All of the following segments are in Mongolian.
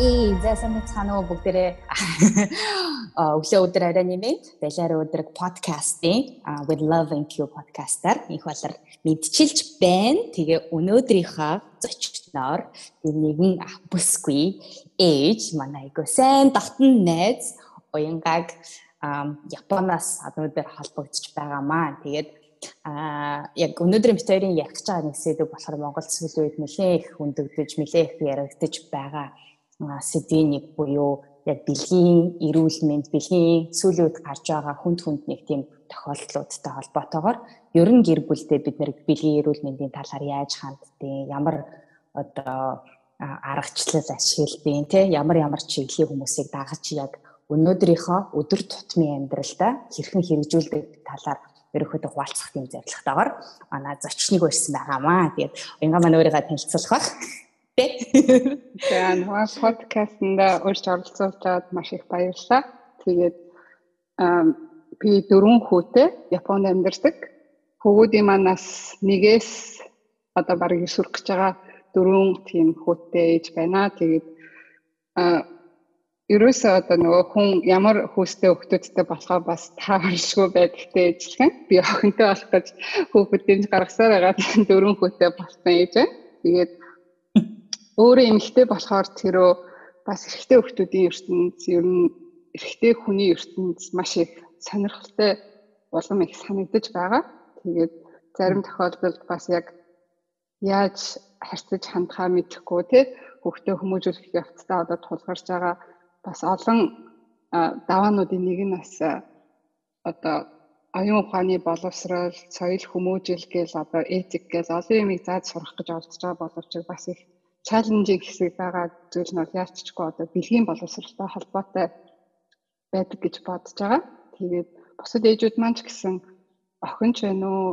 Эй, засан цаана уу бүгдээрээ өглөө өдөр арай нэмээд далаар өдөр подкастын with love and q подкастаар их болор мэдчилж байна. Тэгээ өнөөдрийнхөө зочноор нэгэн бүсгүй ээж манай айгуу сайн дотн найз уянгаг Японоос өнөөдөр холбогдож байгаамаа. Тэгээд а яг өнөөдрийн бит хоёрын ярих гэж байгаа нэг сэдв болохоор Монгол сүүлийн үед нэлээд их өндөгдөж, нэлээд их яригдж байгаа сэдвэнийг буюу яг бэлгийн эрүүл мэнд бэлгийн сүүлийн үед гарч байгаа хүнд хүнд нэг тийм тохиолдлуудтай холбоотойгоор ерөн гэр бүлдээ бид нэр бэлгийн эрүүл мэндийн талаар яаж ханддیں۔ Ямар одоо аргачлал ашиглалдیں۔ Тэ ямар ямар чиглэлийн хүмүүсийг дагаж яг өнөөдрийнхөө өдөр тутмын амьдралдаа хэрхэн хэрэгжүүлдэг талаар ерөөхдөө хуваалцах тийм зорилготойгоор манай зочныг өрсөн байгаамаа. Тэгээд уянга маань өөрийгөө танилцуулах бах тий. За нөгөө подкастнда урьж оролцуулж байгаад маш их баярлалаа. Тэгээд би дөрвөн хүүтэй Японд амьдардаг. Хөвгүүдийн манаас нэгээс одоо барыг өсвөх гэж байгаа дөрвөн тийм хүүтэй ээж байна. Тэгээд ерөөсөө одоо нөгөө хүн ямар хүүстэй хүүхдүүдтэй болохоо бас тааршгүй байдагтай ээжлэн би охинтой болох гэж хүүхдүүдийн гаргасаар байгаа дөрвөн хүүтэй болсон ээж байна. Тэгээд өөрөө эмэгтэй болохоор тэрөө бас эрэгтэй хүмүүсийн ертөнц ер нь эрэгтэй хүний ертөнц маш их сонирхолтой улам их санагдаж байгаа. Тэгээд зарим тохиолдолд бас яг яаж харьцаж хандхаа мэдэхгүй тий хүүхдээ хүмүүжүүлэх явцдаа одоо тулгарч байгаа бас олон даваануудын нэг нь бас одоо оюун ухааны боловсрол, соёл хүмүүжил гээл одоо этик гээл олон юмыг зааж сурах гэж оролдож байгаа боловч бас их чаленжинг хэсэг байгаа зүйл нь яарччгүй одоо бэлгийн боловсралтай холбоотой байдаг гэж бодож байгаа. Тэгээд бусад ээжүүд маань ч гэсэн охин ч байна уу,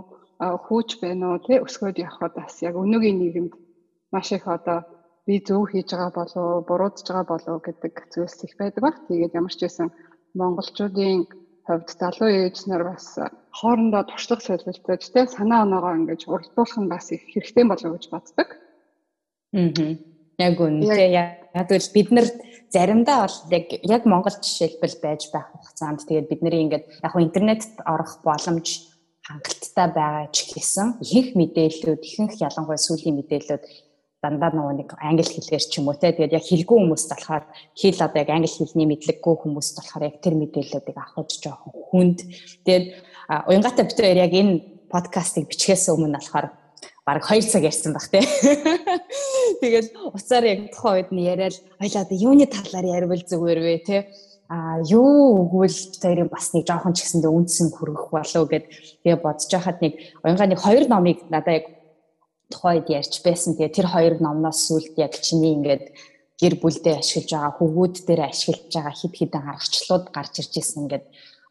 хүүч байна уу тий өсгөөд явхад бас яг өнөөгийн нийгэмд маш их одоо би зөв хийж байгаа болов буруудж байгаа болов гэдэг зүйлс их байдаг баг. Тэгээд ямар ч байсан монголчуудын хувьд залуу ээж нар бас хоорондоо туршлага солилцож тий санаа оноогоо ингэж уралдуулах нь бас их хэрэгтэй болов гэж боддог. Аа. Яг үнэтэй яг л бид нар заримдаа бол яг яг Монгол жишээлбэл байж байх хугацаанд тэгээд бидний ингээд яг интернетд орох боломж хангалттай байгаа ч гэсэн их мэдээллүүд ихэнх ялангуяа сүүлийн мэдээллүүд дандаа нөгөө нэг англи хэлээр ч юм уу те тэгээд яг хэлгүй хүмүүст болохоор хэл одоо яг англи хэлний мэдлэггүй хүмүүст болохоор яг тэр мэдээллүүдийг авах жоохон хүнд тэгээд уянгатай битээр яг энэ подкастыг бичгээс өмнө болохоор баг 2 цаг ярьсан баг те. Тэгээд уцаар яг тухайн үед нь яриад одоо юуны талаар ярил зүгээр вэ те. А юу өгвөл тэрийг бас нэг жоохон ч гэсэндээ үндсэн хүргэх болов гэд тэгээ бодож байхад нэг уянгаа нэг хоёр номыг надаа яг тухайн үед ярьж байсан. Тэгээ тэр хоёр номноос сүлд яг чиний ингээд гэр бүлдээ ашиглаж байгаа хөвгүүд дээр ашиглаж байгаа хид хідэн аргачлалууд гарч ирж ирсэн ингээд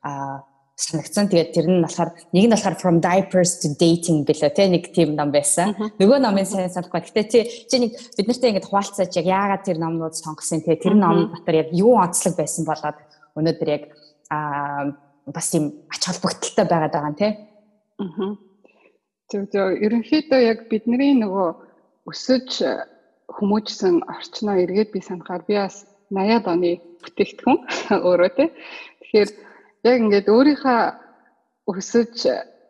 а санагдсан. Тэгээд тэр нь болохоор нэг нь болохоор from diapers to dating билээ те нэг тийм ном байсан. Нөгөө номын сайн санахгүй. Гэтэ чи чи нэг бид нартай ингэж хуваалцаач яг яагаад тэр номнууд сонгосон те тэр ном дотор яг юу онцлог байсан болоод өнөөдөр яг аа бас тийм ач холбогдолтой байгаад байгаа юм те. Аа. Зөв зөв ерөнхийдөө яг бидний нөгөө өсөж хүмүүжсэн орчноо эргээд би санахаар би бас 80-аад оны бүтээгдэхүүн өөрөө те. Тэгэхээр яг ингээд өөрийнхөө өсөж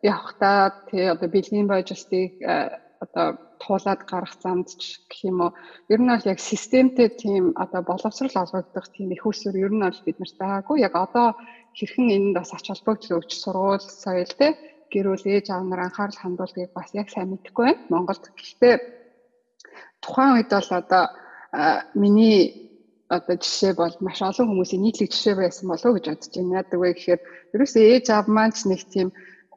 явхдаа тий одоо бэлгийн бажистыг э, одоо туулаад гарах замд ч гэх юм уу ер нь бол яг системтэй тийм одоо боловсрал олгогдох тийм их усүр ер нь бол бид нарт байгаагүй. Яг одоо хэрхэн энд бас ач холбогдол өгч сургууль соёл те гэр бүл ээж аав нар анхаарал хандуулдгийг бас яг сайн мэдэхгүй байна. Монголд гэхдээ тухайн үед бол одоо э, миний одоо жишээ бол маш олон хүмүүсийн нийтлэг жишээ байсан болов уу гэж бодож байна. Яадаг вэ гэхээр ерөөсөө ээж аав маань ч нэг тийм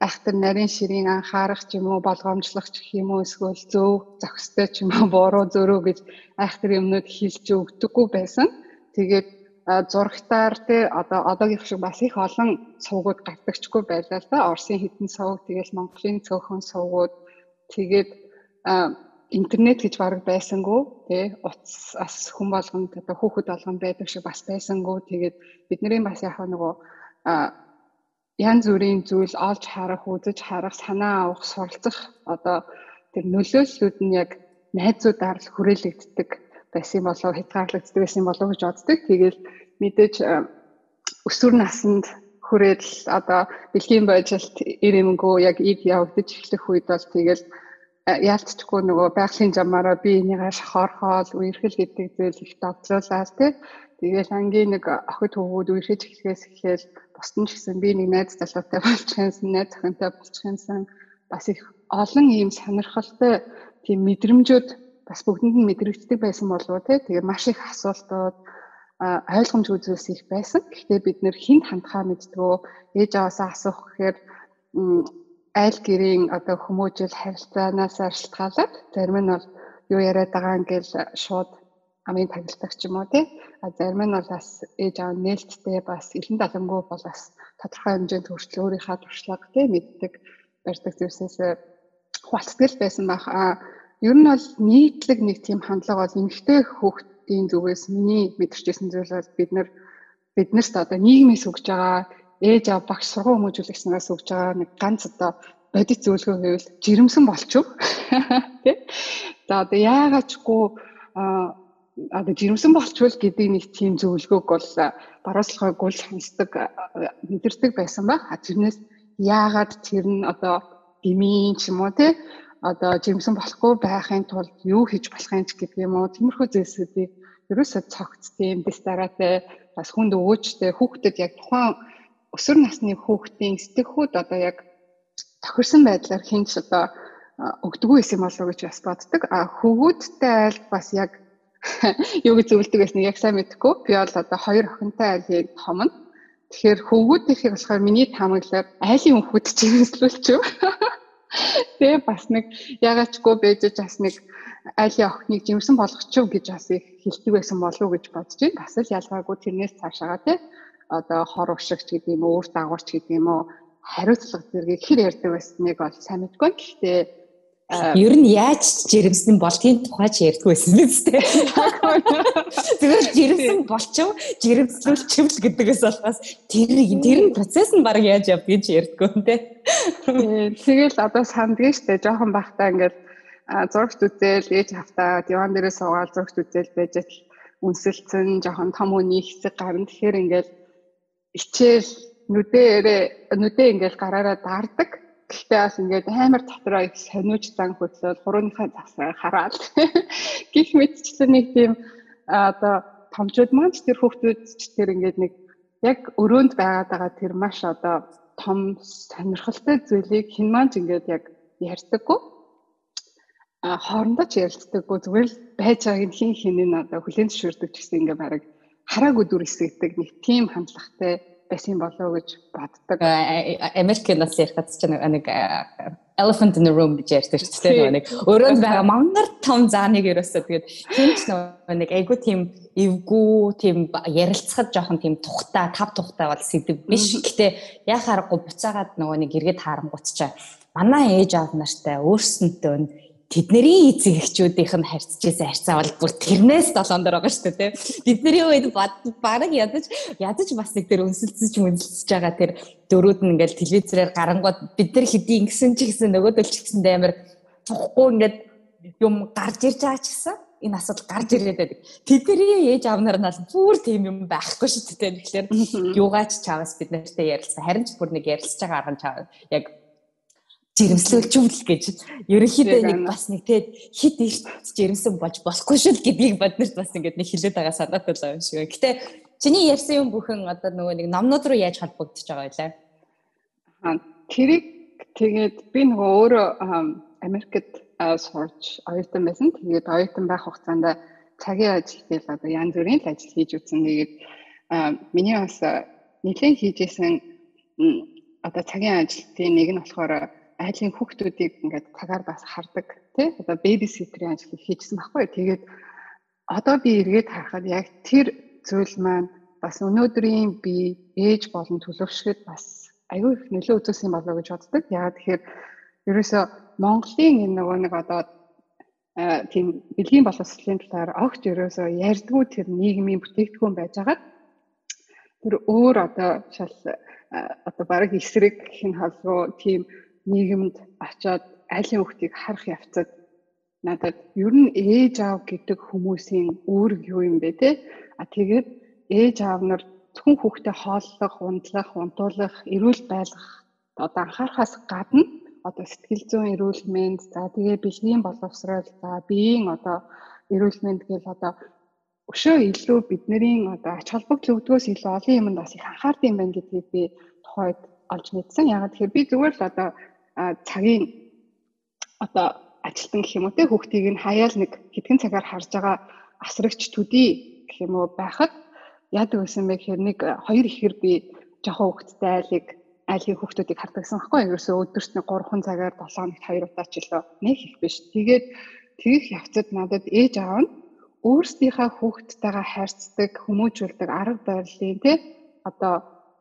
айхтар нарийн ширийн анхаарах ч юм уу болгоомжлох ч юм уу эсвэл зөв зохистой ч юм уу буруу зөрөө гэж айхтар юмнууд хэлж өгдөггүй байсан. Тэгээд зурагтаар те одоо одоогийн шиг бас их олон сувгууд гардагчгүй байлаа л да. Орсын хитэн сувг тэгэл Монголын цөөхөн сувгууд тэгээд интернет гэж баг байсангүй тий утас ас хүн болгонд одоо хүүхэд болгон байдаг шиг бас байсангүй тэгээд бидний бас яг нөгөө янз бүрийн зүйл олж харах үзэж харах санаа авах суралцах одоо тэр нөлөөллүүд нь яг найзуудаар л хүрээлэгддэг байсан болов хязгаарлагддаг байсан болов гэж боддог. Тэгээд мэдээж өсвөр наснд хүрээд одоо бэлгийн божилт ирэмгөө яг ид явагдаж эхлэх үед бол тэгэл яалтчгүй нөгөө байгалийн замаараа би энийгээ шохорхоол үерхэл гэдэг зүйл их давтруулаад тий. Тэгэл ангийн нэг охид хөвгүүд үерхэж эхлэхээс эхлээл бусдын ч гэсэн би нэг найз залуутай болчихсон, найз охинтой болчихсон бас их олон ийм сонирхолтой тийм мэдрэмжүүд бас бүгдэнд нь мэдрэгддэг байсан болов те тэгээ маш их асуултууд ойлгомжгүй зүйлс их байсан. Гэхдээ бид нэр хинт хандхаа мэддгөө ээж аваасаа асуух гэхээр айл гэрийн одоо хүмүүжил харилцаанаас шалтгаалаад зарим нь бол юу яриад байгаа ингээл шууд амын тагилдаг ч юм уу тий. А зарим нь бол бас ээж аав нээлттэй бас элен далангуу бол бас тодорхой хэмжээнд хүртэл өөрийнхөө туршлага тий мэддэг барьдаг зүйлсээс хуваалцдаг байсан байх. А ер нь бол нийтлэг нэг тийм хандлага бол эмэгтэй хүүхдийн зүгээс миний мэдэрчсэн зүйл бол бид нар биднэрт одоо нийгмээс өгж байгаа ээж аав багш сургууль хүмүүжүүлэгчнээс өгж байгаа нэг ганц одоо бодит зөвлөгөө гэвэл жирэмсэн болчих. Тэ. За одоо яагаачгүй одоо жирэмсэн болчвол гэдэг нэг тийм зөвлөгөөг бол баруунслахыг гол хансдаг мэдэрдэг байсан ба. Тэрнээс яагаад тэр нь одоо дэмийн ч юм уу те одоо жирэмсэн болохгүй байхын тулд юу хийж болохын ч гэдэг юм уу тиймэрхүү зүйлсүүдийг ерөөсөө цогц тийм дэс дараатай бас хүнд өвөөжтэй хүүхдэд яг тухайн өсвөр насны хүүхдийн сэтгэхүйд одоо яг тохирсон байдлаар хинч одоо өгдөггүй байсан болов уу гэж бас боддог. А хөвгүүдтэй айл бас яг юу гэж зөвлөдөг байсныг яг сайн мэдэхгүй. Би бол одоо хоёр охинтой айлын том нь. Тэгэхээр хөвгүүдийнхийг болохоор миний таамаглаар айлын хөвгүүд чимэслүүлчихв. Тэгээ бас нэг ягаачгүй байж бас нэг айлын охиныг жимсэн болгочихв гэж бас их хэлдэг байсан болов уу гэж бодож байна. Бас л ялгаагүй тэрнээс цаашаага тий одоо хор ушигч гэдэг юм уу, өөр дагуурч гэдэг юм уу хариуцлага зэрэг хэр ярьдаг байсныг бол сайн мэдгүй. Гэхдээ Ер нь яаж жирэмсэн болтгийн тухай ч ярьдгүй байсан биз дээ. Зүгээр жирэмсэн болчихв, жирэмслүүлчихвэл гэдэгээс болохоос тэр тэр процесс нь баг яаж явд гэж ярьдгүй юм те. Тэгэл одоо сандгийн штэ жоохон бахтаа ингээд зургт үзэл ээж хавтаа диван дээрээ суугаад зургт үзэл байж л үнсэлцэн жоохон том үний хэсэг гарна. Тэгэхээр ингээд ичээл нүдээрээ нүдээ ингээд гараараа даардаг. Гэхдээ бас ингээд амар дотроо их сониуч зан хөдлөөл хурууныхаа засаа хараад гих мэдчлэн нэг тийм одоо томчууд маань ч тэр хүүхдүүд ч тэр ингээд нэг яг өрөөнд байгаад байгаа тэр маш одоо том сонирхолтой зүйлийг хин маань ч ингээд яг ярьдаггүй. А хоорондоо ч ярилцдаггүй зүгээр л байж байгааг хин хин нь одоо хүлэн зөвшөөрдөг гэсэн ингээд бараг хараагүй дүр эсэгдэг нэг тийм хандлагатай байсан болоо гэж боддог. Америкнаас ярихад ч нэг elephant in the room гэж ярьдаг шүү дээ нэг өрөөнд байгаа мангар том зааныг ерөөсөө тэгээд тэнч нэг айгу тийм эвгүй тийм ярилцахад жоохон тийм тухта тав тухта бол сэдв биш. Гэтэ яхаарахгүй буцаагаад нөгөө нэг эргээд харангуут чаа манай ээж аав нартай өөрсөнтөө тэдний эцэг эхчүүдийнх нь харьцажсэн харьцаа бол бүр тэрнээс долоон дор байгаа шүү дээ. Бидний үед бараг ядаж ядаж бас нэг тэр өнсөлцөж мөнсөлцөж байгаа тэр дөрүүд нь ингээл телевизээр гарангууд бид нар хэдий ингэсэн ч гэсэн нөгөөдөл ч гэсэн амар тухгүй ингээд юм гарч ирж байгаа ч гэсэн энэ асуудал гарч ирээд байдаг. Тэдний ээж авнаар нь бүр тийм юм байхгүй шүү дээ. Тэгэхээр юугаач чаваас бид нартай ярилцсан. Харин ч бүр нэг ярилцж байгаа арга нь яг жирэмслүүлжүүл гэж ерөнхийдөө нэг бас нэг тэгээд хит их жирэмсэн болж болохгүй шүү гэдгийг боднорт бас ингээд нэг хилээд байгаа санаатай л юм шиг. Гэтэ чиний ярьсан юм бүхэн одоо нөгөө нэг номнууд руу яаж холбогдож байгаа вэ? Аа тэрийг тэгээд би нөгөө өөрөө Америкт сурч оюутан байсан. Тэгээд оюутан байх хугацаанд цагийн ажил дээр одоо янз бүрийн л ажил хийж үзсэн. Тэгээд миний бас нэлээд хийжсэн одоо цагийн ажилтны нэг нь болохоор айлын хүүхдүүдийг ингээд цагаар бас хардаг тий одоо бэбиситерийн ажил хийжсэн байхгүй тэгээд одоо би эргээд харахад яг тэр зүйл маань бас өнөөдрийн би ээж болон төлөвшгöd бас аюу их нөлөө үзүүлсэн болоо гэж боддог. Яагаад тэгэхээр ерөөсө Монголын энэ нөгөө нэг одоо тийм бэлгийн боловсролын талаар огт ерөөсө ярьдгүй тэр нийгмийн бүтээгдэхүүн байж байгаа. Тэр өөр одоо шал одоо баг эсрэг хин халруу тийм нийгэмд очиод айлын хүүхдийг харах явцад надад ер нь ээж аав гэдэг хүмүүсийн үүрэг юу юм бэ те а тэгээд ээж аав нар зөвхөн хүүхдээ хооллох, унтлах, унтуулах, эрүүл байлгах одоо анхаарахаас гадна одоо сэтгэл зүйн эрүүл мэнд за тэгээ бэлгийн боловсрол за биеийн одоо эрүүл мэнд гэл одоо өшөө илүү бидний одоо ач холбогдол өгдгөөс илүү олон юмд бас их анхаард юм байна гэдгийг би тухайд олж мэдсэн. Ягаад тэгэхээр би зүгээр л одоо цагийн одоо ажилтан гэх юм уу те хүүхдийг нь хаяал нэг хэдхэн цагаар харж байгаа асрагч төдий гэх юм уу байхад яадаг байсан бэ гэхээр нэг хоёр ихэр би жоохон хүүхдтэй айлыг айлын хүүхдүүдийг хардаг гэсэн байхгүй ерөөсөө өдөрт нэг 3 цагаар 7 хоногт 2 удаа ч илүү нэг их биш. Тэгээд тэгэх явцад надад ээж аав нь өөрсдийнхээ хүүхдтэйгээ хайрцдаг, хүмүүжүүлдэг арга барилын тий одоо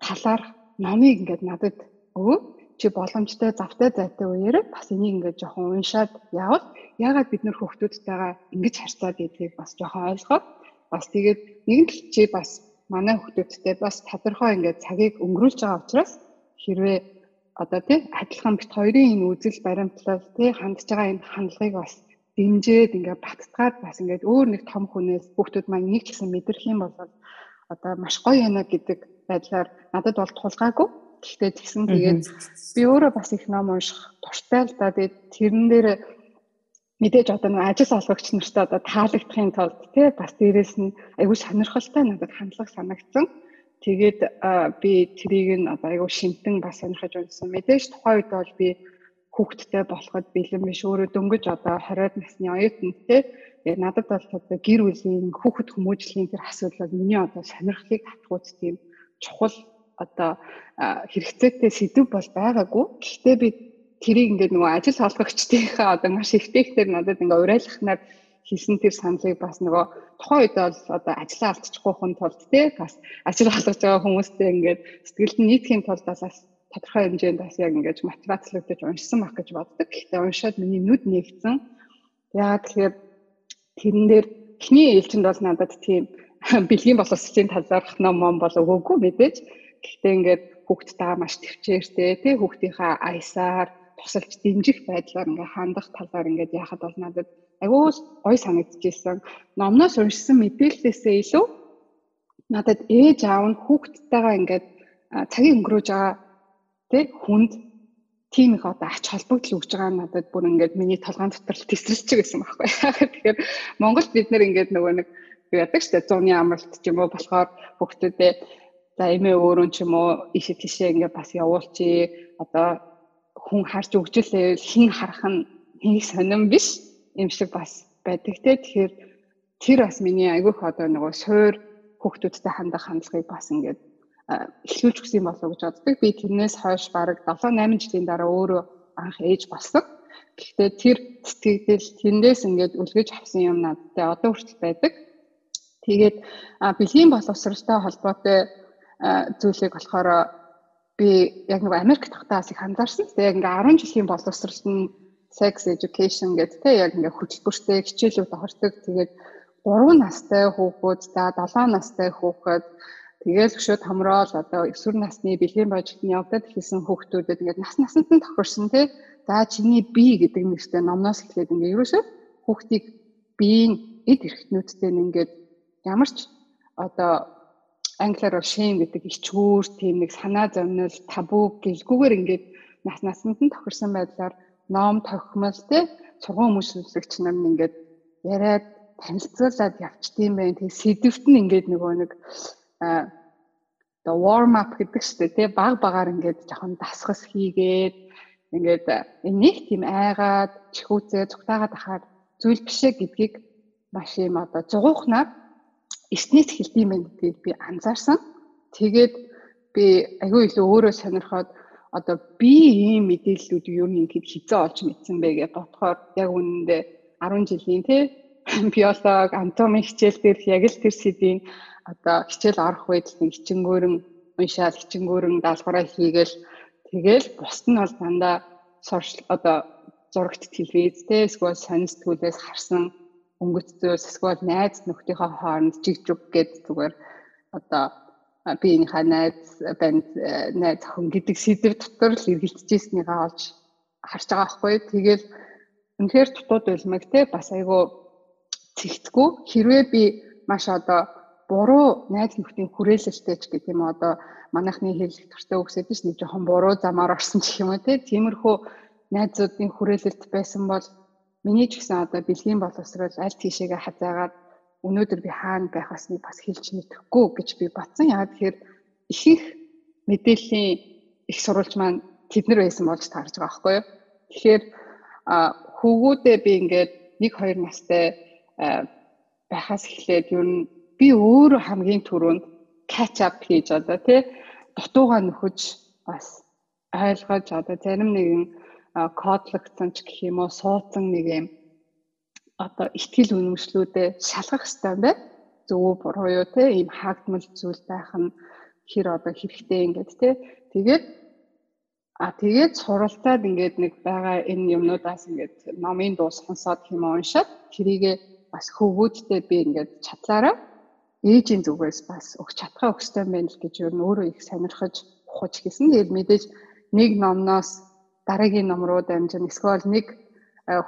талаар номыг ингээд надад өвөө чи боломжтой завтай зайтай үеэр бас энийг ингээд жоохон уншаад явал яагаад бид нөр хүүхдүүдтэйгээ ингэж харьцаад идгийг бас жоохон ойлгоод бас тэгээд нэгэн л чи бас манай хүүхдүүдтэй бас тодорхой ингээд цагийг өнгөрүүлж байгаа учраас хэрвээ одоо тий адилхан бит хоёрын энэ үзэл баримтлал тий хандж байгаа энэ хандлагыг бас дэмжиж ингээд баттгаад бас ингээд өөр нэг том хүнээс хүүхдүүд маань нэг ч гэсэн мэдрэх юм бол одоо маш гоё яана гэдэг байдлаар надад бол тулгаагүй. Гэхдээ тэгсэн тэгээд би өөрөө бас их ном унших дуртай л да. Тэгээд тэрэн дээр мэдээж одоо нэг ажил олгогч нартай одоо таалагдахын тулд тий бас дээрэс нь айгүй сонирхолтой надад хандлага санагдсан. Тэгээд би трийг нь одоо айгүй шинтэн бас сонирхож унсан. Мэдээж тухайн үед бол би хүүхдтэй болоход бэлэн биш өөрөө дөнгөж одоо 20-д насны оюутан тий тэгээд надад бол одоо гэр бүлийн хүүхэд хүмүүжлийн тэр асуудал миний одоо сонирхлыг татгууц тийм чухал одоо хэрэгцээтэй сэдв бол байгаагүй. Гэхдээ би тэрийг ингээд нөгөө ажил холбогчдынхаа одоо маш эвтэйгээр надад ингээ урайлахнаар хийсэн тэр саналыг бас нөгөө тухайн үед бол одоо ажиллаа алдчихгүй хүн тулд тий бас ажил холбож байгаа хүмүүстэй ингээд сэтгэлд нь нийтхийн тулд бас тодорхой хэмжээнд бас яг ингэж мотивацлогдож уншсан байх гэж боддог. Гэхдээ уншаад миний нүд нэгдсэн. Яагаад тэгэхээр тэрэн дээр эхний ээлжинд бол надад тийм бэлгийн боловсролын талаарх ном ном бол өгөөгүй мэдээж. Гэхдээ ингээд хүүхдтэйгээ маш төвчээртэй тий хүүхдийнхаа аясаар тусалж дэмжих байдлаар ингээ хандах талаар ингээд яхад бол надад агуу гой санагдчихсэн. Номноос уншсан мэдээлэлээсээ илүү надад ээж аав нь хүүхдтэйгээ ингээд цагийг өнгөрөөж байгаа тий хүнд тийм их одоо ач холбогдол өгж байгаа надад бүр ингээд миний толгойн дотор л тесрэлч гэсэн байхгүй. Тэгэхээр Монголд бид нэр ингээд нөгөө нэг яадаг штэ зуны амралт ч юм уу болохоор хүүхдүүдээ за эмээ өөрөө ч юм уу иши тишээ ингээд бас явуулчи одоо хүн харж өгжөлээ хин харах нь нэг сонирн биш юм шиг бас байдаг те тэгэхээр тэр бас миний айгүйх одоо нөгөө суур хүүхдүүдтэй хандах хандлагыг бас ингээд эхлүүлж өгсөн болов гэж боддог. Би тэрнээс хойш бараг 7 8 жилийн дараа өөрөө анх ээж болсон. Гэхдээ тэр сэтгэгдэл тэндээс ингээд үлгэж авсан юм надтай одоо хүртэл байдаг. Тэгээд бэлгийн боловсролтой холбоотой зүйлийг болохоор би яг нэг Америк тахтаас их анзаарсан. Тэгээд ингээ 10 жилийн боловсролт нь sex education гэдэг те яг ингээ хөтөлбөртэй хичээлүүд ордог. Тэгээд 3 настай хүүхэд за 7 настай хүүхэд Тэгэл өшөө томроод одоо өсвөр насны бэлгийн проектанд явдаад хэлсэн хүүхдүүдэд ингээд нас насанд нь тохирсон тий. За чиний бие гэдэг нэртэй номноос эхлээд ингээд ерөөсөө хүүхдийг биеийн эд эрхтнүүдтэй ингээд ямар ч одоо англиар shame гэдэг ичгүүр тийм нэг санаа зовнил табу гэлгүүгээр ингээд нас насанд нь тохирсон байдлаар ном тохимол тий сургууль хүмүүжлэгч нар ингээд яриад танилцуулаад явчдсан байх. Тэгээ сэдвт нь ингээд нөгөө нэг одоо warm up гэдэг чинь тий баг багаар ингээд жоохон дасгас хийгээд ингээд энийг тийм айгаад чихүүцээ цугтаагаад ахаар зүйл бишээ гэдгийг маш юм одоо зугуухнаар эснээс хэлдэм байх гэдгийг би анзаарсан. Тэгээд би агүй илүү өөрөө сонирхоод одоо би ийм мэдээллүүд юу юм гэхэд хизээ олж мэдсэн бэ гэж бодохоор яг үнэндээ 10 жилийн тий биолог, анатоми хичээл дээр яг л тэр сэдвийн одоо хичээл орох үед нэг хичэнгөөрөн уншаал хичэнгөөрөн даалгавраа хийгээл тэгэл бусд нь бол дандаа сурч одоо зурагт телевизтэй эсвэл сонир сэтгүүлээс харсан өнгөц зүйлс эсвэл найз нөхдийнхөө хооронд жигжиг гэд зүгээр одоо биенийхээ найз банд найз охин гэдэг сэдв дотор л эргэлдэж ирснийг олж харж байгаа байхгүй. Тэгэл үнэхээр дутууд үлмэг те бас айгүй цэгцгүй хэрвээ би маш одоо буруу найз нөхдийн хүрээлэлтэй ч гэдэг юм одоо манайхны хэллэг төртөө үгсэд ч нэг жоохон буруу замаар орсон ч юм уу те тиймэрхүү найзуудын хүрээлэлт байсан бол миний ч гэсэн одоо бэлгийн боловсрол аль тийшээгээ хазаагаад өнөөдөр би хаана байх басныг бас хэлж мэдэхгүй гэж би батсан. Яагаад тэгэхээр их их мэдээллийн их сурвалж маань тэднэр байсан болж таарж байгаа байхгүй юу. Тэгэхээр хөвгүүдээ би ингээд 1 2 настай байхаас эхлээд ер нь би өөрөө хамгийн түрүүнд catch up хийж одоо тий дутуугаа нөхөж бас ойлгож одоо зарим нэгэн кодлогдсон ч гэх юм уу суудсан нэг юм одоо ихтгэл үнэмшлүүдээ шалгах хэрэгтэй юм байна. Зөв үү буруу юу те ийм хаагдмал зүйл байх нь хэр одоо хэрэгтэй ингээд те. Тэгээд а тэгээд суралцаад ингээд нэг байгаа энэ юмнуудаас ингээд номын дуу сонсоод хэм уншаад тэрийгэ бас хөвгүүдтэй би ингээд чадлаараа ээжийн зүгээс бас өгч чадхаа өгстэй байна л гэж юу н өөрөө их сонирхож ухаж гисэн. Тэгээд мэдээж нэг номноос дараагийн ном руу дамжин эсвэл нэг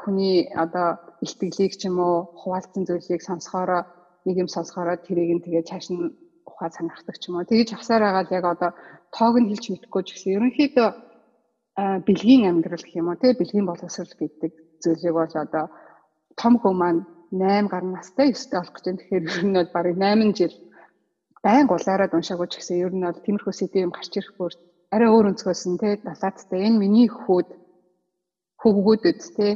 хүний одоо ихтгэлийг ч юм уу хуваалцсан зүйлийг сонсохороо нэг юм сонсохороо тэрийг нь тэгээд цааш нь ухаа санахдаг ч юм уу. Тэгэж авсаар байгаа л яг одоо тоог нь хэлж мэдэхгүй ч гэсэн ерөнхийдөө бэлгийн амьдрал гэх юм уу тий бэлгийн боловсрал гэдэг зүйлийг бол одоо том хөө маань 8 гаруй настай 9 болох гэж байна. Тэгэхээр ер нь бол барыг 8 жил байн гулаараад уншаагүй ч гэсэн ер нь бол тиймэрхүү сэдв юм гарч ирэх бүр арай өөр өнцгөөс нь тий далааттай энэ миний хүүд хөвгүүдэд тий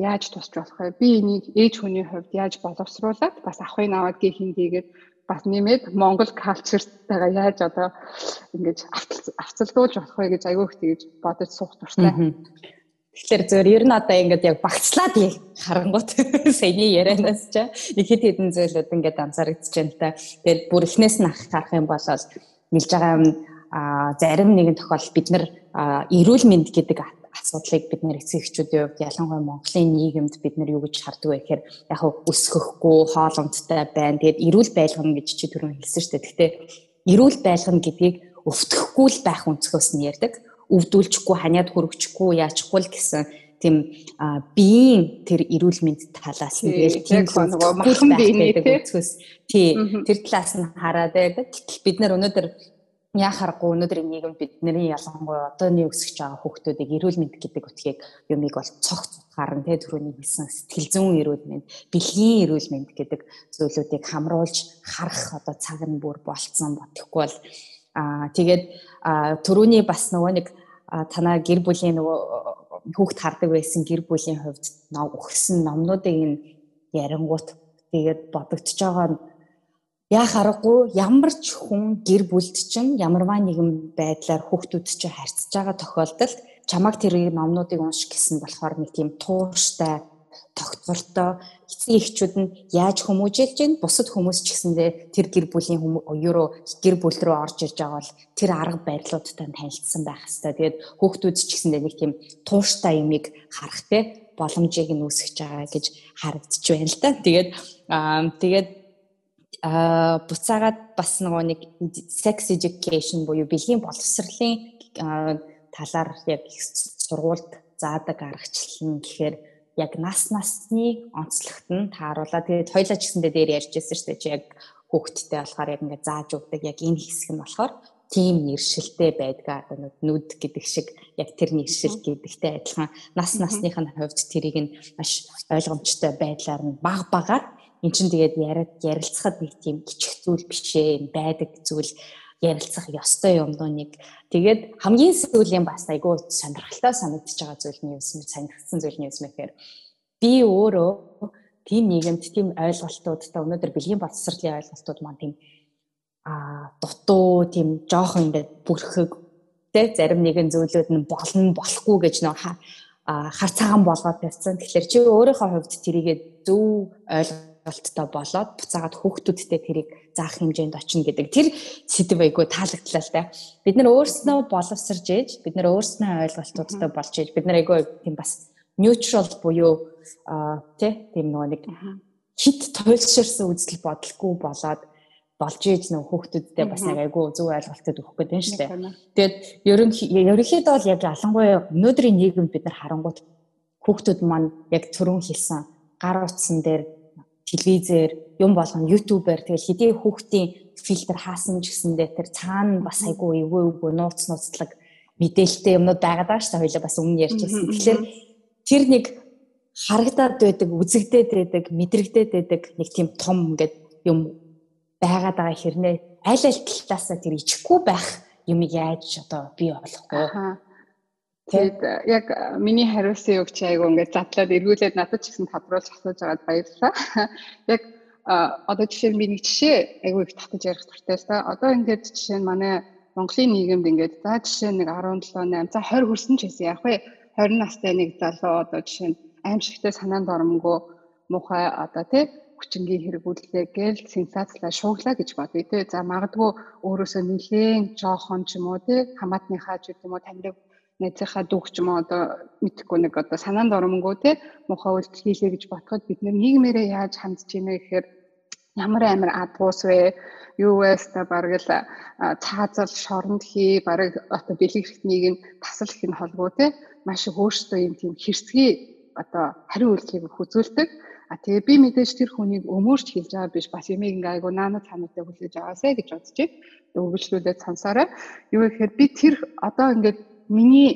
яаж тусч болох вэ? Би энийг ээж хүний хувьд яаж боловсруулад бас ахыг аваад гихин хийгээд бас нэмээд Монгол калчертайгаа яаж одоо ингэж авцалдуулж болох вэ гэж аягүй их тэгж бодож суух дуртай. Тэгэхээр зөвөр ер нь одоо ингээд яг багцлаад харангуут саяны ярианаас ч нэг хэд хэдэн зүйлүүд ингээд анзаарэгдэж байна та. Тэгээд бүр эхнээс нь харах юм бол нэлж байгаа юм зарим нэгэн тохиолдолд бид нар эрүүл мэнд гэдэг асуудлыг бид нэр эцэг эхчүүдийн хувьд ялангуяа Монголын нийгэмд бид нар юу гэж хардаг вэ гэхээр яг өсгөхгүй хоолундтай байна. Тэгээд эрүүл байлгана гэж чи түрүүн хэлсэн шүү дээ. Гэхдээ эрүүл байлгана гэдгийг өвтөхгүй л байх өнцгөөс нь ярьдаг. Өвдүүлчихгүй, ханиад хүрчихгүй, яачихгүй л гэсэн тийм биеийн тэр эрүүл мэнд талаас нь тэгэл тийм нөгөө махан биений өнцгөөс тий тэр талаас нь хараад байдаг. Гэтэл бид нар өнөөдөр яхахгүй өнөөдрийн нийгэм бидний ялангуяа одооний өсөж байгаа хүүхдүүдийг эрүүл мэнд гэдэг утгыг юмыг бол цогц утгаар нь тэ түрүүний хэлсэн сэтгэл зүйн эрүүл мэнд, бэлгийн эрүүл мэнд гэдэг зүйлүүдийг хамруулж харах одоо цаг нь бүр болцсон бодохгүй бол аа тэгээд түрүүний бас нөгөө нэг танаа гэр бүлийн нөгөө хүүхд хардаг байсан гэр бүлийн хувьд ном өгсөн номнуудыг нь ярингуут тэгээд бодогдож байгаа яах аргагүй ямар ч хүн гэр бүлд чинь ямарваа нэгэн байдлаар хүүхдүүд чинь харьцаж байгаа тохиолдолд чамаг тэр номнуудыг унших гэсэн болохоор нэг тийм тууштай тогтвортой эцэг эхчүүд нь яаж хүмүүжүүлж гин бусад хүмүүс ч гэсэндээ тэр гэр бүлийн юуруу гэр бүл рүү орж ирж байгаа бол тэр арга барилуудтай танилцсан байх хэвээр. Тэгээд хүүхдүүд ч гэсэндээ нэг тийм тууштай юмыг харах те боломжийг нь үүсгэж байгаа гэж харагдаж байна л да. Тэгээд аа тэгээд а буцаагаад бас нөгөө нэг sex education буюу бэлгийн боловсролын талаар яг сургуульд заадаг аргачлал нь гэхээр яг нас насны онцлогт нь тааруулаад тэгээд хоёлаа ч гэсэндээ дээр ярьж байсан шүү дээ чи яг хүүхдтэй болохоор яг ингээд зааж өгдөг яг энэ хэсэг нь болохоор тийм нэршилтэй байдгаа нүд гэдэг шиг яг тэр нэршил гэдэгтэй адилхан. Нас насных нь хувьд тэрийг нь маш ойлгомжтой байдлаар нь баг багаар эн чинь тэгээд яриад ярилцахад нэг тийм кичих зүйл биш ээ байдаг зүйл ярилцах ёстой юм доо нэг тэгээд хамгийн сүүлийн бас айгүй сонирхолтой санагдчихж байгаа зүйл нь юу юм санагдсан зүйл нь юу юм гэхээр би өөрөө тийм нийгэмд тийм ойлголтуудтай өнөөдөр бэлгийн боловсролын ойлголтууд маань тийм а дутуу тийм жоохон ингээд бүрхэг тэ зарим нэгэн зүйлүүд нь болно болохгүй гэж нөө хар цагаан болгоод тавьсан. Тэгэхээр чи өөрийнхөө хувьд тэрийгэ зөв ойлгох ойлголттой болоод буцаагаад хүүхдүүдтэй тэрийг заах хэмжээнд очино гэдэг тэр сэдв айгу таалагдлаа л да. Бид нар өөрснөө боловсрж ээж, бид нар өөрснөө ойлголтуудтай болж ээж, бид нар айгу тийм бас neutral буюу тий тийм нөгөө нэг хит туйлширсан үзэл бодолгүй болоод болж ээж нөх хүүхдүүдтэй бас нэг айгүй зөв ойлголтод өгөх гэдэг юм шүү дээ. Тэгээд ерөнхийдөө бол яг ялангуяа өнөөдрийн нийгэмд бид нар харангуут хүүхдүүд маань яг түрүүн хэлсэн гар утсан дээр телевизээр юм болгоно ютубер тэгэл хэдий хүүхдийн фильтр хаасан ч гэсэндээ тэр цаана бас айгүй эвгүй эвгүй нууц нууцлаг мэдээлэлтэй юмнууд байгаад байгаа шүү дээ хоёлаа бас өмнө ярьжсэн. Тэгэхээр тэр нэг харагдаад байдаг, үзэгдээд байдаг, мэдрэгдээд байдаг нэг тийм том ингээд юм байгаад байгаа хэрнээ аль аль талаасаа тэр ичихгүй байх юмыг яаж одоо бий болохгүй. Тэгээд яг миний хариулсан үг чи айгу ингээд задлаад эргүүлээд надад ч гэсэн тодруулж асууж байгаад баярлалаа. Яг одоо жишээ нь би нэг жишээ айгу их татаж ярих туртай л та. Одоо ингээд жишээ нь манай Монголын нийгэмд ингээд за жишээ нэг 17 8 за 20 хүрсэн ч гэсэн яг вэ 20 настай нэг залуу одоо жишээ нь аимшигтай санаанд оромгүй муухай одоо тий хүчингийн хэрэгүүллээ гээл сенсацлаа шууглаа гэж бодъё тий. За магадгүй өөрөөсөө нэлээд жоохон ч юм уу тий хамаатныхаа ч юм уу таньдаг найзынхаа дүүх ч юм уу одоо мэдхгүй нэг одоо санаанд оромгүй тий муухай үйлдэл хийлээ гэж бодоход бид нийгмээрээ яаж хандж ийнэ гэхээр ямар амар адуус вэ? Юу вэ? Ста бараг л цаазал шоронд хий бараг одоо бэлэг хэрэгтнийг нь тасал их нь холбоо те. Маш их өөртөө юм тийм хэрсгий одоо хариу үйлдэлийг хүзүүлдэг. А тэгээ би мэдээж тэр хүнийг өмөрч хэлж байгаа биш. Бас ямиг ингээ айгу наана цаануудаа хүлээж аваасай гэж бодчих. Өгүүлжлүүлээд сонсоорой. Юу гэхээр би тэр одоо ингээд миний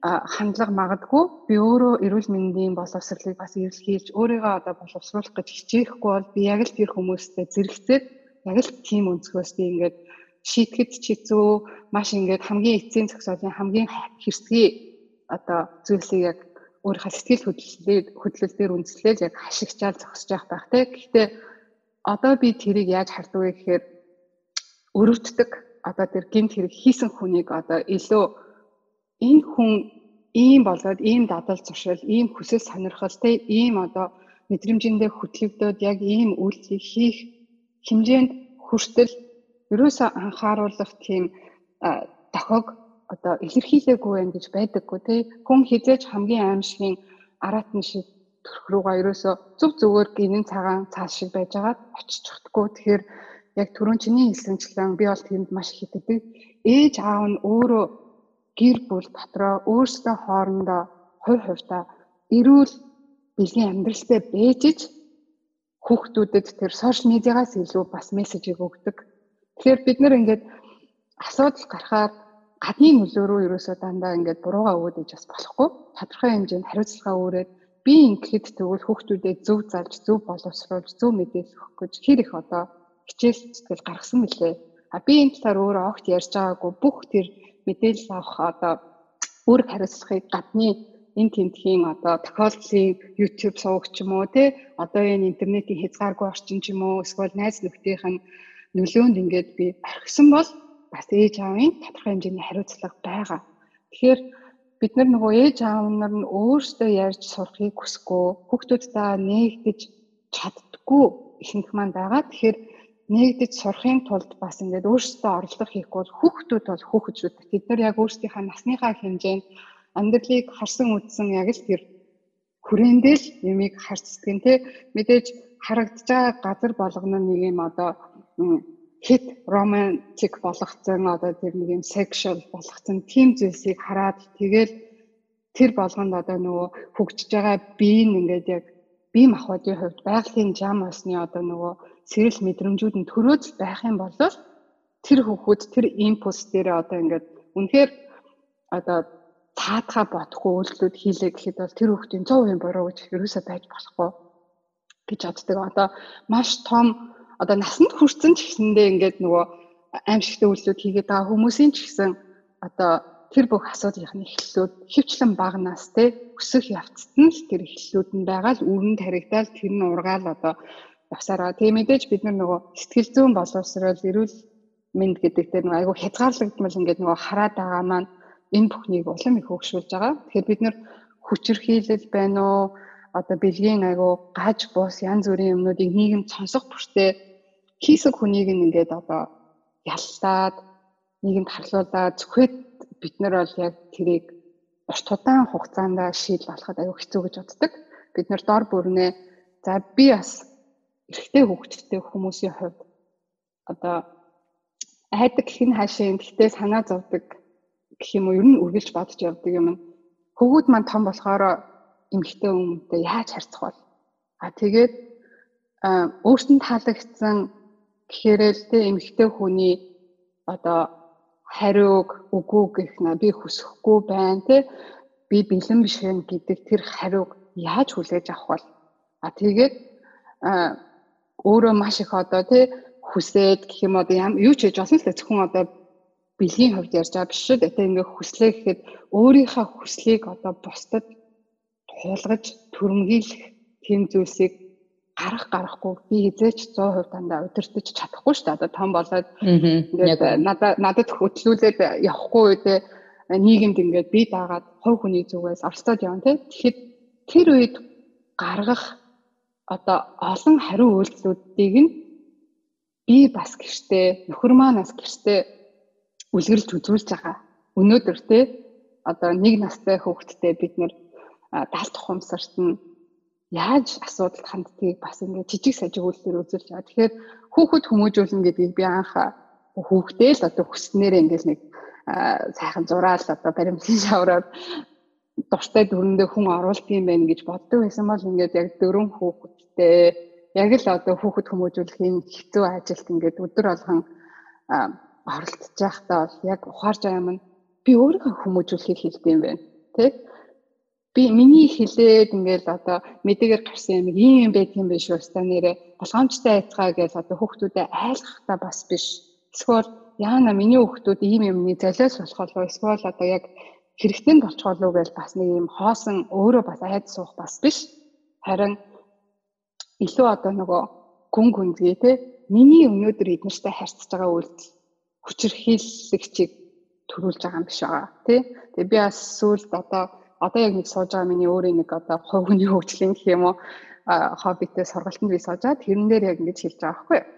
хандлага магадгүй би өөрөө эрүүл мэндийн боловсролыг бас эрэлхийлж өөрийгөө одоо боловсруулах гэж хичээхгүй бол би яг л тэр хүмүүстэй зэрэгцээд яг л тийм өнцгөөс би ингээд шийтгэд ч хэцүү маш ингээд хамгийн эцсийн зохицолын хамгийн хэрсгий одоо зүйлсийг яг өөрийнхөө сэтгэл хөдлөлээр хөдлөлтөөр үндэслэл яг хашигчаал зогсож явах байх те. Гэхдээ одоо би тэрийг яаж харддаг вэ гэхээр өрөвддөг одоо тэр гинт хэрэг хийсэн хүнийг одоо илүү энэ хүн ийм болоод ийм дадал зуршил, ийм хүсэл сонирхолтой, ийм одоо мэдрэмжиндээ хөтлөгдөд яг ийм үйлдэлийг хийх хэмжээнд хүртэл ерөөсөө анхааруулах тийм дохог одоо илэрхийлээгүй байх гэж байдаггүй тий хүн хизээж хамгийн аимшигын аратны шиг төрх рүүгээ ерөөсөө зүг зүгээр гинэн цагаан цаас шиг байж байгаа очиж чадахгүй тэгэхээр яг түрүүн чиний хэлсэнчлэн би бол тэнд маш их хитдэг ээж аав нь өөрөө гэр бүл дотроо өөрсдөө хоорондоо хувь хувьдаа эрүүл бэлгийн амьдралтай бэжж хүүхдүүдэд тэр сошиал медиагаас илүү бас мессежийг өгдөг. Тэгэхээр бид нэр ингээд асуудал гарахаар гадны нөлөө рүү ерөөсөө дандаа ингээд буруугаа өгөөд иж бас болохгүй. Тодорхой хэмжээнд хариуцлага өөрөөд би ингээд тэгвэл хүүхдүүдэд зөв залж, зөв боловсруулж, зөв мэдээлэл өгөх гэж хэр их одоо хичээл зүтгэл гаргасан мөлий. А би энэ талаар өөрөө огт ярьж байгаагүй бүх тэр мэдээлэл авах одоо үүрэг хариуцлагыг гадны энэ тентхийн одоо тохиолдлын YouTube сувг ч юм уу те одоо энэ интернетийн хязгааргүй орчин ч юм уу эсвэл найз нөхдийнх нь нөлөөнд ингээд би орхисон бол бас ээж аавын тодорхой хэмжээний хариуцлага байгаа. Тэгэхээр бид нар нөгөө ээж аав нар нь өөрсдөө ярьж сурахыг хүсэхгүй хүүхдүүдтэй нээгдэж чаддггүй ихэнх маань байгаа. Тэгэхээр нэгдэж сурахын тулд бас ингээд өөрсдөө орлого хийхгүй хүүхдүүд бол хүүхэдүүд тэд нар яг өөрсдийнхээ насныхаа хэмжээнд амьдралыг харсан үзсэн яг л тэр хүрээндэл юмыг харцдаг нь те. Мэдээж харагдаж байгаа газар болгоно нэг юм одоо хит романтик болгоцсон одоо тэр нэг юм сексуал болгоцсон тийм зүйлсийг хараад тэгэл тэр болгонд одоо нөгөө хөгжиж байгаа бие нь ингээд яг бие махбодын хувьд байгалийн жам осны одоо нөгөө сэрэл мэдрэмжүүд нь төрөөж байх юм бол тэр хүүхэд тэр импульс дээр одоо ингээд үнэхээр одоо таатгаа бодохгүй үйлдэлүүд хийлээ гэхэд бол тэр хүүхдийн 100% буруу гэж ерөөсөө байж болохгүй гэж боддог. Одоо маш том одоо насанд хүрсэн ч гэсэндээ ингээд нөгөө аимшигтай үйлдэлүүд хийгээд байгаа хүмүүсийн ч гэсэн одоо тэр бүх асуудлын эхлэлүүд хөвчлэн бага нас те өсөх явцад нь л тэр эхлэлүүд нь байгаа л үрэн таригдаал тэр нь ургаал одоо явсараа. Тэгээ мэдээж бид нар нөгөө сэтгэл зүйн боловсрол эрүүл мэнд гэдэг дээр нөгөө айгүй хязгаарлагдмал ингээд нөгөө хараад байгаа маань энэ бүхнийг улам их хөгшүүлж байгаа. Тэгэхээр бид нар хүчирхийлэл байна уу? Одоо бэлгийн айгүй гаж бус янз бүрийн юмнуудыг нийгэм сонсох бүртээ хийсэг хүнийг ингээд одоо яллаад нийгэмд харлуулаад зөвхөд бид нар бол яг тэрийг урт удаан хугацаанд шийдэл болоход аюу хэцүү гэж боддог. Бид нар дор бүрнээ за би бас эрэгтэй хүүхэдтэй хүмүүсийн хувьд одоо айдаг гэх нь хаашаа гэхдээ санаа зовдөг гэх юм уу? Ер нь үргэлж бодож явдаг юм. Хөвгүүд маань том болохоор эмэгтэй хүмүүнтэй яаж харьцах бол а тэгээд өөртөө таалагдсан гэхээр л тэ эмэгтэй хүний одоо хариуг үгүй гэх нэ би хүсэхгүй байна тэ би бэлэн биш юм гэдэг тэр хариуг яаж хүлээж авах бол а тэгээд өөрөө маш их одоо тий хүсээд гэх юм одоо юу ч хийж болсон л зөвхөн одоо бэлгийн хувьд ярьж байгаа биш шүү дээ. Тэгээ ингээ хүслээ гэхэд өөрийнхөө хүслийг одоо бусдад туулгаж төрмгийлэх тийм зүйлсийг гарах гарахгүй би хизээч 100% дандаа удирдах чадахгүй шүү дээ. Одоо том болоод ингээд надад надад хөтлүүлээд явахгүй үедээ нийгэмд ингээд би дагаад хов хүний зүгээс орцоод явна тий. Тэгэхэд тэр үед гаргах одоо олон хариу үйлдэлүүдийг нь би бас гэртээ нөхөр маань бас гэртээ үлгэрэлж үзүүлж байгаа. Өнөөдөр те одоо нэг настай хүүхэдтэй бид нэр даалт ухамсарт нь яаж асуудалд ханддгийг бас ингээд жижиг сажиг үйлдэлээр үзүүлж байгаа. Тэгэхээр хүүхэд хүмүүжүүлнэ гэдгийг би анх хүүхдээ л одоо хүснээр ингээд нэг сайхан зураал одоо баримтын шавраар дуртай дүрэндээ хүн оруулдаг юм байна гэж боддог байсан бол ингээд яг дөрөв хүүхэдтэй яг л одоо хүүхэд хүмүүжүүлэхийн хэцүү ажилт ингээд өдөр болгон оролцож байхдаа бол яг юм нь би өөрийнхөө хүмүүжүүлэхийг хэлдэг юм байна тий би миний хэлээд ингээд одоо мэдээгээр гарсан юм ийм юм байдаг юм биш үү ста нэрэ. Болгоомжтой айцгаа гэж одоо хүүхдүүдэд айлгахтаа бас биш. Эсвэл яана миний хүүхдүүд ийм юмны золиос болох болов эсвэл одоо яг хэрэгтэнд болчихоо лөө гэж бас нэг юм хоосон өөрөө бас айд суух бас биш. Харин илүү одоо нөгөө гүн гүнзгий те миний өнөөдөр эднэртэй харьцаж байгаа үйлдэл хүчрхийлэгчийг төрүүлж байгаа юм биш байгаа тий. Тэгээ би бас сүүлд одоо одоо яг нэг сууж байгаа миний өөрийн нэг одоо хүний хөгжлийн гэх юм уу хоббитэй сургалтанд би сууж байгаа. Тэрэн дээр яг ингэж хэлж байгаа байхгүй юу?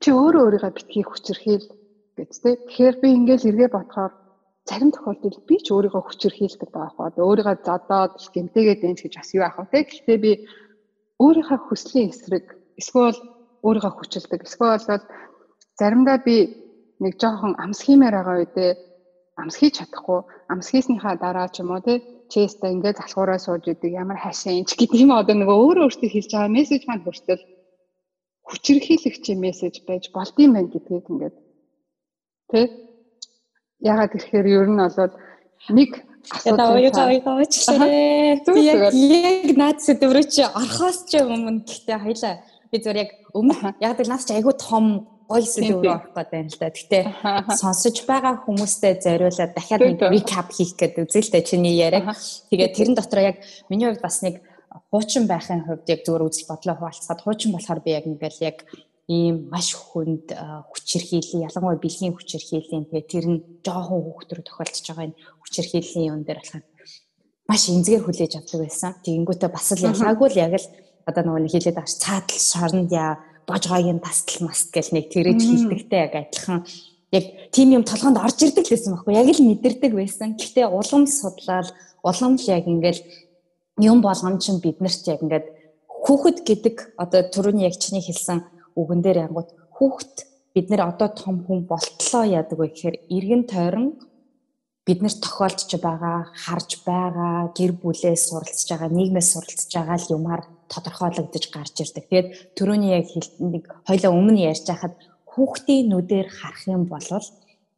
Чи өөрөө өөрийгөө битгий хүчрхийл гэж тий. Тэгэхээр би ингээл эргээ бодохоор зарим тохиолдолд би ч өөрийгөө хүчрхийлдэг байгаа хаа. Өөрийгөө зодоод гэмтээгээд дэнс гэж бас юу аах вэ? Гэхдээ би өөрийнхөө хүслийн эсрэг эсвэл өөрийгөө хүчилдэг. Эсвэл заримдаа би нэг жоохон амс хиймээр байгаа үедээ амс хийж чадахгүй амс хийснийхаа дараа ч юм уу тий чэстэ ингээд залхуураа сууж идэг ямар хашаа инч гэдэг юм одоо нөгөө өөрөө өөртөө хэлж байгаа мессеж маань хүртэл хүчрхийлэгчийн мессеж байж болдсон байх гэдгийг ингээд тий Ягаад гэхээр ер нь бол нэг асуудал оюугаа оюугаа уучлаарай. Би яг яг наад сэдв рүү чи орхоос ч өмнө гэхдээ хоёлаа би зөв яг өмнө яг л наас чи айгүй том гоё сэдв рүү орох гэдэг юм л да. Гэтэ сонсож байгаа хүмүүстэй зориулаад дахиад нэг recap хийх гэдэг үзэлтэй чиний яриаг. Тэгээд тэрэн дотор яг миний хувьд бас нэг хуучин байхын хувьд яг зүгээр үзэл бодлоо хуваалцаад хуучин болохоор би яг ингээл яг ийм маш хүнд хүчирхийллийн ялангуяа бэлгийн хүчирхийллийн тэгээ тэр нь жоохон хүүхдэр тохиолдож байгаа энэ хүчирхийллийн юм дээр болохоор маш энзгээр хүлээж авдаг байсан. Тэгэнгүүтээ бас л ялгаагүй л яг л одоо нөгөө нэг хэлээд байгаа цаатал шоронд яа божгоогийн тастал маст гэл нэг тэрэж хилдэгтэй яг адилхан яг тийм юм толгонд орж ирдэг л байсан байхгүй яг л мэдэрдэг байсан. Гэхдээ улам судлаад улам л яг ингээл юм болгоом чинь биднэрт яг ингээд хүүхэд гэдэг одоо түрүүний яг чиний хэлсэн үгэн дээр ангууд хүүхд бид нэр одоо том хүн болтлоо яадаг вэ гэхээр эргэн тойрон бид нэр тохиолдож байгаа, харж байгаа, гэр бүлээс суралцж байгаа, нийгмээс суралцж байгаа л юмар тодорхойлогдож гарч ирдэг. Тэгээд түрүүний яг нэг хоёлаа өмнө ярьж байхад хүүхдийн нүдээр харах юм бол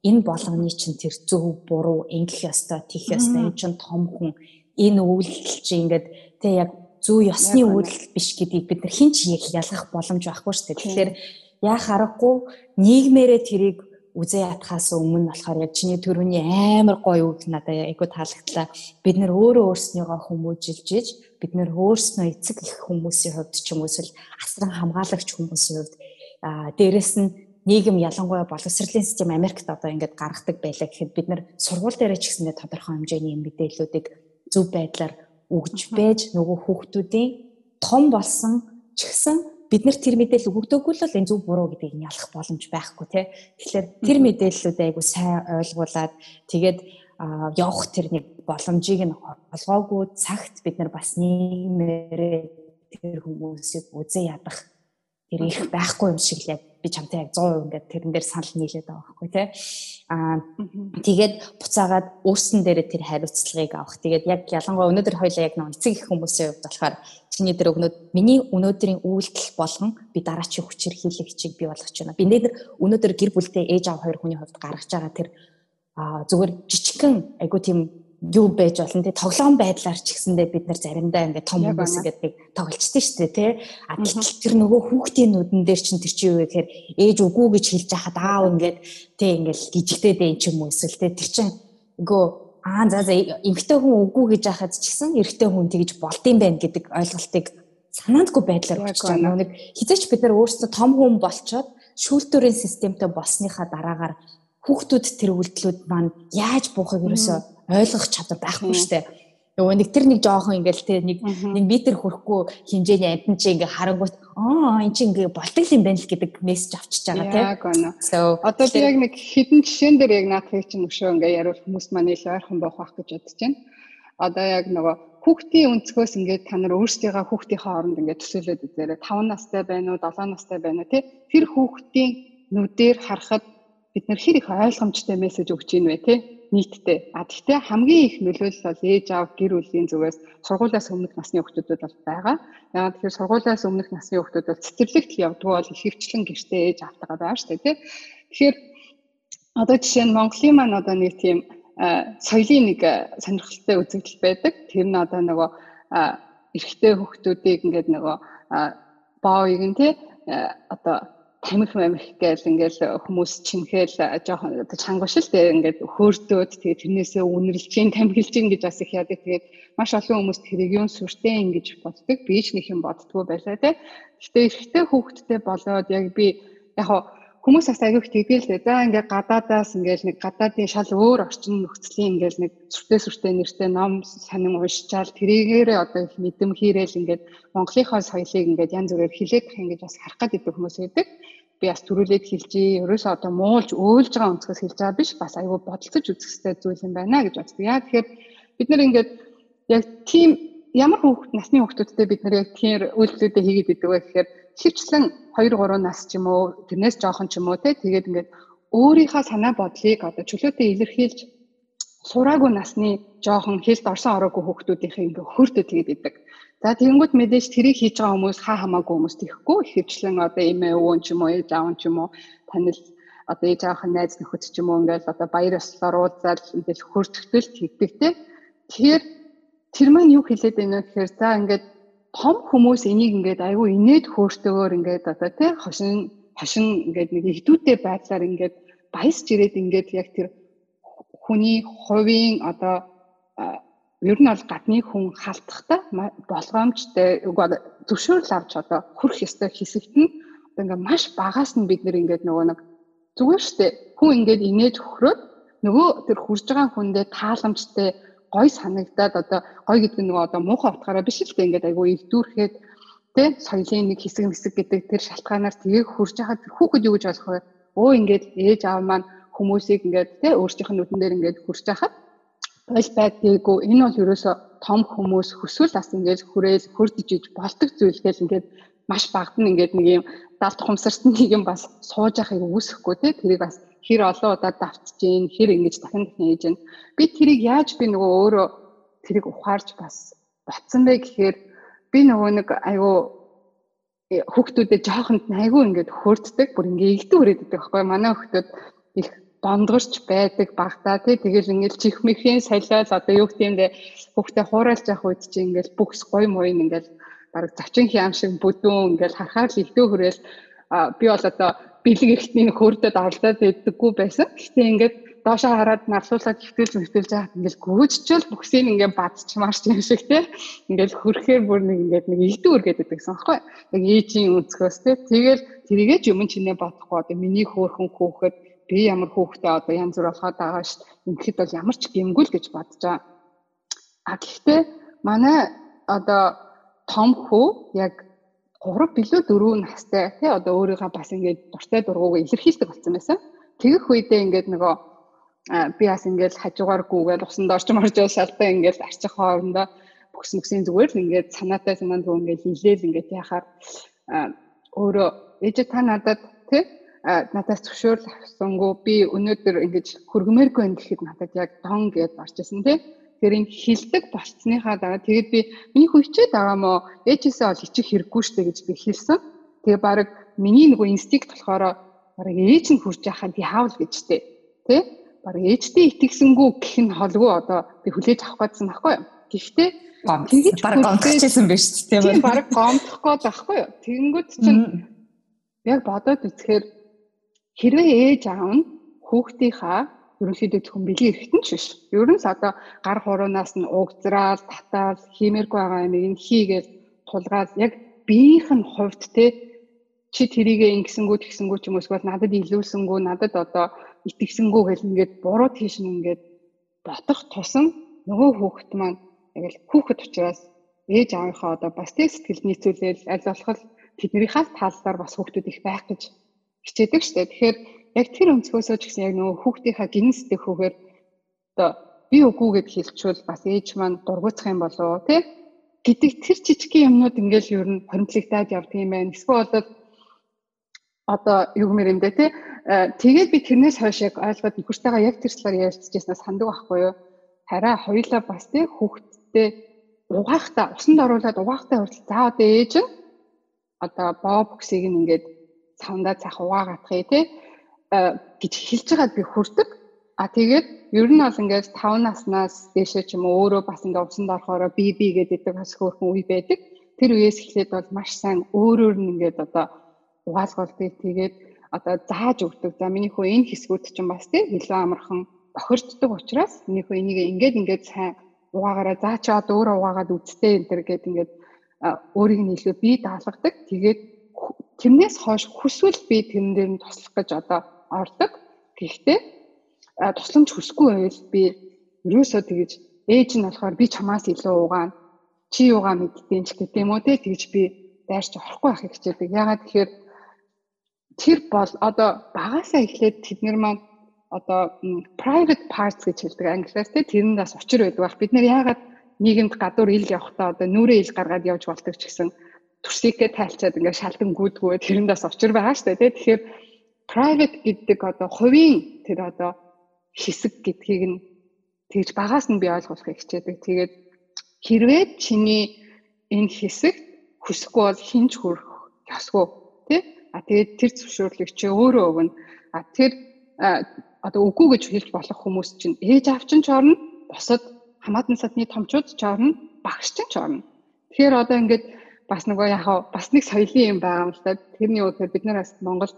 энэ болгоны чинь тэр зөв буруу ингэх ёстой, тийх ёстой, энэ чинь том хүн энэ үйлдэл чи ингээд тэг яг зөв ёсны үйлдэл биш гэдгийг бид нар хинч ялгах боломж байхгүй шүү дээ. Тэгэхээр яа харахгүй нийгмээрээ тэрийг үзээ ятхаас өмнө болохоор яг чиний төрөний амар гоё үг надад айгу таалагдлаа. Бид нэр өөрөө өөрснийгөө хүмүүжилж иж бид нэр өөрснөө эцэг их хүмүүсийн хувьд ч юм уу эсвэл асран хамгаалагч хүмүүсийн хувьд аа дээрэс нь нийгэм ялангуяа боловсролын систем Америкт одоо ингээд гаргадаг байлаа гэхэд бид нар сургууль дээр ч гэсэндээ тодорхой хэмжээний мэдээллүүдийг зөв байдлаар өгж байж нөгөө хүүхдүүдийн том болсон ч гэсэн бид нар тэр мэдээлэл өгдөггүй л энэ зөв буруу гэдгийг нь ялах боломж байхгүй тий. Тэгэхээр тэр мэдээллүүдээ айгу сайн ойлгуулад тэгээд явах тэр нэг боломжийг нь олгоогүй цагт бид нар бас нийгмээрээ тэр хүмүүсийг үзээ ядах тэр их байхгүй юм шиг л яг би чамтай яг 100% ингээд тэрэн дээр санал нийлээд байгаа байхгүй тий. Аа тэгээд буцаагаад өөрсөн дээрээ тэр хариуцлагыг авах. Тэгээд яг ялангуяа өнөөдөр хоёлаа яг нэг эцэг их хүмүүсийн хувьд болохоор чиний дээр өгнөд миний өнөөдрийн үйлдэл болгон би дараачийн хүчээр хийлэгчийг бий болгож байна. Би нээр өнөөдөр гэр бүлтэй ээж аав хоёр хүний хувьд гаргаж байгаа тэр зүгээр жижигхэн айгуу тийм юу байж болно те? Тоглоом байдлаар ч гэсэндээ бид нар заримдаа ингээд том хүмүүс ингээд нэг тоглолцсон шүү дээ те? А гэтэл тэр нөгөө хүүхдийн нүдэн дээр чинь тэр чи юу гэхээр ээж үгүй гэж хэлж байхад аав ингээд те ингээд гжигтэй дээ ч юм уу эсвэл те? Тэр чинь үгүй аа за за эмгтэй хүн үгүй гэж яхад ч гэсэн эрэгтэй хүн тэгж болдсон байх гэдэг ойлголтыг санаандгүй байдлаар өгч байгаа. Нэг хизээч бид нар өөрсдөө том хүн болчоод шүүлтүүрийн системтэй болсныхаа дараагаар хүүхдүүд тэр үйлдэлүүд маань яаж буухыг ерөөсөө ойлгох чадвар байхгүй штэ. Нөгөө нэг тэр нэг жоохон ингээл те нэг нэг метр хүрэхгүй хинжээний амтан чи ингээ харангуут аа эн чи ингээ болдог юм байна л гэдэг мессеж авчиж байгаа. Яг оноо. Одоо би яг нэг хідэн жишээн дээр яг наадхыг чинь өшөө ингээ яруул хүмүүс маань ил ойрхон байх байх гэж бодож байна. Одоо яг нөгөө хүүхдийн өнцгөөс ингээд та нар өөрсдийнхөө хүүхдийнхээ хооронд ингээд төсөөлөд үзээрэй. 5 настай байна уу, 7 настай байна уу тий. Тэр хүүхдийн нүдээр харахад бид нар хэр их ойлгомжтой мессеж өгч ийн вэ тий нийтдээ. А тэгтээ хамгийн их нөлөөлөл бол ээж аав гэр бүлийн зүгээс сургуулиас өмнөх насны хүүхдүүдэд бол байгаа. Яагаад тэгэхээр сургуулиас өмнөх насны хүүхдүүд бол цэцэрлэгт явдггүй бол их хөвчлэн гэртээ ээж автагаа байгаа шүү дээ тий. Тэгэхээр одоо жишээ нь Монголын маань одоо нэг тийм соёлын нэг сонирхолтой үзэгдэл байдаг. Тэр нь одоо нөгөө эрэгтэй хүүхдүүдийг ингээд нөгөө баоыг нь тий одоо тамхи мамх гээл ингээл хүмүүс чинхээл жоохон чангуушил дээр ингээд хөөрдөөд тэгээ тэрнээсээ үнэрлж чинь тамхилж чинь гэж бас их яадаг. Тэгээд маш олон хүмүүс тэрийг юм сүртэй ингэж боддог. Би ч нэг юм боддгоо байлаа те. Гэхдээ эрэгтэй хүүхэдтэй болоод яг би яг хүмүүс бас аягүй тэгдээл л за ингээд гадаадаас ингээд нэг гадаадын шал өөр орчин нөхцөлийн ингээд нэг сүртэй сүртэй нэртэй ном сонин уншчаал тэрийгээрээ одоо их мэдэм хийрээл ингээд Монголынхаа соёлыг ингээд янз бүрээр хилээд ингэж бас харах гэдэг хүмүүс байдаг би бас төрүүлээд хэлжээ. Ерөөсөө одоо муулж өөлж байгаа өнцгөөс хэлж байгаа биш. Бас айгүй бодолцож үзэх хэрэгтэй зүйл юм байна гэж боддог. Яа тэгэхээр бид нар ингээд яг тийм ямар хүүхд насны хүүхдүүдтэй бид нар яг тийм үйлдэлүүдээ хийгээд идэг вэ гэхээр хөвчлэн 2 3 нас ч юм уу тэрнээс жоохон ч юм уу те тэгээд ингээд өөрийнхөө санаа бодлыг одоо чөлөөтэй илэрхийлж сураагүй насны жоохон хэлд орсон ороогүй хүүхдүүдийнхээ ингээ хөртөд тэгээд идэг. За тэгэнгүүт мэдээж тэрийг хийж байгаа хүмүүс хаа хамаагүй хүмүүс тэхгүй ихэвчлэн одоо эмээ өвөн ч юм уу ээж аав ч юм уу танил одоо ээж аавын найз нөхөд ч юм уу ингээл одоо баяр ёслолоор уулзаад ингээл хөртөлтөл хийдэг те. Тэгэхээр тэр маань юу хэлээд байна вэ гэхээр за ингээд том хүмүүс энийг ингээд айгүй инээд хөөртөгөөр ингээд одоо те хошин хошин ингээд нэг ихдүүтэй байдлаар ингээд баясч ирээд ингээд яг тэр хүний хувийн одоо ер нь бол гадны хүн халтахта болгоомжтой зөвшөөрөл авч одоо хүрх ёстой хэсэгт нь одоо ингээ маш багаас нь бид нэр ингээд нөгөө нэг зүгээр штэ хүн ингээд инээж хөхрөөд нөгөө тэр хурж байгаа хүндээ тааламжтай гой санагдаад одоо гой гэдэг нөгөө одоо муухай утгаараа биш л дээ ингээд айгүй илдүүрхэд тэ соёлын нэг хэсэг хэсэг гэдэг тэр шалтгаанаар тгийг хурж тэр хүүхэд юу гэж болох вэ? Өө ингээд ээж аав маань хүмүүсийг ингээд тэ өөрсдийнх нь нүдэн дээр ингээд хурж байхад бол байдгийгөө энэ бол ерөөсө том хүмүүс хүсвэл бас ингээд хүрээл хурдж иж болдог зүйл гэл ингээд маш багт нь ингээд нэг юм далд хумсарсан нэг юм бас сууж яхахыг үүсэхгүй тий тэрийг бас хэр олон удаа давтж гин хэр ингэж дахин дахин хийж гин. Би тэрийг яаж би нөгөө өөрөө тэрийг ухаарж бас батсан бэ гэхээр би нөгөө нэг айгүй хүүхдүүдэд жоохонд айгүй ингээд хөрддөг бүр ингээд игдэн хүрээддэг байхгүй. Манай хүүхдүүд их бондгорч байдаг багтаа. Тий тэгэл ингээл чихмэхийн солиол одоо юу гэм дэ хүүхдээ хууралж явах үед чи ингээл бүхс гой мойн ингээл бараг зочин хям шиг бүдүүн ингээл харахаар л ихтэй хүрээл би бол одоо бэлэг эрхтний хөрдөд оролдоод байдаггүй байсан. Гэтэ ингээд доошоо хараад нарлуулаад хөвтөлж хөвтөлж яагаад ингээл гүйжчихэл бүхсийг ингээд бадчмаарч юм шиг те ингээл хөрхээр бүр нэг ингээд нэг игдүүр гэдэг гэсэн аахгүй яг ээжийн өнцгөөс те тэгэл тэрийгээ ч юм чинээ бодохгүй одоо миний хөөхөн хүүхэд би ямар хүүхдээ одоо янз бүр болоход байгаа ш. Ингээд бол ямар ч гэмгүүл гэж бодож байгаа. А гэхдээ манай одоо том хүү яг 3 билүү 4 настай тий одоо өөрийгөө бас ингээд дуртай дургууг илэрхийлдэг болсон байсан. Тэгэх үедээ ингээд нөгөө би бас ингээд хажуугааргүйгээл усан дорч морж шалтай ингээд арчих хоорондоо бүкс нүксийн зүгээр л ингээд санаатай санаанд төө ингээд хилээл ингээд яхаар өөрөө ээж та надад тий надаас зөвшөөрөл авсангүй би өнөөдөр ингэж хөргмээргүй байх гэхэд надад яг дон гэдээ орж исэн тий Тэр ин хилдэг болцсныхаа дараа тэгээд би миний хүчээд байгаа мó ээжээсээ ол ичих хэрэггүй штэ гэж би хэлсэн. Тэгээ баг миний нөгөө инстинкт болохоор баг ээж нь хурж яхад яавал гэж тээ. Тэ? Баг ээжтэй итгэсэнгүү гэх нь холгүй одоо би хүлээж авах гэсэн байхгүй юу? Гэхдээ тэгэж баг гомдчихсэн байж тээ. Тийм баг гомдох гээд байхгүй юу? Тэгэнгүүт чинь яг бодоод үзэхээр хэрвээ ээж аав нь хүүхдийнхаа ерөнхийдөө зөвхөн бэлгийн эргэтэн ч биш. Ер нь одоо гар хуруунаас нь угзраал, татаал, хиймээргүй байгаа юм ин хийгээл тулгаал яг биеийнх нь хувьд те чи тэрийг ингэсэнгүү тэгсэнгүү ч юм уу эсвэл надад илүүлсэнгүү надад одоо итгэсэнгүү гэл ингээд буруу тийш нь ингээд ботох тусам нөгөө хүүхэд маань яг л хүүхэд учраас ээж аавынхаа одоо бас тэг сэтгэл нийцүүлэл аль болох тэднийхээ талаар бас хүүхдүүд их байх гэж хичээдэг штэ. Тэгэхээр яг тэр өнцгөөсөө ч гэсэн яг нөгөө хүүхдийнхаа гинэн сэтгэхүүгээр одоо би үгүй гэд хэлчихвэл бас ээж маань дургуцах юм болов уу тий? Гэдэг тэр жижигхэн юмнууд ингээл ер нь хоримтлагдаад явдаг юм байна. Эсвэл бол одоо юу гэмээр юм бэ тий? Тэгээд би тэрнээс хойш яг ойлгоод нөхөртөйгээ яг тэр талаар ярилцчихснаас сандаг байхгүй юу? Хараа хоёулаа бас тий? Хүүхдтэй угаахта усанд оруулаад угаахтай хүртэл за одоо ээж нь одоо боо боксыг ингээд цавндаа цах угаагаатхыг тий гэж хэлж байгаад би хүрдэг. А тэгээд ер нь бол ингээд 5 наснаас дээшээ ч юм уу өөрөө бас ингээд усанд орохороо би би гэдэг бас хөөрхөн үе байдаг. Тэр үеэс эхлээд бол маш сайн өөрөөр нь ингээд одоо угаалгуулдаг. Тэгээд одоо зааж өгдөг. За миний хөө энэ хэсгүүд чинь бас тийм илүү амархан бохирддаг учраас миний хөө энийг ингээд ингээд сайн угаагаараа заа чи одоо өөрөө угаагаад үзтээ энэ төр гэдэг ингээд өөрийг нь илүү бие даалгадаг. Тэгээд тэрнээс хойш хүсвэл би тэрэн дээр нь туслах гэж одоо ордог. Гэхдээ тусламж хүсэхгүй байвал би ерөөсөө тэгэж ээж нь болохоор би чамаас илүү угаана. Чи юугаа мэддээн ч гэдэг юм уу те тэгж би дайрч орохгүй байхыг хичээдэг. Ягаад тэгэхээр тэр бол одоо багасаа эхлээд тэд нар маань одоо private parts гэж хэлдэг англиар те тэрэндээс учир байдаг байх. Бид нэр яагаад нийгэмд гадуур ил явахдаа одоо нүрээ ил гаргаад явж болдог ч гэсэн төрсийгээ тайлцаад ингээд шалдан гүйдгүү тэрэндээс учир байгаа дээ те. Тэгэхээр private гэдэг одоо хувийн тэр одоо хэсэг гэдгийг нь тэгж багаас нь би ойлгуулахыг хичээдэг. Тэгээд хэрвээ чиний энэ хэсэг хүсэхгүй бол хинж хүрэх ёсгүй тий? А тэгээд тэр зөвшөөрлөг чи өөрөө өгнө. А тэр одоо үгүй гэж хэлж болох хүмүүс чинь ээж авчин ч орно босод хамаатан садны томчууд ч орно багш ч орно. Тэгэхээр одоо ингээд бас нөгөө яг бас нэг соёлын юм байгаа юм л та. Тэрний үгээр бид нар бас Монгол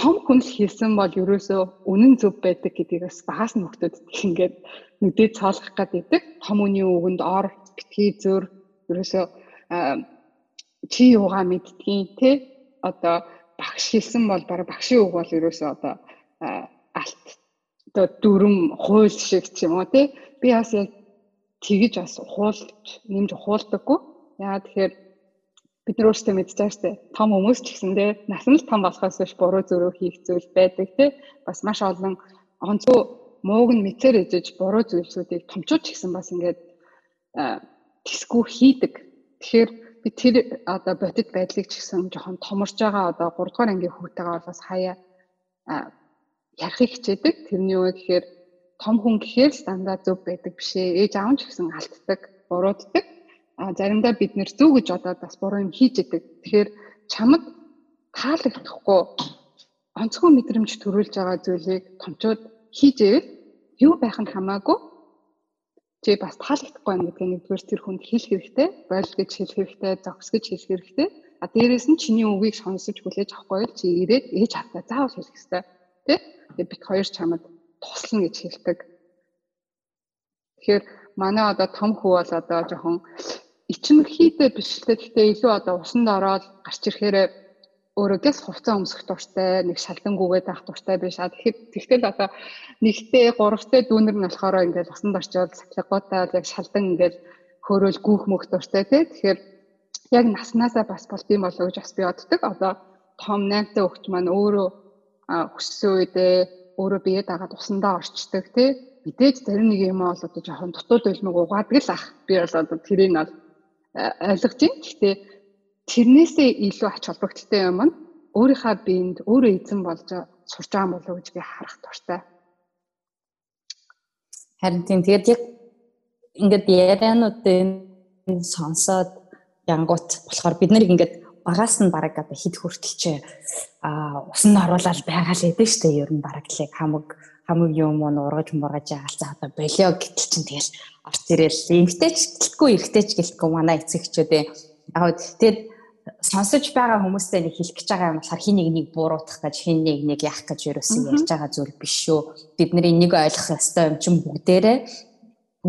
том хүн л хийсэн бол ерөөсөө үнэн зөв байдаг гэдгийг бас багаас нь хөгтөд ингээд нүдээ цоолох гэдэг. Том үний үгэнд ор битгий зөр ерөөсөө чи юугаа мэддгийг те одоо багш хэлсэн бол бараг багшийн үг бол ерөөсөө одоо алт одоо дүрм хууль шиг ч юм уу те би бас яг тэгэж бас хуулж нэмж хуулдаггүй. Яа тэгэхээр бид нар өөрсдөө шүү дээ. Том хүмүүс ч гэсэндээ насан л том болохоос биш буруу зөрөө хийх зүйл байдаг тий. Бас маш олон онцгой мууг нь мэтэр ээжэж буруу зүйлсүүдийг томчууд ч гэсэн бас ингээд тэсгүү хийдэг. Тэгэхээр би тэр одоо бодит байдлыг ч гэсэн жоохон томорж байгаа одоо 3 дугаар ангийн хүүтэйгээ бас хаяа ярихыг хичээдэг. Тэрний юу гэхээр том хүн гэхээр л дандаа зөв байдаг биш ээ. Ээж аав ч гэсэн алддаг, бурууддаг а заримдаа бид нэр зөв гэж бодоод бас буруу юм хийж идэг. Тэгэхээр чамд таалагдахгүй онцгой мэдрэмж төрүүлж байгаа зүйлийг томчууд хийж ивэл юу байх нь хамаагүй чи бас таалагдахгүй байна гэдгийг нэгдүгээр тэр хүнд хэлэх хэрэгтэй, бойл гэж хэлэх хэрэгтэй, зогс гэж хэлэх хэрэгтэй. А дээрэс нь чиний үгийг сонсож хүлээж авахгүй бол чи ирээд ээж хатаа заавал хэлэх хэрэгтэй. Тэ? Тэгээ бит хоёр чамд туслана гэж хэлдэг. Тэгэхээр манай одоо том хүү бол одоо жоохон ичимхийдээ биш л гэхдээ илүү одоо усанд ороод гарч ирэхээр өөрөө гэс хувцас өмсөх дуртай нэг шалдангүйгээд авах дуртай биш. А тэгэхэд тэгтэл одоо нэгтэй гуравтай дүүнер нь болохоор ингээд усанд орчоод сахлагуудаа яг шалдан ингээд хөөрөөл гүүх мөх дуртай тий тэгэхээр яг наснаасаа бас болдсон болоо гэж бас би боддог. Одоо том 8-тай хөгч маань өөрөө өссөн үедээ өөрөө бие дагаад усандаа орчдөг тий мэдээж зарим нэг юм бол одоо жоохон дутууд үлмэг угаадаг л ах. Би бол одоо тэрийг нь ойлгож байна. Гэхдээ тэрнээсээ илүү ач холбогдолтой юм нь өөрийнхөө биед өөрөө эзэн болж сурч байгаа болов уу гэж би харах дуртай. Харин тийм тэгээд яг ингээд яриануудын сонсоод янгут болохоор бид нарыг ингээд багаас нь бараг одоо хид хүртэлч а усан оруулаад байгаа л эдэн штэ ер нь бараг л хамаг хамаг юм уу ургаж мургаж яагаал за одоо болио гэтэл чинь тэгэл орц ирэл. Эмгтээч гэлтгүй эргэжтэйч гэлтгүй манай эцэгчүүдээ яг тэгээд сонсож байгаа хүмүүстэй нэг хэлэх гэж байгаа юм болохоор хин нэг нэг буруутгах гэж хин нэг нэг яах гэж ерөөсөн ярьж байгаа зүйл биш шүү. Бидний нэг ойлгох ёстой юм чинь бүгдээрээ.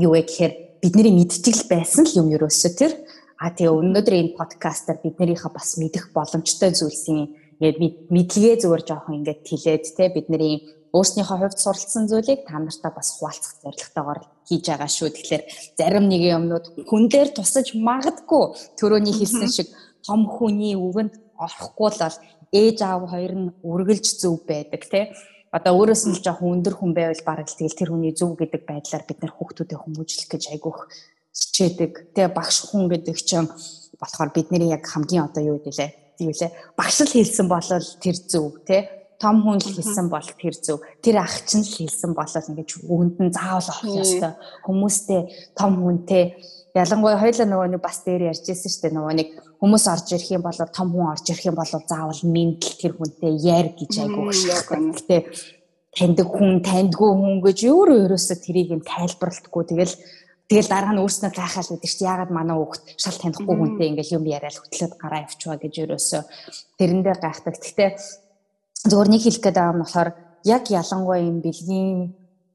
Юу вэ гэхээр бидний мэдчихэл байсан л юм ерөөсөө тэр. А тэгээ өнөөдөр энэ подкастаар биднэрийнхээ бас мэдэх боломжтой зүйлсийн мэдлэгээ зүгээр жоохон ингээд тэлээд те бидний өөрснийхөө хувьд суралцсан зүйлийг та нартай бас хуваалцах зорилготойгоор хийж байгаа шүү. Тэгэхээр зарим нэг юмнууд хүн дээр тусаж магадгүй төрөний хэлсэн шиг том хүний үгэнд орохгүй л бол ээж аав хоёр нь үргэлж зөв байдаг те одоо өөрөөс нь жоохон өндөр хүн байвал бараг л тэгэл тэр хүний зөв гэдэг байдлаар бид нар хүүхдүүдэд хүмүүжлэх гэж айгүйх хичээдэг. Тэгээ багш хүн гэдэг чинь болохоор бидний яг хамгийн одоо юу гэдэг лээ. Тийм лээ. Багш л хэлсэн болол тэр зөв тий том хүн л хэлсэн бол тэр зөв. Тэр ах чинь л хэлсэн болол ингэж үүнд нь заавал орох ёстой. Хүмүүстэй том хүнтэй ялангуяа хоёлаа нөгөө нэг бас дээр ярьжсэн шүү дээ нөгөө нэг хүмүүс орж ирэх юм бол том хүн орж ирэх юм бол заавал мэндэл тэр хүнтэй яар гэж айгуу шахдаг. таньдаг хүн таньдгүй хүн гэж өөрөө ерөөсө тэрийг нь тайлбарлахгүй тэгэл Тэгэл дараа нь өөрснөө гайхаад байдаг чинь яагаад манай хүүхд шал танихгүй хүнтэй ингээл юм яриад хөтлөөд гараа явчихваа гэж ерөөсөө тэрэндээ гайхдаг. Гэхдээ зөвөр нэг хэлэх гээд байгаа юм болохоор яг ялангуяа юм бэлгийн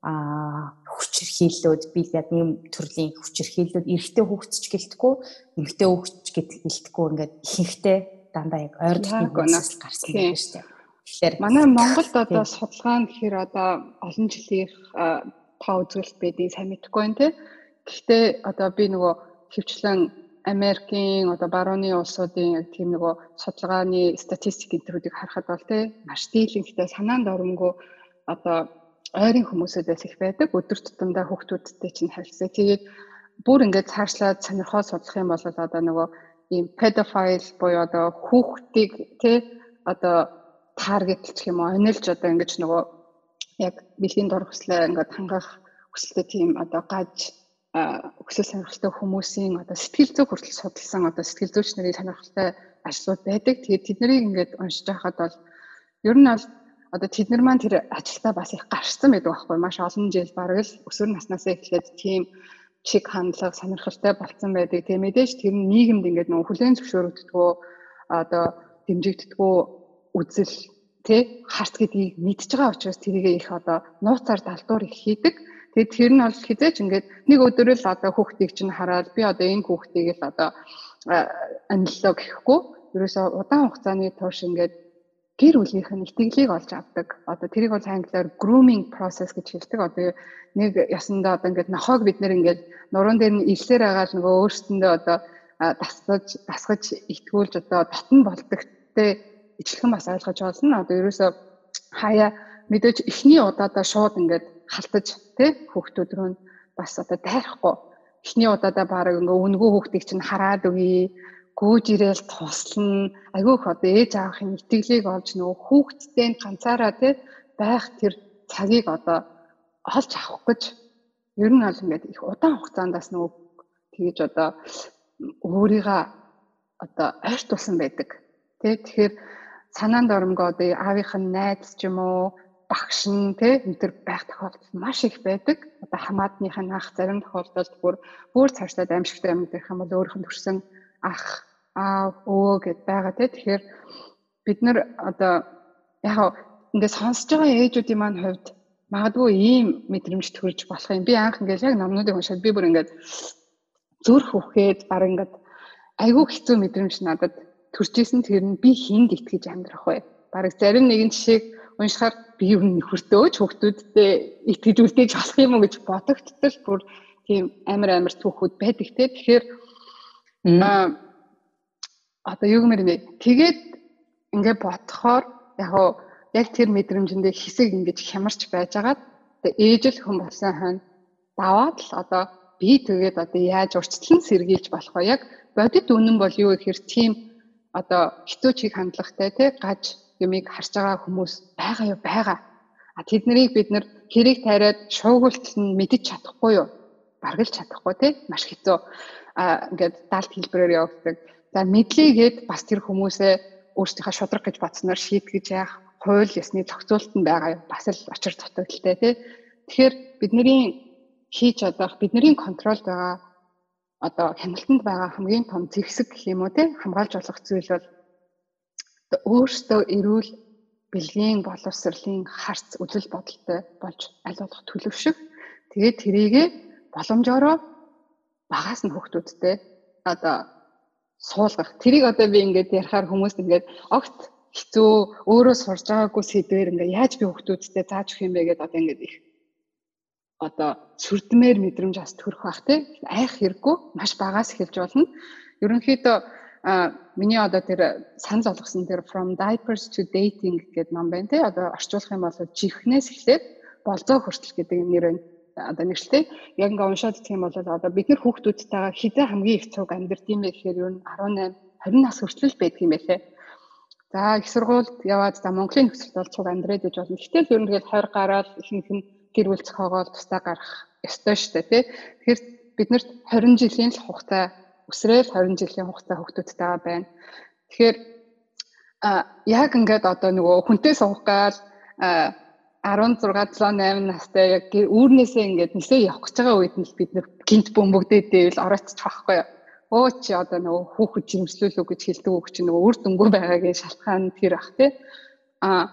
а хүчирхийллүүд би яг ийм төрлийн хүчирхийллүүд эрэгтэй хүүхдч гэлтгүү эмэгтэй хүүхдч гэд гэлтгүү ингээд ихэнхдээ дандаа яг ойрдох хүнээс гарсан байдаг шүү дээ. Тэгэхээр манай Монголд одоо судалгаа нь гэхээр одоо олон жилийн та үзүүлэлт байдгийг сайн мэдэхгүй байна те. Гэхдээ одоо би нөгөө хөвчлэн Америкийн одоо барууны улсуудын яг тийм нөгөө судалгааны статистик энтрүүдийг харахад бол тий маш дийлэнхтэй санаанд оромгүй одоо ойрын хүмүүсүүдээс их байдаг өдөр тутамдаа хүүхдүүдтэй чинь харилцаа. Тэгээд бүр ингээд цаашлаад сонирхол судлах юм бол одоо нөгөө ийм pedophile буюу одоо хүүхдийг тий одоо таргетлчих юм уу онилж одоо ингэж нөгөө яг бэлгийн дор хүслээ ингээд хангах хүсэлтэй тийм одоо гаж өксөл сонирхолтой хүмүүсийн одоо сэтгэл зүй хүртэл судалсан одоо сэтгэл зүйч нарын сонирхолтой ажлууд байдаг. Тэгээд тэд нарыг ингээд уншиж байхад бол ер нь бол одоо тэд нар маань тэр ажилдаа бас их гарцсан байдаг байхгүй маш олон жил бараг л өсвөр наснаасаа эхлээд тийм чиг хандлага сонирхолтой болцсон байдаг. Тэгээ мэдээж тэр нь нийгэмд ингээд нөх хүлэн зөвшөөрөгддгөө одоо дэмжигддгөө үзэл тэ харц гэдгийг мэдж байгаа учраас тэрийг их одоо нууцаар далдуур их хийдэг. Тэгээд тэр нь бол хизээч ингээд нэг өдөр л одоо хүүхдийг чинь хараад би одоо энэ хүүхдийг л одоо аниллоо гэхгүй ерөөсөө удаан хугацааны турш ингээд гэр бүлийнх нь итгэлийг олж авдаг. Одоо тэрийг бол англиар grooming process гэж хэлдэг. Одоо нэг ясандаа одоо ингээд нохоог бид нэр ингээд нуруунд дээр нь илсээр байгаа л нөгөө өөрсөндөө одоо дасгаж дасгаж итгүүлж одоо татн болдогтэй ижилхэн бас ойлгож олно. Одоо ерөөсөө хаяа мэдээж эхний удаадаа шууд ингээд халтаж тий хүүхдүүд рүү бас одоо дайрахгүй. Эхний удаадаа баг ингээ өнгөө хүүхдийг чинь хараад өгье гүйж ирээл туслана айгүйх одоо ээж аавын итгэлийг олж нөгөө хүүхдтэй ганцаараа тий байх тэр цагийг одоо олж авах гэж ер нь бол ингээд их удаан хугацаандаас нөгөө тэгэж одоо өөрийгөө одоо ойрт тусан байдаг. Тий тэгэхээр санаанд оромгоо одоо аавынх нь найз ч юм уу багш нь те өнтер байх тохиолдол маш их байдаг. Одоо хамаатных нь ах зарим тохиолдолд бүр бүр цаашлаад аимшигтай юм дэх юм бол өөрийнх нь төрсэн ах аав өвөө гэд байгаа те. Тэгэхээр бид нар одоо яг ингээд сонсож байгаа ээжүүдийн маань хувьд магадгүй ийм мэдрэмж төрж болох юм. Би анх ингээд яг номнуудыг уншаад би бүр ингээд зүрх үхээд баг ингээд айгүй хэцүү мэдрэмж надад төрж исэн тэр нь би хинд итгэж амьдрах вэ? Бараг зарим нэгэн жишээг уншихаар би юу нөхөртөөч хүүхдүүдтэй итгэж үлдээж болох юм уу гэж бодогдтол бүр тийм амар амар түүхүүд байдаг те. Тэгэхээр аа одоо юу гэмээр нэ тэгээд ингээд бодохоор яг уу яг тэр мэдрэмжэндээ хэсэг ингэж хямарч байжгаад ээж л хүн болсон хань даваад л одоо би тэгээд одоо яаж урьдчилан сэргийлж болох вэ? Яг бодит үнэн бол юу гэхээр тийм одоо хэцүү чиг хандлагатай те гаж юмыг харж байгаа хүмүүс байгаа юу байгаа. А тэднийг бид нэр хэрэг тайраад шуугуултал нь мэдэж чадахгүй юу? Баргалж чадахгүй те маш хэцүү. А ингээд далд хэлбэрээр явагддаг. За мэдлийгээд бас тэр хүмүүсээ өөрсдийнхөө шудраг гэж бодсноор шийтгэж яах хууль ёсны зохицуулалт нь байгаа бас л очир дутагдaltaй тий. Тэгэхээр бидний хийж одоох бидний контролд байгаа одоо хяналтанд байгаа хамгийн том зэгсэг гэх юм уу тий хамгаалж болох зүйл бол өөртөө эрүүл бэлгийн боловсролын харц үзэл бодолтой болж аль болох төлөвшөх. Тэгээд тэрийгэ боломжоор багаас нь хүүхдүүдтэй одоо суулгах. Тэрийг одоо би ингээд ярихаар хүмүүс ингээд огт хэцүү өөрөө сурж байгаагүй сэдвэр ингээд яаж би хүүхдүүдтэй зааж өгөх юм бэ гэдээ одоо ингээд их одоо сүрдмээр мэдрэмж бас төрөх бах тий айх хэрэггүй маш багаас эхэлж болно. Ерөнхийдөө миний одоо тэр санал болгосон тэр from diapers to dating гэдэг ном байна тий одоо орчуулах юм бол жихнээс эхлээд болзоо хүртэл гэдэг нэр байна одоо нэгшлээ. Яг ингээ уншаад идэх юм бол одоо бид нар хүүхдүүдтэйгээ хизээ хамгийн их цуг амьдэрд юм бэ гэхээр юу 18 20 нас хүртэл байдаг юм байлээ. За их сургуульд яваад за Монголын нөхцөлд бол цуг амьдрээд иж болно. Гэтэл ер нь тэгэл 20 гараад ихэнх нь гэр бүл зохиогоод тусдаа гарах ёстой дээ тий. Тэгэхээр биднэрт 20 жилийн л хугацаа өсрөөл 20 жилийн хугацаа хүүхдүүдтэйгээ байна. Тэгэхээр яг ингээд одоо нөгөө хүнтэй суух гал 16 7 8 настай яг үүрнээсээ ингээд нисээ явах гэж байгаа үед нь бид нэр гинт бөмбөгдөөдөө л оройтчих байхгүй юу. Өө чи одоо нөгөө хүүхэд жирэмслүүлүү гэж хэлдэг үг чи нөгөө үр дүнгүй байгаагийн шалтгаан тэр ах тий. А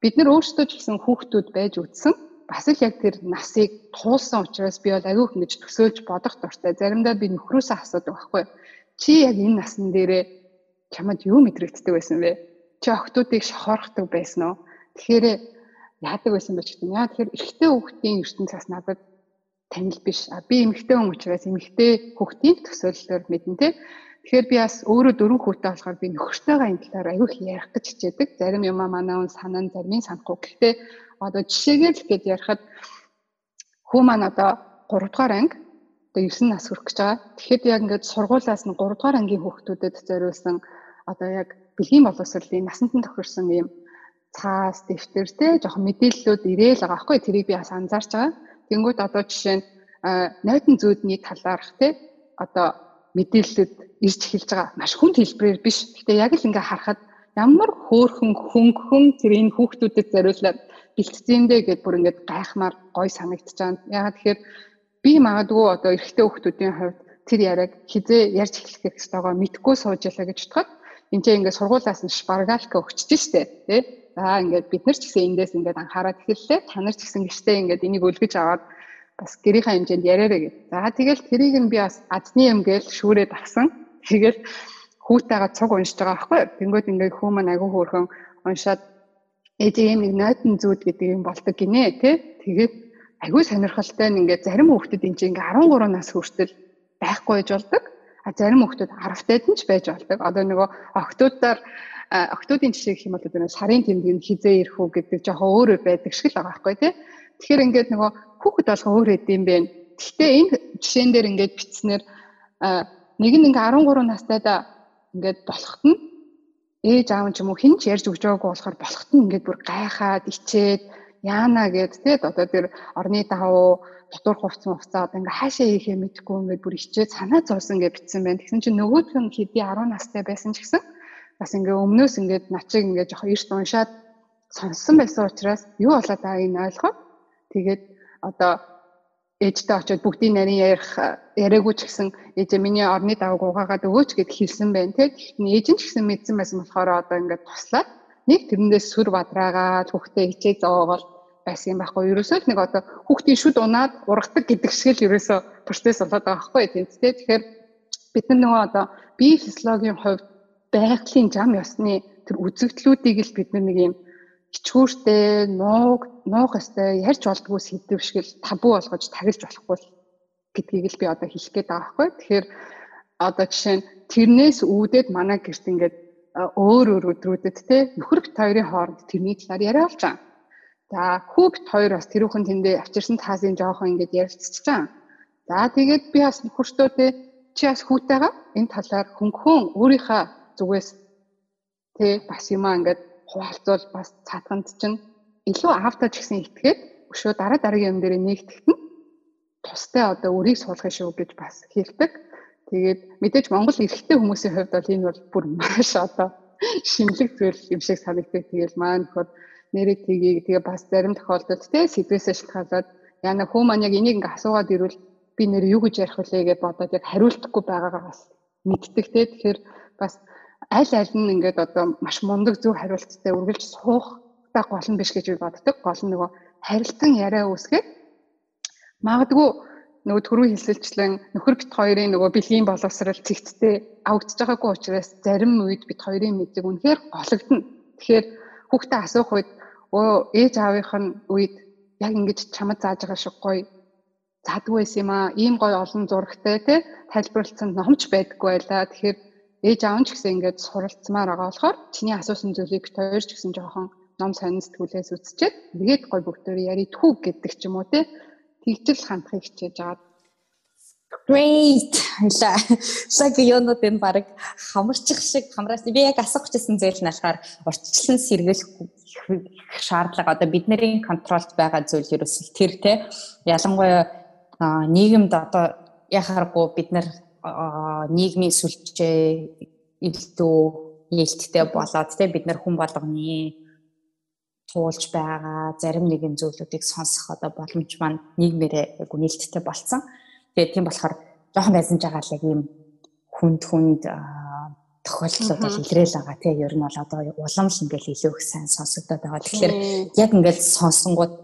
бид нар өөрсдөө ч гэсэн хүүхдүүд байж үтсэн бас л яг тэр насыг туулсан учраас би бол аgiuх ингэж төсөөлж бодох дуртай. Заримдаа би нөхрөөсөө асуудаг байхгүй. Чи яг энэ насн дээрээ чамд юу мэдрэгддэг байсан бэ? Чи охтуудыг шохорхдаг байсан уу? Тэгэхээр яадаг байсан бэ гэдэг нь яа тэгэхээр эрэгтэй хүүхдийн ертөнц бас надад танил биш. А би эмэгтэй хүн учраас эмэгтэй хүүхдийн төсөөллөөр мэднэ те. Тэгэхээр би бас өөрөө дөрөв хүүтэй болохоор би нөхөртөйгээ энэ талаар их ярих гэж хичээдэг. Зарим юм аа манай хүн санаа нь зарим санахгүй. Гэхдээ одоо жишээгээр л гээд ярихад хүү маань одоо 3 дугаар анги одоо 9 нас хүрэх гэж байгаа. Тэгэхэд яг ингээд сургуулаас нь 3 дугаар ангийн хүүхдүүдэд зориулсан одоо яг бэлгийн боловсролын насанд нь тохирсон ийм цаас, дэвтэр те жоохон мэдээллүүд ирээл байгаа байхгүй тэрийг би бас анзаарч байгаа. Тэнгүүд одоо жишээ нь нойтон зүүдний талаарх те одоо мэдээллүүд ирж эхэлж байгаа. Маш хүнд хэлбэрээр биш. Гэтэ яг л ингээ харахад ямар хөөхөн хөнгөн тэр энэ хүүхдүүдэд зориулаад бэлтцээндээ гэд бүр ингээд гайхмаар гой санагдаж байна. Ягаад тэгэхээр би магадгүй одоо эрэгтэй хүүхдүүдийн хувьд тэр яриаг хизээ ярьж эхлэх хэрэгтэйгоо мэдгүй сууж ялаа гэж бодоход энэ чинь ингээд сургуулаас нь шпаргалка өгчөж штэ тий За ингээд бид нар ч гэсэн эндээс ингээд анхаарал эхэллээ. Та нар ч гэсэн гэртээ ингээд энийг өлгөж аваад бас гэрийнхаа хэмжээнд яриараа гэж. За тэгэл тэрийг нь би бас адны юм гээл шүүрээд авсан. Тэгэл хүүтэйгээ цуг уншиж байгаа байхгүй? Тэнгүүд ингээд хүү маань агүй хөөрхөн уншаад ээжийн нэг нойтон зүуд гэдэг юм болдог гинэ тий. Тэгээд агүй сонирхолтой нь ингээд зарим хүүхдэд энэ чинь ингээд 13 нас хүртэл байхгүй байж болдог. А зарим хүүхдэд 10 таад нь ч байж болдог. Одоо нөгөө октоудаар октоудын жишээ гэх юм бол одоо сарын тэмдэг нь хизээ ирэх үү гэдэг жоохон өөрөө байдаг шиг л байгаа байхгүй тий. Тэгэхээр ингээд нөгөө хүүхэд болгоо өөр хэдэм бэ. Гэхдээ энэ жишээн дээр ингээд бичснээр нэг нь ингээ 13 настайда ингээд болохт нь ээж аав ч юм уу хин ч ярьж өгч байгаагүй болохоор болохт нь ингээд бүр гайхаад ичээд яана гэд тэгээд одоо тэр орны давуу дотор хувцсан хувцаа одоо ингээ хаашаа хийхээ мэдэхгүй ингээд бүр ичээд санаа зовсон гэж бичсэн байна. Тэгсэн чинь нөгөөдх нь хэдий 10 настай байсан ч гэсэн бас ингээ өмнөөс ингээд начиг ингээ жоохон эрт уншаад сонссон байсан учраас юу болоод байгааг нь ойлгоод тэгээд одоо ээжтэй очиод бүгдийн нарийн ярих яриаггүй ч гэсэн ээжээ миний орны даваг угаагаад өгөөч гэд хэлсэн те. Тэгэхдээ ээж нь ч гэсэн мэдсэн байсан болохоор одоо ингээд туслаад нэг тэрэндээ сүр бадраагаад хүүхдээ хичээ зоогоол байсан юм байхгүй. Ерөөсөө нэг одоо хүүхдийн шүд унаад ургадаг гэдэг шиг л ерөөсөө процесс болоод байгаа байхгүй тийм. Тэгэхээр бид нар нөгөө одоо бие физиологийн хувьд байгалийн зам ёсны тэр үзэгдлүүдийг л бид нэг юм ичгүүртэй нууг нуух өстэй ярьж болдгоо сэдв шиг л табу болгож тагилж болохгүй гэдгийг л би одоо хэлэх гээд байгаа байхгүй. Тэгэхээр одоо жишээ нь тэрнээс үүдээд манай гэрт ингээд өөр өөр өдрүүдэд те нөхөр бит хоёрын хооронд тэрний талаар яриа болж байгаа. За хүү бит хоёр бас тэрүүхэн тэндээ авчирсан таазын жоохон ингээд ярилцчихсан. За тэгээд би бас нөхөртөө те чи бас хүүтэйгээ энэ талаар хөнгөн өөрийнхөө зүгээс Тэ бас юмаа ингээд хуваалцуул бас цаатганд чинь илүү автаж гэсэн итгээд өшөө дараа дараагийн юм дээр нэгтгэх нь тустай одоо өрийг суулгах шүү гэж бас хэлдэг. Тэгээд мэдээж Монгол эрэгтэй хүмүүсийн хувьд бол энэ бол бүр маш одоо шинэлэг зүйл юм шиг санагддаг. Тэгээд маань нөхөр нэрээ тгийг тэгээ бас зарим тохиолдолд те сэдвээсээ шалтгаалаад яна хөө маань яг энийг ингээ асуугаад ирвэл би нэр юу гэж ярих вүлээ гэж бодоод яг хариултахгүй байгаагаа бас мэддэг те. Тэгэхээр бас аль аль нь ингээд одоо маш мундаг зөв хариулттай үргэлж суух та гол нь биш гэж би боддог. Гол нь нөгөө харилцан яриа үүсгээд магадгүй нөгөө түрүү хэлсэлчлэн нөхөр бит хоёрын нөгөө бэлгийн боловсрал цэгцтэй авагдж байгаагүй учраас зарим үед бит хоёрын мэдлэг үнэхээр гологдно. Тэгэхээр хүүхдээ асуух үед өө ээж аавынх нь үед яг ингэж чамд зааж байгаа шиг гоё задгүй байсан юм аа. Ийм гоё олон зурагтай те тайлбарлалцсан номч байдаггүй байлаа. Тэгэхээр ээж аав ч гэсэн ингээд суралцмаар байгаа болохоор чиний асуусан зүйлийг хоёр ч гэсэн жоохон ном сонин сэтгүүлээс үзчихэд нэгэд гой бүгдөө яридхүү гэдэг ч юм уу те тэгжэл хандахыг хичээж байгаа. Great. Хила. Саг юунууд энэ баг хамарчих шиг хамраас би яг асуух гэсэн нь болохоор урьдчилан сэргийлэх шаардлага одоо бидний контролд байгаа зүйл ерөөсөл тэр те ялангуяа нийгэмд одоо яхааргүй бид нар нийгмийн сүлжээ илүү нээлттэй болоод те бид нар хүн болгоны туулж байгаа зарим нэгэн зүйлүүдийг сонсох одоо боломж маань нийгмээрээ айгу нээлттэй болцсон. Тэгээд тийм болохоор жоохон байсан жагаа л яг ийм хүнд хүнд тохиолдлууд бол илрээл байгаа тийм ер нь бол одоо улам л ингээл илүү их сайн сонсогдоод байгаа. Тэгэхээр яг ингээл сонсонгууд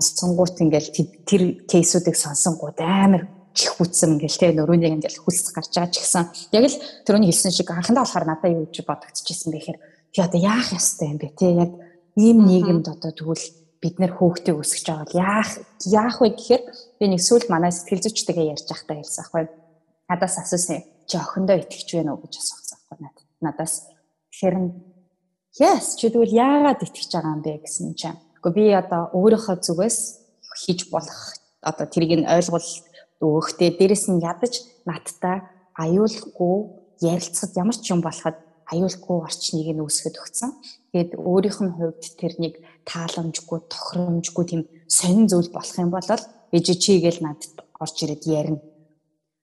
сонгуут ингээл тэр кейсүүдийг сонсонгууд амар чих үтсэн ингээл те нөрөөнийг ингээл хүсс гарч байгаа ч гэсэн. Яг л түрүүний хэлсэн шиг анхандаа болохоор надад юу гэж бодогдчихсэн бэ гэхээр би одоо яах ёстой юм бэ те? Яг ийм нийгэмд одоо тэгвэл бид нэр хөөхтэй өсгөж байгаа бол яах яах вэ гэхээр би нэг сүүл манай сэтгэл зүйчтэйгээ ярьж байхдаа хэлсэн аахгүй. Надаас асуусан чи охиндоо итгэж байна уу гэж асуусан аахгүй. Надаас тэгэхээр yes чи тэгвэл яагаад итгэж байгаа юм бэ? гэсэн чинь Гэхдээ би одоо өөрийнхөө зүгээс хийж болох одоо тэрийг нь ойлгуул өгөхтэй дээрэс нь ядаж надтай аюулгүй ярилцахад ямар ч юм болоход аюулгүй орчныг нь үүсгэж өгсөн. Тэгээд өөрийнх нь хувьд тэрнийг тааламжгүй, тохиромжгүй тийм сонин зүйл болох юм бол ээж чигээл надад орж ирээд ярина.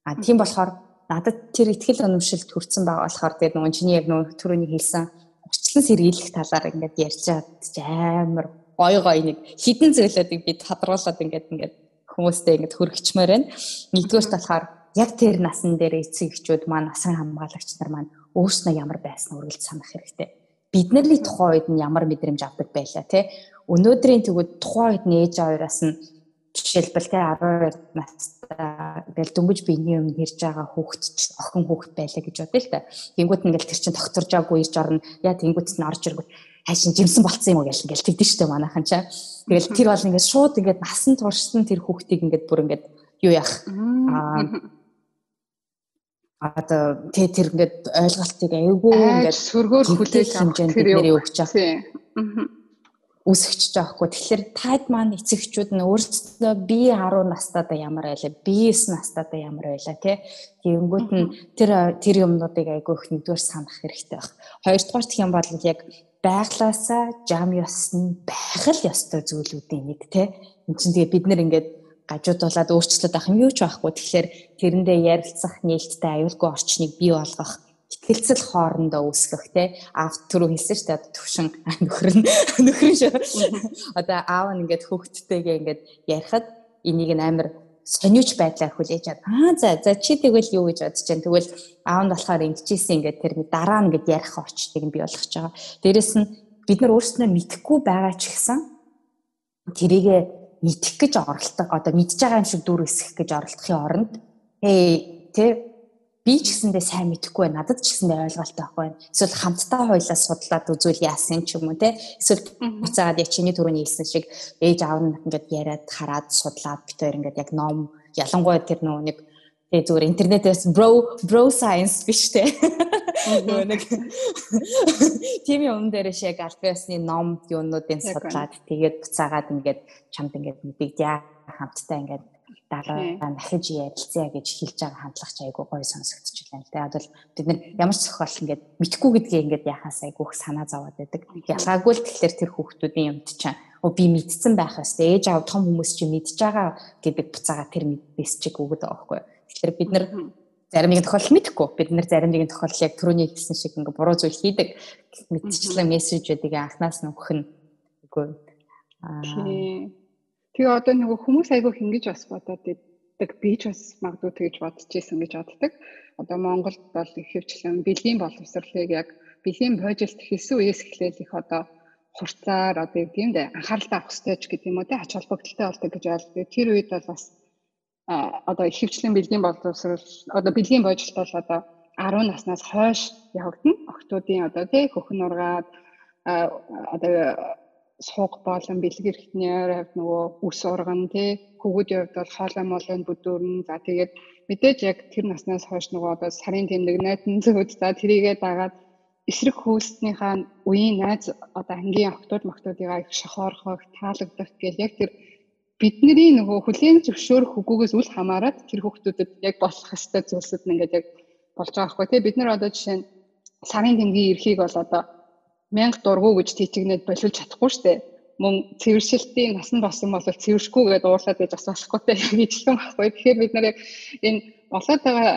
А тийм болохоор надад тэр ихтгэл өнөмшөлт хүрсэн байгаа болохоор тэгээд нөгөө чиний яг нөгөө түрүүний хэлсэн урчлан сэргийлэх талаар ингээд ярьчаад амар гой гой нэг хідэн зүйлүүдийг би тодруулаад ингээд ингээд хүмүүстэй ингээд хөргөчмөр байна. Нэгдүгээр талахаар яг тэр насан дээр эцэг эхчүүд маань насан хамгаалагч нар маань өөрснөө ямар байсан үргэлж санах хэрэгтэй. Бидний тухайн үед нь ямар мэдрэмж авдаг байлаа те. Өнөөдрийн тэгвэл тухайн үед нээж аваараас нь жишээлбэл те 12 настай ингээл дөнгөж биений өмнө хэрж байгаа хүүхэд охин хүүхэд байлаа гэж бодъё л та. Тэнгүүт ингээл тэр чин докторж байгаагүй ирж орно. Яа тэнгүүт нь орж иргүүт хайшин жимсэн болцсон юм уу гэж ингээл тэгдэж штэ манайхан чаа. Тэгэл тэр бол ингээд шууд ингээд насан туршсан тэр хүүхдийг ингээд бүр ингээд юу яах? Аа. Одоо тэ тэр ингээд ойлголтыг айгүй ингээд сөргөөр хүлээж хэмжээнд бидний өгч байгаа үсгэж байгаа хгүй. Тэгэхээр таад маань эцэгчүүд нь өөрсдөө би 10 настайдаа ямар байлаа, би 9 настайдаа ямар байлаа тий. Тэгэнгүүт нь тэр тэр юмнуудыг айгүй их нэгдүгээр санах хэрэгтэй байх. Хоёрдугаар гэх юм бол яг байглаасаа жам ёсны байх л ёстой зүйлүүдийн нэг тий. Энд чинь тэгээ бид нэр ингээд гажуудуулаад өөрчлөлт авах юм юу ч байхгүй. Тэгэхээр тэрэндээ ярилцах нээлттэй аюулгүй орчныг бий болгох ихтгэлцэл хоорондоо үүсгэх те аав түрүү хэлсэн шүү дээ төвшин нөхөр нь нөхөр шүү одоо аав нь ингээд хүүхдтэйгээ ингээд ярихад энийг нь амар сониуч байдлаар хүлээж чад аа за за чи тэгвэл юу гэж бодож чинь тэгвэл аав нь болохоор ингэжсэн ингээд тэр дараа нь ингээд ярих орчтыг нь бий болгож байгаа. Дээрэс нь бид нар өөрсдөө мэдхгүй байгаа ч гэсэн тэрийгэ мэдэх гэж оролдог одоо мэдж байгаа юм шиг дүр эсэх гэж оролдохын оронд ээ тэ би ч гэсэндээ сайн мэдэхгүй байна. Надад ч гэсэндээ ойлголттой байхгүй байна. Эсвэл хамтдаа хойлоо судлаад үзвэл яасан ч юм уу те. Эсвэл буцаагаад яг чиний түрүүний хэлсэн шиг ээж аав нь ингээд яриад хараад судлаад хоёр ингээд яг ном ялангуяа тэр нөө нэг тэгээ зүгээр интернетээс bro bro science биш те. Нөгөө нэг тийм юм дээр шиг альбиасны ном юунуудын судлаад тэгээд буцаагаад ингээд чамд ингээд мэдэгдээ хамтдаа ингээд дараа нахиж ярилцъя гэж хэлж байгаа хандлага ч айгүй гоё сонсогдчихлаа л дээ. Одоо бид нар ямар ч зохиол ингээд мэдхгүй гэдгээ ингээд яхаас айгүйх санаа зовоод байдаг. Ялгаагүй л тэгэхээр тэр хүүхдүүдийн юмд чинь оо би мэдсэн байх хэвээр ээж аав том хүмүүс чи мэдж байгаа гэдэг буцаага тэр мэдээс чиг өгöd байгаа байхгүй. Тэгэхээр бид нар зарим нэгэн тохиолдол мэдэхгүй. Бид нар зарим нэгэн тохиолдол яг түрүүний хэлсэн шиг ингээ буруу зүйл хийдэг мэдчихлээ мессежүүдийг анхнаас нь өгөх нь үгүй. Аа. Тэгээ одоо нөгөө хүмүүс айгүй хингэж бас бодоод байдаг. Би ч бас магадгүй тэгж бодож исэн гэж боддог. Одоо Монголд бол их хөвчлэн бэлгийн боловсролыг яг бэлгийн проект хийсэн үеэс эхлээл их одоо хурцаар одоо тийм дээ анхааралтай авах хэрэгтэй ч гэдэг юм уу те ач холбогдолтой болдог гэж ойлгодог. Тэр үед бол бас одоо ихэвчлэн бэлгийн боловсрол одоо бэлгийн божилт бол одоо 10 наснаас хойш явагдана. Охтуудын одоо тий хөхн ургаад одоо сууг болон бэлэг эрхтнээр хувьд нөгөө үс урган тий. Хөвгүүдийн хувьд бол хоолой молон бүдүүрн за тэгээд мэдээж яг тэр наснаас хойш нөгөө одоо сарын тэмдэг найдан зөвд за тэрийгээ дагаад эсрэг хөөснийхаа үеийн найз одоо ангийн охтууд мохтуудыгаа их шохоорхох таалагдах гэл яг тэр бидний нөгөө хүлээн зөвшөөрөх үгүйгээс үл хамааран тэр хүүхдүүдэд яг болох хэвээр зүйлсүүд нь ингээд яг болж байгаа хгүй тий. Бид нар одоо жишээ нь сарын тэмдгийн эрхийг бол одоо 1000 дургу гэж тийчгнээд боловч чадахгүй штэ. Мөн цэвэршилтийн насан болсон бол цэвэршгүй гэдээ уурлаад байж асуулахгүй те гэжлэн байхгүй. Тэгэхээр бид нар яг энэ болоод байгаа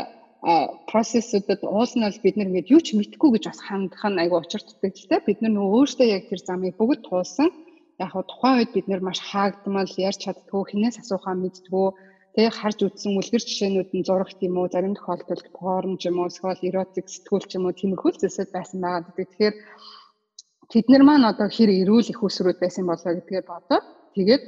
процессүүдэд уул нь бол бид нар ингээд юу ч мэдхгүй гэж бас хандах нь айгүй учир дутагдaltaй бид нар нөгөө өөртөө яг тэр замыг бүгд туулсан. Яг хаа тухайн үед бид нэр маш хаагдмал ярьж чаддгүй хинээс асуухаа мэддгүү тэг харж үзсэн үлгэр жишээнүүд нь зурагт юм уу зарим тохиолдолд порн ч юм уу эсвэл эротик сэтгүүл ч юм уу тиймэрхүү зүйлсүүд байсан байгаа гэдэг. Тэгэхээр тэд нар маань одоо хэр эрүүл их усрүүд байсан болоо гэдгээ бодоод тэгээд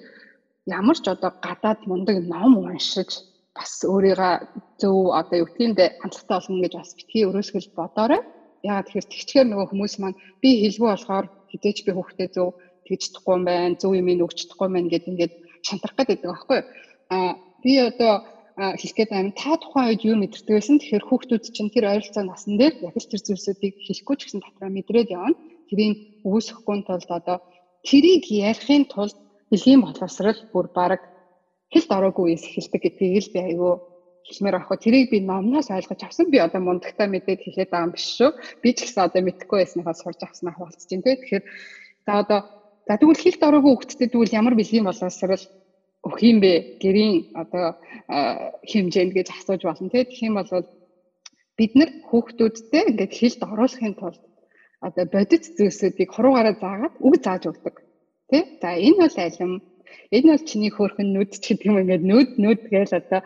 ямар ч одоо гадаад мундаг ном уншиж бас өөрийгөө зөв одоо юу гэмдэ хандлагатай болгоно гэж бас битгий өрөөсгөл бодоорой. Яагаад тэгэхээр тэгчгээр нөгөө хүмүүс маань би хэлгүй болохоор хідээч би хүүхдээ зөв тэгж чадахгүй юм байна, зөв юм өгч чадахгүй юм байна гэд ингээд шантарах гэдэг байхгүй юу? Аа би одоо хэлэх гээд байна. Та тухайн үед юу мэдэрдэг байсан? Тэгэхээр хүүхдүүд чинь тэр ойролцоо насан дээр яг л тэр зүйлсүүдийг хэлэхгүй ч гэсэн дотроо мэдрээд явна. Тэрийг үүсэхгүй тулд одоо тэрийг ярихын тулд бэлгийн боловсрал бүр баг хэлт ороогүй үес эхэлдэг гэдгийг л би айгүй хэлмээр авах. Тэрийг би номноос ойлгож авсан. Би одоо мундагтаа мэдээд хэлээд байгаа юм биш шүү. Би ч гэсэн одоо мэдхгүй байсныхаа сурж авснаа хуваалцж байна. Тэгэхээр за одоо За тэгвэл хилд ороогүй хөвгтдөд тэгвэл ямар бэлгийн боловсрал өгөх юм бэ? Гэрийн одоо хэмжээнд гэж асууж болно тийм. Тэгэх юм бол бид нар хүүхдүүдтэй ингээд хилд оруулахын тулд одоо бодит зүйлсүүдийг хуруугаараа заагаад үг зааж өгдөг. Тэ? За энэ бол алим энэ бол чиний хөөрхөн нүд ч гэдэг юм ингээд нүд нүд гээл одоо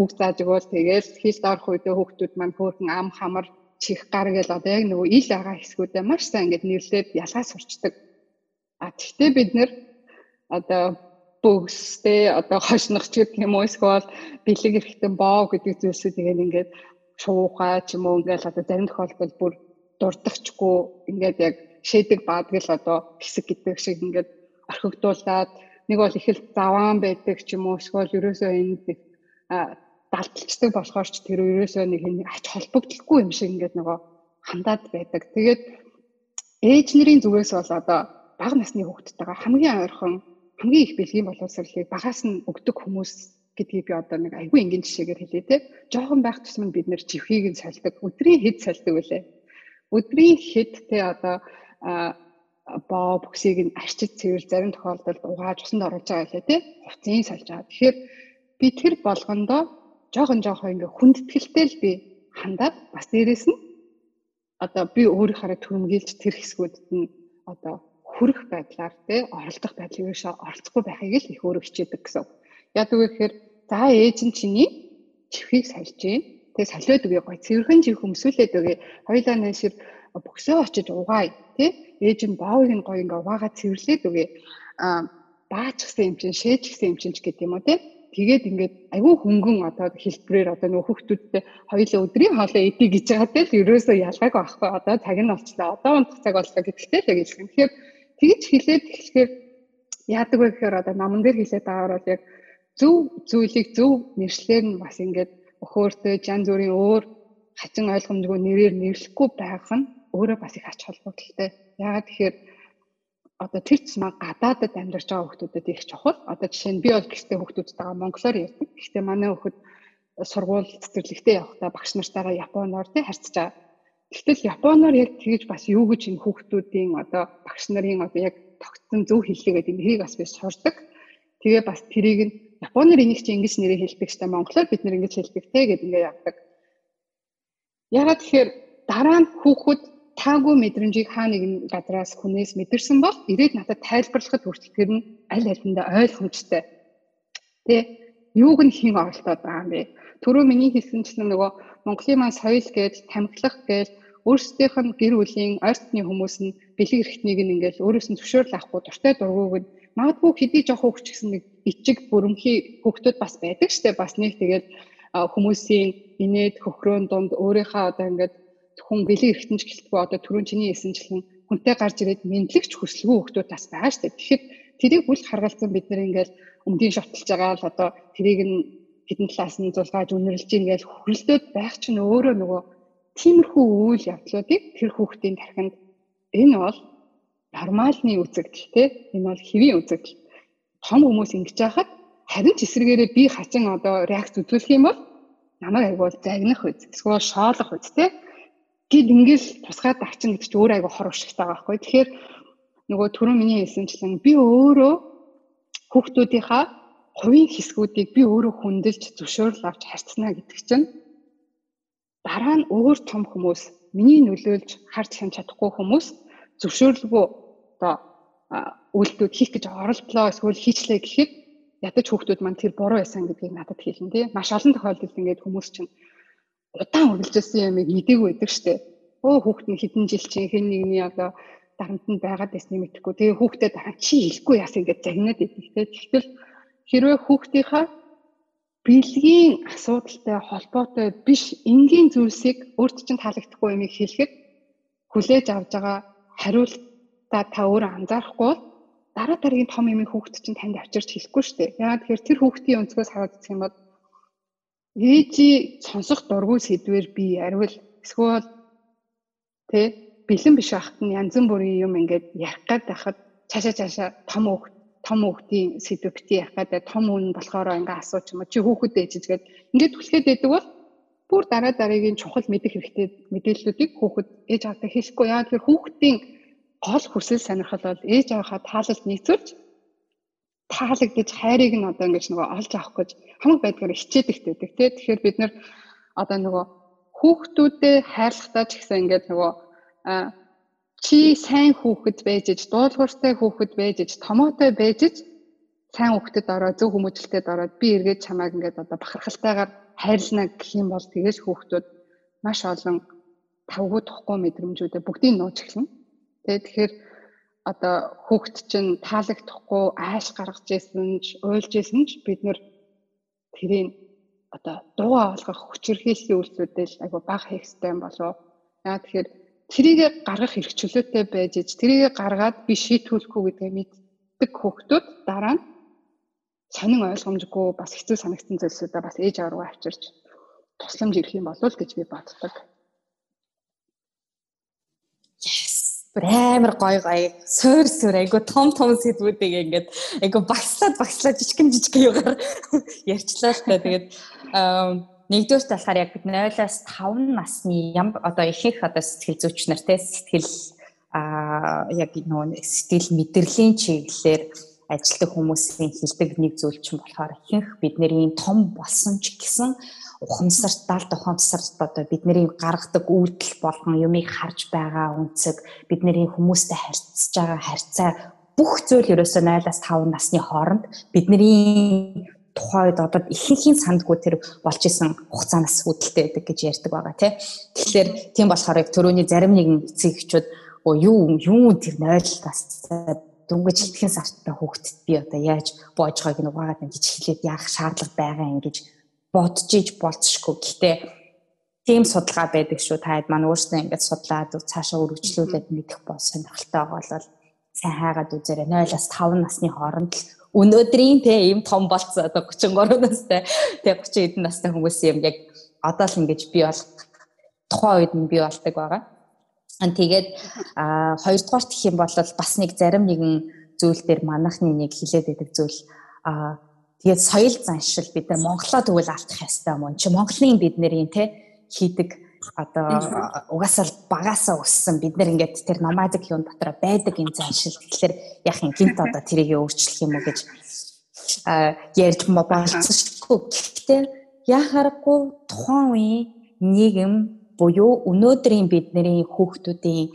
үг зааж өгөөл тэгээл хилд орох үедээ хүүхдүүд маань хөөрхөн ам хамар чих гар гээл одоо яг нөгөө ил байгаа хэсгүүдээ маш сайн ингээд нэрлээд ялгаа сурчдаг А тэгтээ бид нэр одоо бөөстэй одоо хошнох ч гэх юм уу эсвэл бэлэг эрэхтэн боо гэдэг зүйлсүүдийг ингээд шуухаа ч юм уу ингээд одоо зарим тохиолдолд бүр дурдахчгүй ингээд яг шийдэг баадгал одоо хэсэг гэдэг шиг ингээд орхигдуулаад нэг бол их л заваан байдаг ч юм уу эсвэл ерөөсөө энэ нэг далталцдаг болохоор ч тэр ерөөсөө нэг ач холбогдолгүй юм шиг ингээд нөгөө хандаад байдаг. Тэгээд ээж нарын зүгээс бол одоо бага насны хүүхдтэйгээ хамгийн ойрхон хамгийн их бэлгийн боловсролыг багаас нь өгдөг хүмүүс гэдгийг би одоо нэг айгүй энгийн жишээгээр хэлье те. Жохон байх тусмаа бид нэр живхийг нь сольдог. Өдрийн хэд сольдог үлээ. Өдрийн хэд те одоо боо бүксийг нь арчиж цэвэр зарим тохиолдолд угааж усанд оруулж байгаа лээ те. Хувцсыг сольж байгаа. Тэгэхээр би тэр болгондоо жоохон жоохон ингээ хүндэтгэлтэй л би хандаад бас дээрэс нь одоо би өөрийнхөө төрөмгийлж тэр хэсгүүдэд нь одоо хүрэх байдлаар тий оролдох байдлыг өшөө оролцохгүй байхыг л их өөрөө хичээдэг гэсэн. Яг үгүй гэхээр за ээж нь чиний чихийг сольж гин. Тэгээ солиод үгүй гой цэвэрхэн чих өмсүүлээд үгүй. Хоёлаа нэшэр бөксөө очиж угаая тий ээж нь боовыг нь гой ингээ угаагаа цэвэрлээд үгүй. А баач гсэн юм чин шээж гсэн юм чин ч гэдэг юм уу тий тэгээд ингээд айгүй хөнгөн одоо хэлбэрээр одоо нөгөө хүүхдүүдтэй хоёулаа өдрийн хоолой идэх гэж байгаа тэл ерөөсөө ялгааг байхгүй одоо цаг нь болчлаа одоо унтах цаг боллоо гэдэгтэй л яг хэлсэн. Тэгэхээр Тэгж хилээд эхлэхээр яадаг вэ гэхээр одоо наман дээр хилээд байгаагаар бол яг зөв зүйлийг зөв нэршлэр нь бас ингээд өхөөртэй жан зүрийн өөр хачин ойлгомжгүй нэрээр нэрлэхгүй байх нь өөрөө бас их ач холбогдолтой. Яагаад тэгэхээр одоо тэр тусмаа гадаадад амьдарч байгаа хүүхдүүдэд их чухал. Одоо жишээ нь би бол гэртээ хүүхдүүдтэйгээ монголоор ярьдаг. Гэхдээ манай хүүхэд сургууль цэцэрлэгтээ явахдаа багш нартайгаа японоор тий харьцаж байгаа. Гэтэл японоор яг тэгэж бас юу гэж энэ хүүхдүүдийн одоо багш нарын одоо яг тогтсон зөв хэллэгээд энийг бас би сурдаг. Тэгээ бас тэрийг нь японоор энийг чи ингэж нэрээ хэлдэг штэ монголоор бид нэр ингэж хэлдэг те гэд ингээ явдаг. Ягаад тэгэхээр дараа нь хүүхэд таагүй мэдрэмжийг хаа нэгэн газраас хүнээс мэдэрсэн бол ирээд надад тайлбарлахад хүртэл тэр нь аль алиндаа ойлгомжтой. Тэ юуг нь хэн оролдоод байгаа юм бэ? Түрүү миний хэлсэнчлэн нөгөө Монголын маань соёл гэж тамхилах гэж өөрсдийнх нь гэр бүлийн ойртны хүмүүс нь бэлэг эрхтнийг нь ингээл өөрөөс нь зөвшөөрөл авахгүй дуртай дургууг нь магадгүй хэдий жоох хөвч гэсэн нэг ичиг бүрэмхий хүүхдүүд бас байдаг штэ бас нэг тэгээд хүмүүсийн инээд хөхрөөн дунд өөрийнхөө одоо ингээд хүн бэлэг эрхтэнч гэлтгүй одоо түрүүн чиний хэлсэнчлэн хүнтэй гарч ирээд мэдлэгч хүслгүй хүмүүс бас байгаа дээ. Тэгэхэд тэрийг үл харгалзан бид нэр ингээл өмдийн шотлж байгаа л одоо тэрийг нь хэдэн талаас нь зулгааж үнэрлж ингээл хөрөлдөөд байх чинь өөрөө нөгөө тиймэрхүү үйл явдлуудыг тэр хүүхдийн тархинд энэ бол нормалны үзэгдэл те? Энэ бол хэвийн үзэгдэл. Том хүмүүс ингэж яхад харин ч эсрэгээрээ би хачин одоо реакц үзүүлэх юм бол намайг айгуул загнах үз эсвэл шоолох үз те? Гэд ингээл тусгаад авчин гэдэг чинь өөр айгу хор уршигтай байгаа байхгүй. Тэгэхээр нөгөө түрүү миний хэлсэнчлэн би өөрөө хүүхдүүдийнхаа хувийн хэсгүүдийг би өөрөө хүндэлж зөвшөөрөл авч харьцна гэдэг чинь дараа нь өөр том хүмүүс миний нөлөөлж харж хянж чадахгүй хүмүүс зөвшөөрлгүй одоо үйлдэлүүд хийх гэж оролдлоо эсвэл хийчлээ гэхэд ядаж хүүхдүүд маань тэр буруу байсан гэдгийг надад хэлнэ тий. Маш олон тохиолдолд ингээд хүмүүс чинь удаан үргэлжилсэн ямыг мдэггүй байдаг штэ. Өө хүүхэд нь хэдэн жил чинь хэн нэгний одоо дарамт нь байгаад байсныг мэдэхгүй. Тэгээ хүүхдэд дараа чи хэлэхгүй яасан гэж загнаад идэг те. Тэгтэл хэрвээ хүүхдийнхаа бэлгийн асуудалтай холбоотой биш энгийн зүйлсийг өөрт чинь таалагдахгүй юмыг хэлэхэд хүлээж авж байгаа хариултаа та өөрөө анзаарахгүй бол дараа дараагийн том юмыг хүүхд чинь танд авчирч хэлэхгүй шүү дээ. Яагаад тэгэхээр тэр хүүхдийн өнцгөөс хараад үзэх юм бол ээжи сонсох дургүй сэдвэр би арвил эсвэл тэ бэлэн биш байхад нь янз бүрийн юм ингээд ярих гад байхад цаашаа цаашаа том хүүхд том хүүхдийн сэдв бити ярих гад том хүн болохоор ингээ асууч юм чи хүүхэд ээжж гээд ингээд түлхээд байдаг бол бүр дараа дараагийн чухал мэдэх хэрэгтэй мэдээллүүдийг хүүхэд ээж аваатай хэлэхгүй яа тэгэхээр хүүхдийн гол хүсэл сонирхол бол ээж аваахаа таалалд нийцүүлж таалагдж хайрыг нь одоо ингэж нөгөө олж авах гэж хамаг байдгаар хичээдэг байдаг тий. Тэгэхээр бид нэр одоо нөгөө хүүхдүүдэд хайрлахтаа ч гэсэн ингээд нөгөө чи сайн хүүхэд байж иж дуулууртай хүүхэд байж иж томоотой байж иж сайн хүүхдэд ороо зөв хүмүүжлэлтэд ороод би эргээд чамааг ингээд одоо бахархалтайгаар хайрлана гэх юм бол тэгээс хүүхдүүд маш олон тавгүй тухгүй мэдрэмжүүдээ бүгдийг нууж эхэлнэ. Тэгэхээр одоо хүүхэд чинь таалагдахгүй ааш гаргаж ирсэн ч уйлж ирсэн ч бид нэр тэрийг одоо дууга олгох хүчирхийллийн үйлсүүдэл айгу бага хийх хэрэгтэй болов. Яа тэгэхээр тэрийг гаргах эрх чөлөөтэй байж ич тэрийг гаргаад би шийтгүүлэхгүй гэдгээ мэддэг хүүхдүүд дараа нь сонин ойлгомжгүй бас хэцүү санагдсан зүйлсүүдээ бас ээж аваа руу авчирч тусламж ирэх юм болов гэж би боддог. Yes амар гой гой суур суур айгу том том сэдвүүдийг ингээд айгу багслаад багслаад жижигэн жижигэн югаар ярьчлаа л та тэгээд нэгдүгээр талахаар яг бид 0-аас 5 насны ям одоо ихэнх одоо сэтгэл зүйч нар те сэтгэл а яг нөө сэтгэл мэдрэлийн чиглэлээр ажилтдаг хүмүүсийн хилдэг нэг зүйл чинь болохоор ихэнх бидний том болсон ч гэсэн ухамсарт далд ухамсарт одоо бидний гаргадаг үйлдэл болгон юмыг харж байгаа үнцэг бидний хүмүүстэй харьцаж байгаа харьцаа бүх зүйл ерөөсөө 0-аас 5 насны хооронд бидний тухайд одоо ихэнхийн сандгүй тэр болж исэн хугацаанаас үүдэлтэй байдаг гэж ярьдаг байгаа тий. Тэгэхээр тийм болохоор яг төрөний зарим нэгэн эцэг эхчүүд оо юу юу тэр 0-аас дөнгөж итгэн сарттай хүүхдэд би одоо яаж боож байгааг нь угаагаад ингэж хэлээд яах шаардлага байгаа юм гэж бодож иж болцшгүй. Гэхдээ тийм судалгаа байдаг шүү. Таад маань өөрсдөө ингэж судлаад цаашаа үргэлжлүүлээд мэдэх бол сонирхолтой байгаа бол сайн хайгаад үзээрэй. 0-аас 5 насны хооронд л өнөөдрийн те ийм том болцсон одоо 33 настай те 30 хэдэн настай хүмүүс юм яг одоо л ингэж би бол тухайн үед нь би болдог байгаа. Тэгээд а хоёрдугаарт гэх юм бол бас нэг зарим нэгэн зүйл дээр манахны нэг хилээд байдаг зүйл. А тэгээд соёл заншил бид нар Монголоо тэгвэл алдах ёстой юм. Чи Монголын бидний те хийдэг одоо угаасаа багасаа өссөн бид нар ингээд тэр номадик юм дотор байдаг энэ заншил. Тэгэхээр яг юм гинт одоо тэрийг өөрчлөх юм уу гэж а ярьж болцсохгүй гэхдээ яа харахгүй тухайн үеийн нийгэм буюу өнөөдрийн бидний хүүхдүүдийн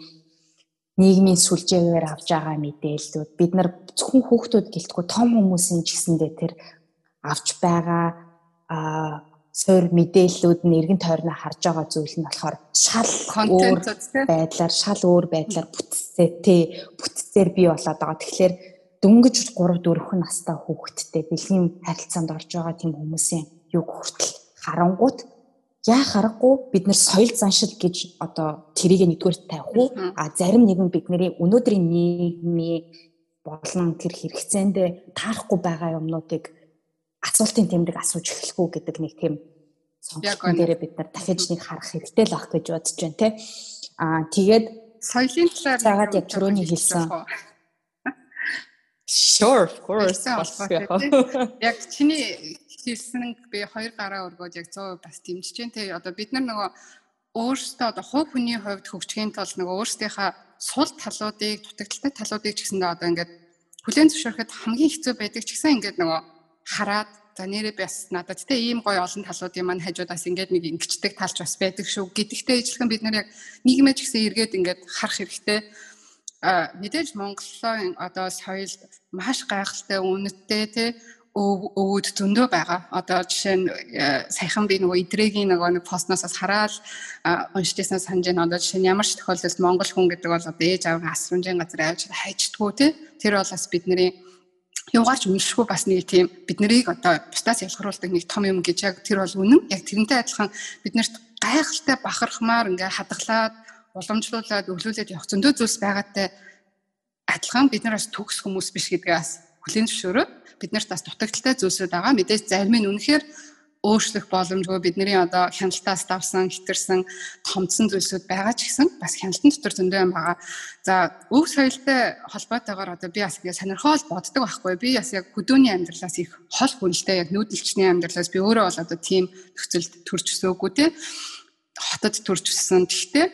нийгмийн сүлжээгээр авж байгаа мэдээллүүд бид нар зөвхөн хүүхдүүд гэлтгүй том хүмүүсийн ч гэсэндээ тэр авч байгаа а суур мэдээллүүд нь эргэн тойрноо харж байгаа зүйл нь болохоор шал өөр байдлаар шал өөр байдлаар бүтцээтэй бүтцээр бий болоод байгаа. Тэгэхээр дөнгөж 3 4 настай хүүхэдтэй бэлгийн харилцаанд орж байгаа тийм хүмүүсийн юг хүртэл харангуут яа харахгүй бид нар соёл заншил гэж одоо тэрийг нэгдүгээр тавих уу? А зарим нэгэн бидний өнөөдрийн нийгмийн болон тэр хэрэгцээнд таарахгүй байгаа юмнуудыг асуултын тэмдэг асууж эхлэхгүй гэдэг нэг тийм сонголтын дээрээ бид нар дахиж нэг харах хэрэгтэй л ах гэж бодож байна те а тэгээд соёлын талаар заагаад яг түрүүний хэлсэн. Sure, of course. Яг чиний хэлсэн би хоёр гараа өргөөд яг 100% бас дэмжиж जैन те. Одоо бид нар нөгөө өөрсдөө одоо хувь хүний хувьд хөгжихийн тулд нөгөө өөрсдийнхаа сул талуудыг дутагдaltaй талуудыг ч гэсэндээ одоо ингээд хүлэн зөвшөөрөхөд хамгийн хэцүү байдаг ч гэсэн ингээд нөгөө хараад за нэрээ бас надад те ийм гоё олон талуудын маань хажуудаас ингээд нэг ингэчдэг талч бас байдаг шүү. Гэдэгтэй ижилхэн бид нар яг нийгмээ ч гэсэн эргээд ингээд харах хэрэгтэй. Мэдээж Монголын одоо соёл маш гайхалтай үнэтэй те өвөд зөндөө байгаа. Одоо жишээ нь э, саяхан би нөгөө идрэгийн нөгөө нэг постноос хараад уншижсэн санаж байна. Одоо жишээ нь ямар ч тохиолдолд монгол хүн гэдэг бол одоо ээж аав асрамжийн газар авч хайчдгүү те. Тэр бол бас бидний юугаарч үнэшгүй бас нэг тийм биднийг одоо бусдаас ялгаруулдаг нэг том юм гэж яг тэр бол үнэн. Яг тэрнтэй адилхан биднэрт гайхалтай бахархмаар ингээ хадгалаад уламжлуулаад өглөөлөд явах зөндөө зүйлс байгаатай адилхан бид нар бас төгс хүмүүс биш гэдгээ бас хүлээн зөвшөөрөө бид нарт бас дутагдaltaй зүйлсүүд байгаа. Мэдээж зарим нь үнэхээр өөрчлөх боломжгүй бидний одоо хяналтаас давсан хитэрсэн томцсон зүйлсүүд байгаа ч гэсэн бас хяналтын дотор зөндөө юм байгаа. За өв соёлтой холбоотойгоор одоо би бас ингэ сонирхол боддог байхгүй. Би бас яг хөдөөний амьдралаас их хол хүнэлтэй яг нүүдэлчний амьдралаас би өөрөө бол одоо тийм нөхцөлд төрж өсөөгүй те хотод төрж өссөн. Гэхдээ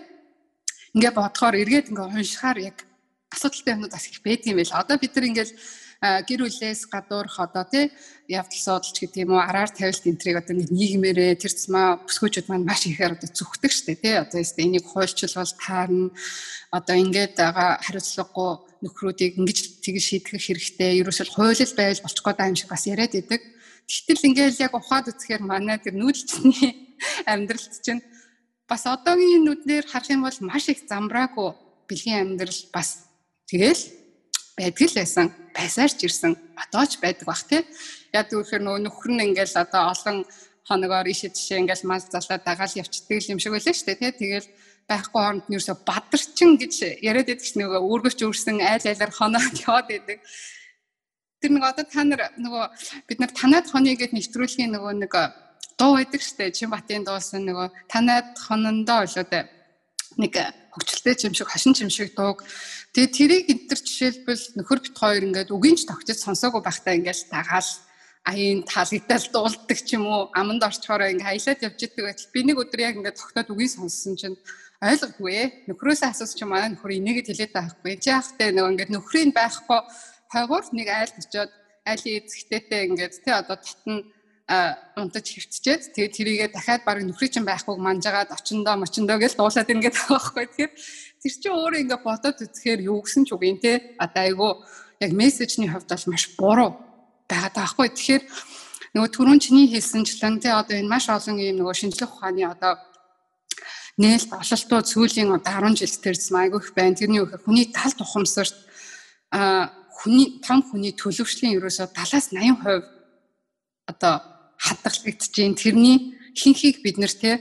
ингээ бодохоор эргээд ингээ уншихаар яг асуудалтай юмнууд бас их байдаг юм байл. Одоо бид нар ингээл гэр бүлээс гадуурх одоо тий явдал суудалч гэдэг юм уу араар тавилт энтрийг одоо нэг нийгмээрээ тэр цэсмаа бүсгүүчүүд маань маш ихээр одоо зүгтдэг штэ тий одоо ястэ энийг хуульчлал таарна. Одоо ингээд байгаа хариуцлагагүй нөхрүүдийг ингэж тэгж шийдэх хэрэгтэй. Ерөөсөл хуулил байж болчих гээд байгаа юм шиг бас яриад идэг. Гэтэл ингээл яг ухаад үзэхээр манай тэр нүүдэлчний амьдралд чинь бас одоогийн нүднээр харах юм бол маш их замбраагүй бэлгийн амьдрал бас. Тэгэл байдаг л байсан. Байсаарч ирсэн. Одоо ч байдаг бах тий. Яг түүхээр нөгөө нөхөр нь ингээл одоо олон хоногоор ишээ жишээ ингээл мас залаад дагаал явчихдаг юм шиг шүү дээ тий. Тэгэл байхгүй хооронд нь ерөөсө бадарчин гэж яриад байдаг ш нөгөө үүргэвч өөрсөн айл айлаар хоноод яваад байдаг. Тэр нэг одоо та нар нөгөө бид нар танаад хоны гэд нэвтрүүлгийн нөгөө нэг дуу байдаг штэ Чинбатын дуусан нөгөө танаад хонондоо болоо нэг хөгжилтэй юм шиг хошин юм шиг дууг. Тэгээ тэрийг эдгээр жишээлбэл нөхөр бит хоёр ингээд үгийн ч тогтож сонсоогүй байхдаа ингээд дагаал аяын таалагдал дуулдаг ч юм уу аманд орчхороо ингээд хаялаад явж идэг байтал. Би нэг өдөр яг ингээд тогтоод үгийн сонссон чинь ойлгохгүй нөхрөөсөө асуусан чинь манай нөхөр энийгэд хэлээд байхгүй. Чи яахтай нөгөө ингээд нөхрийн байхгүй. Хойгоор нэг айл очиод айлын эзэгтэйтэй ингээд тий одоо татна унтаж хөвтчээд тэгээд тэрийгээ дахиад баг нөхрий чинь байхгүй манжаагаад очиндоо мочиндоо гэж дуулаад ингээд байгаа байхгүй тэгэхээр тэр чинь өөрөө ингээд бодоод үзэхээр юу гэсэн ч үгүй те. Одоо айгүй яг мессежний хувьд бол маш буруу байгаа таахгүй тэгэхээр нөгөө түрүүн чиний хэлсэнчлэн те одоо энэ маш олон юм нөгөө шинжлэх ухааны одоо нээлт ололтууд сүүлийн одоо 10 жилд төрсөн айгүй их байна. Тэрний үхээр хүний тал тухамсарт а хүний том хүний төлөвшлийн ерөөсөө 70-аас 80% одоо хадгалагдж जैन тэрний хинхийг бид нэр те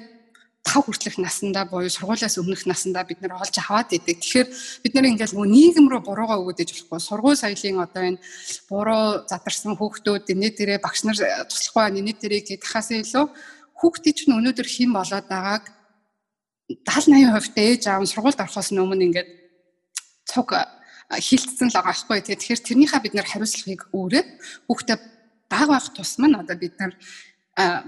тав хүртэлх насандаа буюу сургуулиас өмнөх насандаа бид нэр олж аваад идэг. Тэгэхээр бид нэр ингээл нийгэм рүү буруугаа өгөөдэж болохгүй. Сургууль соёлын одоо энэ буруу задарсан хүүхдүүд энэ дээрээ багш нар туслахгүй энэ дээрээ гэдгээс илүү хүүхдийн чинь өнөөдөр хэн болоод байгааг 70 80% ээж аав сургуульд орохоос өмнө ингээд цуг хилцсэн л байгаа байхгүй. Тэгэхээр тэрнийхээ бид нэр хариуцлагыг өөрөөд хүүхдээ баг байх тусмаа одоо бид нар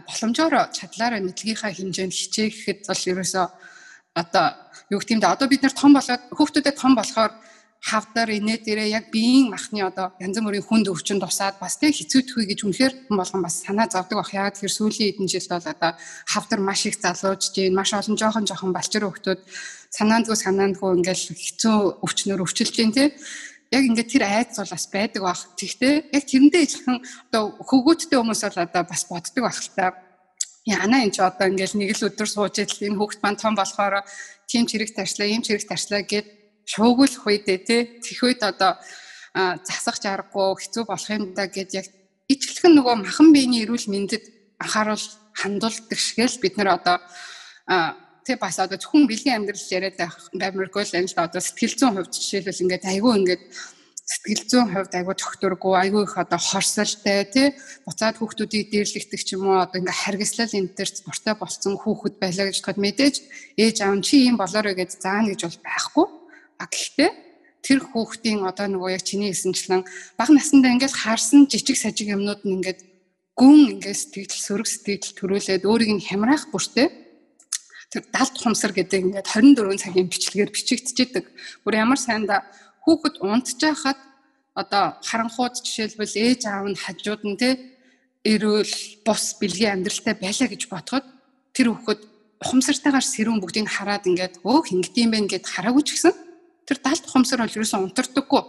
боломжоор чадлаараа мэдлэгийнхаа хэмжээнд хичээхэд бол ерөөсөө одоо юу гэх юм да одоо бид нар том болоод хүүхдүүдэд том болохоор хавдар инээ дээрээ яг биеийн махны одоо янз бүрийн хүнд өвчин тусаад бас тэг хэцүүдхүй гэж үнэхээр болгон бас санаа зовдөг бах. Яг тэр сүүлийн хэдэн жилд бол одоо хавдар маш их залуужж гин маш олон жоохон жоохон балчир хөвгтүүд санаандгүй санаандгүй ингээл хэцүү өвчнөр өвчлж тий яг ингээд тэр айц бол бас байдаг бах. Тэгтээ яг тэрэндээ ижилхэн одоо хөвгүүдтэй хүмүүс бол одоо бас боддог бах л та. Яна энэ ч одоо ингээл нэг л өдөр сууж идэл энэ хүүхд маань том болохоор тийм чирэг тарчлаа, ийм чирэг тарчлаа гэд шуугуулах үедээ тий тэх үед одоо засах жаргагүй хэцүү болох юм да гэд яг ижлэхэн нөгөө махан биений эрүүл мэндэд анхааруул хандуулдаг шигээл бид нар одоо тий бас одоо зөвхөн бэлгийн амьдрал яриад баймиргүй л энэ л одоо сэтгэл зүйн хувьд жишээлбэл ингээд айгүй ингээд сэтгэл зүйн хувьд айгүй тогтургүй айгүй их одоо хорсолтой тий буцаад хүүхдүүдийг дээрлэгдэх ч юм уу одоо ингээ харгислал энэ төр спорттой болсон хүүхэд байлаа гэж бодоход мэдээж ээж аав чи ийм болоорой гэж заана гэж бол байхгүй. А гэхдээ тэр хүүхдийн одоо нөгөө яг чиний хэлсэнчлэн бага насндаа ингээд харсан жижиг сажиг юмнууд нь ингээд гүн ингээд сэтгэл сөрөг сэтгэл төрүүлээд өөрийг нь хямраах бүртээ тэр далд хумсар гэдэг ингээд 24 цагийн бичлэгээр бичигдчихэдэг. Бүр ямар сайнда хүүхэд унтж байхад одоо харанхууд жишээлбэл ээж аав нь хажууд нь те эрүүл бус бэлгийн амьдралтай байлаа гэж бодоход тэр хүүхэд ухамсартайгаар сэрүүн бүгдийг хараад ингээд өө хингэдэм бэ гэд хараагүй ч гэсэн Тэр далд ухамсар бол ерөөсөн унтардаггүй.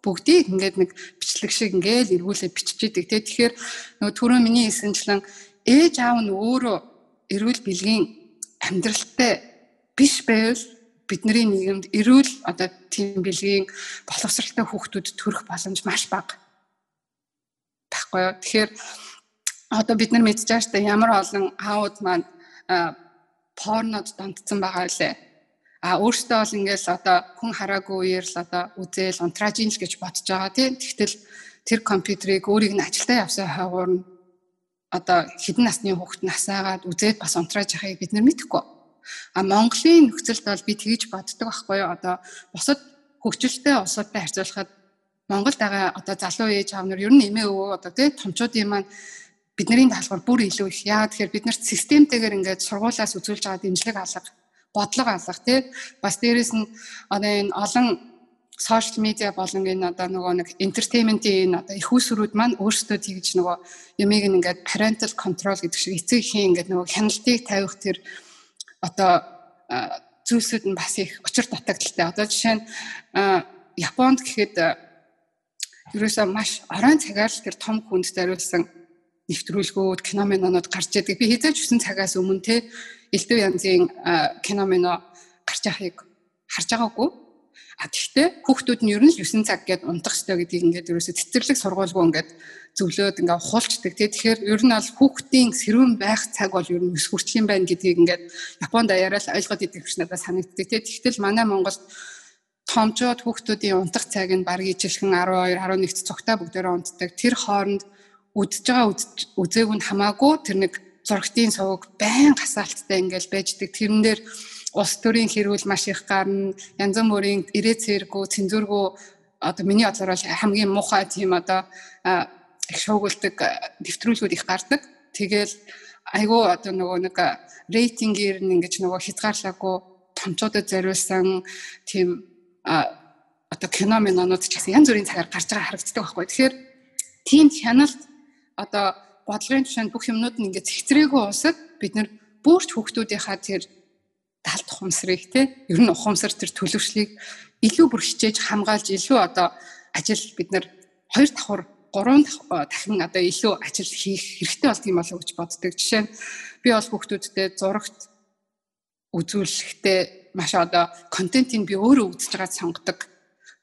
Бүгдийг ингээд нэг бичлэг шиг ингээд эргүүлээ биччихийдэг тий. Тэгэхээр нөгөө түрүү миний хэлсэнчлэн ээж аав нь өөрөө эрүүл бэлгийн амьдралтай биш байвал бидний нийгэмд эрүүл одоо тийм бэлгийн боловсралтай хүүхдүүд төрөх боломж маш бага. Баггүй юу. Тэгэхээр одоо бид нар мэдж байгаа шүү дээ ямар олон аауд маань порнод донтсон байгаа лээ а өөртөө бол ингээл одоо хүн хараагүй үеэр л одоо үзэл унтраажин л гэж бодож байгаа тийм тэгтэл тэр компьютерийг өөрийг нь ажилдаа явсан хаагуур нь одоо хэдэн насны хүүхэд насаагаад үзээд бас унтрааж яхахыг бид нар мэдэхгүй. А Монголын нөхцөлд бол би тэгж боддог байхгүй юу одоо бусад хөгжилтэй улсуудтай харьцуулахад Монголд байгаа одоо залуу ээж аав нар ер нь эмээ өвөө одоо тийм томчуудын маань бидний даалгавар бүр илүү их. Яагаад тэгэхээр бид нарт системтэйгээр ингээд сургуулаас үзүүлж байгаа дэмжлэг алга бодлого алгах тий бас дээрэс нь одоо энэ олон сошиал медиа болон энэ одоо нөгөө нэг entertainment-ийн энэ одоо их усрүүд маань өөрсдөө тэгж нөгөө ямиг ингээд parental control гэдэг шиг эцэг эхийн ингээд нөгөө хяналтыг тавих тэр одоо зүйлсүүд нь бас их учир дутагдaltaй. Одоо жишээ нь Японд гэхэд ерөөсөө маш оройн цагаар л тэр том хүнд зориулсан нэвтрүүлгүүд, кино минонууд гарч идэг. Би хизээч 9 цагаас өмнө те элдв янзын кино мино гарч яхахыг харж байгаагүй. А тэгвэл хүүхдүүд нь ер нь л 9 цаг гээд унтах ёстой гэдгийг ингээд ерөөсө цэцэрлэг сургуульгүй ингээд зөвлөөд ингээд ухуулцдаг тий. Тэгэхээр ер нь бол хүүхдийн сэрүүн байх цаг бол ер нь өс хүртэл юм байна гэдгийг ингээд Японд даяараа л ойлгоод идэх гэж надад санагддаг. Тэгтэл манай Монголд томчууд хүүхдүүдийн унтах цаг нь баг ижилхэн 12 11 цогтой бүгдээрээ унтдаг. Тэр хооронд үдж байгаа үзээг нь хамаагүй тэр нэг зургтын сувг байн гасаалттай ингээл байждаг. Тэрэн дээр улс төрийн хэрүүл маш их гарна. Янз бүрийн ирээ цэргүү, цензургүй одоо миний бодлоор хамгийн муухай тийм одоо их шуугуулдаг нэвтрүүлгүүд их гардаг. Тэгэл айгүй одоо нөгөө нэг рейтингээр нь ингэж нөгөө хязгаарлаагүй томчуудад зориулсан тийм одоо кино минонууд ч гэсэн янз бүрийн цагаар гарч байгаа харагддаг байхгүй. Тэгэхээр тийм хяналт одоо бодлогын тушаанд бүх юмнууд нь ингээд зэгцрээгүй усад бид нар бүрч хүүхдүүдийнхаа тэр талт ухамсарыг те ер нь ухамсар тэр төлөвшлийг илүү бүр хичээж хамгаалж илүү одоо ажил бид нар хоёр давхар гурван дахин одоо илүү ажил хийх хэрэгтэй болт юм болов уу гэж боддог. Жишээ нь би бол хүүхдүүдтэй зурагт үзүүлэхдээ маш одоо контентийг би өөрөө үзэж байгаад сонгодог.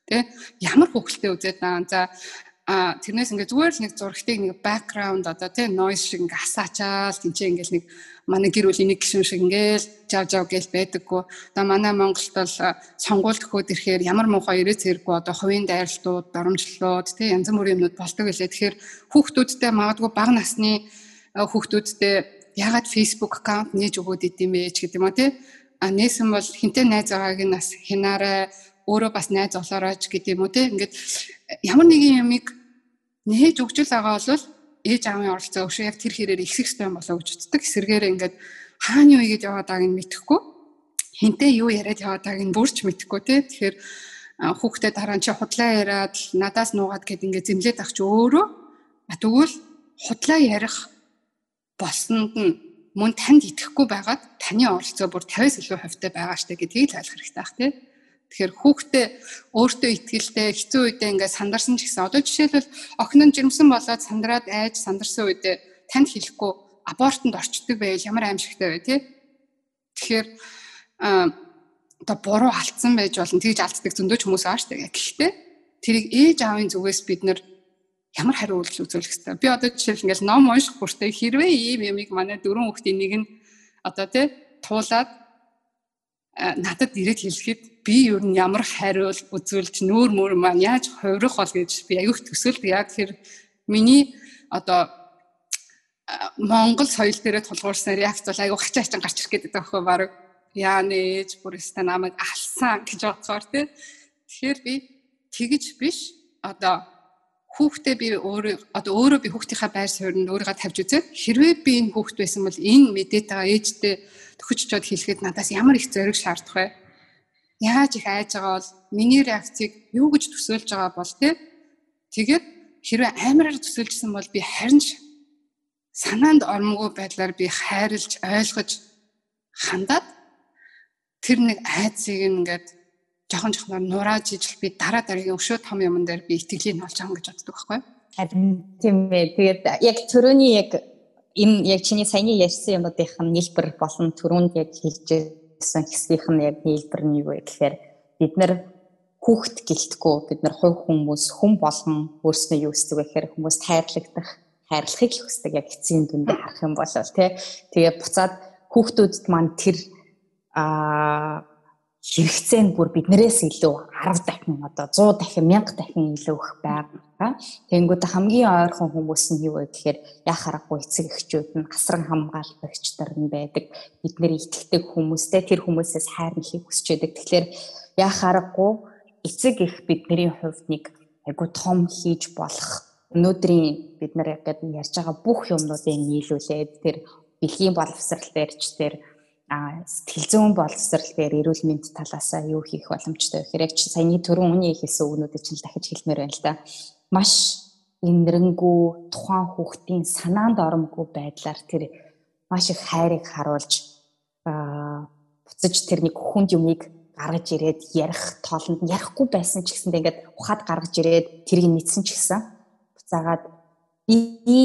Тэ ямар хүүхэлтэй үзээд аа за а тэрнээс ингээ зүгээр л нэг зурагтыг нэг бэкграунд одоо тийм нойз шиг ингээ асаачаал тэнцээ ингээл нэг манай гэр бүлийн нэг гишүүн шиг ингээл жав жав гээл байдаггүй. Одоо манай Монголд бол сонгуульд өгөхөд ирэхээр ямар муухай ирээ зэрэггүй одоо хувийн дайралтууд доромжлолууд тийм янз бүрийн юмнууд болдог гэлээ тэгэхээр хүүхдүүдтэй магадгүй бага насны хүүхдүүдтэй ягаад Facebook аккаунт нээж өгөөд идэм бэ ч гэдэг юм аа тийм а нээсэн бол хинтээ найз байгааг нь бас хинаарай өөрөө бас найз олооройч гэдэг юм уу те ингээд ямар нэгэн ямиг нээж өгчл байгаа бол ээж аавын оролцоо өгшөө яг тэр хэрээр ихсэх ёстой юм болоо гэж үздэг. Эсэргээр ингээд хааны юу гэж яваад байгааг нь мэдэхгүй хинтээ юу яриад яваад байгааг нь бүрч мэдэхгүй те. Тэгэхээр хүүхдээ дараа нь чи худлаа яриад надаас нуугаад гэд ингээд зэмлээд авч өөрөө тэгвэл худлаа ярих болсонд нь мөн танд итгэхгүй байгаад таны оролцоо бүр 50-с илүү хувьтай байгаа штэ гэдгийг л ойлгох хэрэгтэй бах тий. Тэгэхээр хүүхдээ өөртөө ихтгэлтэй хэцүү үедээ ингээд сандарсан ч гэсэн одоо жишээлбэл охин нь жирэмсэн болоод сандраад айж сандарсан үедээ танд хэлэхгүй абортонд орчдөг байвал ямар аимшигтай вэ тий. Тэгэхээр одоо буруу алдсан байж болно. Тэгж алддаг зөндөөч хүмүүс аа штэ. Гэхдээ тэрийг ээж аавын зүгээс бид нар ямар хариу үйлдэл үзүүлэх хэрэгтэй. Би одоо жишээл ингээл ном унших бүртээ хэрвээ ийм ямиг манай дөрөв хүүхдийн нэг нь одоо тий туулаад надад ирээд хэлэхэд би юу н ямар хариул үзүүлж нүүр мөр маань яаж хувирах бол гэж би аюух төсөөлд яг тэр миний одоо Монгол соёл дээрээ тулгуурсан реакц бол аюу хачаачин гарч ирэх гэдэг байхгүй баг. Яа нээж бүр өстө намайг алсан гэж бодсоор тий. Тэгэхээр би тэгж биш. Одоо хүүхдээ би өөрөө одоо өөрөө би хүүхдийнхаа байр суурьнд өөрийгөө тавьж үзээд хэрвээ би энэ хүүхд байсан бол энэ мэдээд байгаа ээжтэй төхөж чод хэлэхэд надаас ямар их зориг шаардах вэ? Яаж их айж байгаа бол миний реакцийг юу гэж төсөөлж байгаа бол тэ тэгээд хэрвээ амираар төсөөлжсэн бол би харин санаанд ормгүй байдлаар би хайрлж ойлгож хандаад тэр нэг айцыг ингээд жоохон жоохон нурааж ижил би дараа дараагийн өшөө том юмн дээр би итгэлийг олж байгаа гэж боддог байхгүй. Харин тийм ээ. Тэгээд яг төрөний яг энэ яг чиний саяны ярьсан юмнуудынх нь нийлбэр болон төрөнд яг хэлжсэн хэсгийнх нь яг нийлбэр нь юу вэ гэхээр бид нар хүүхд гэлтгүү бид нар хувь хүмүүс хүн болгон өөрснөө юу хүсдэг вэ гэхээр хүмүүс хайрлагдах хайрлахыг хүсдэг яг эцсийн дүндээ харах юм бол тий тэгээ буцаад хүүхдүүдэд маань тэр а хэрэгцээ нь бүр биднээс илүү 10 дахин одоо 100 дахин 1000 дахин илүү их байгаа. Тэнгүүд хамгийн ойрхон хүмүүс нь юу вэ гэхээр яа харахгүй эцэг эхчүүд нь асран хамгаалагч нар нь байдаг. Бид нэр итгэдэг хүмүүстэй тэр хүмүүсээс хайр нэхийг хүсч байдаг. Тэгэхээр яа харахгүй эцэг их бидний хувьд нэг айгу том хийж болох өнөөдрийн бид нар яг ярьж байгаа бүх юмнуудыг нийлүүлээд тэр бэлгийн боловсрал дээрч тэр сэтгэл зүйн боловсролээр эрүүл мэнд талаасаа юу хийх боломжтой вэ гэхээр яг саяны түрүүн үний хэлсэн үгнүүдийг чинь дахиж хэлмээр байна л да. Маш инэрэнгүү тухайн хүүхдийн санаанд оромгүй байдлаар тэр маш их хайрыг харуулж буцаж тэр нэг хүнд юмыг гаргаж ирээд ярих тоолонд ярихгүй байсан ч гэсэндээ ингээд ухаад гаргаж ирээд тэрийг нийцсэн ч гэсэн буцаагаад би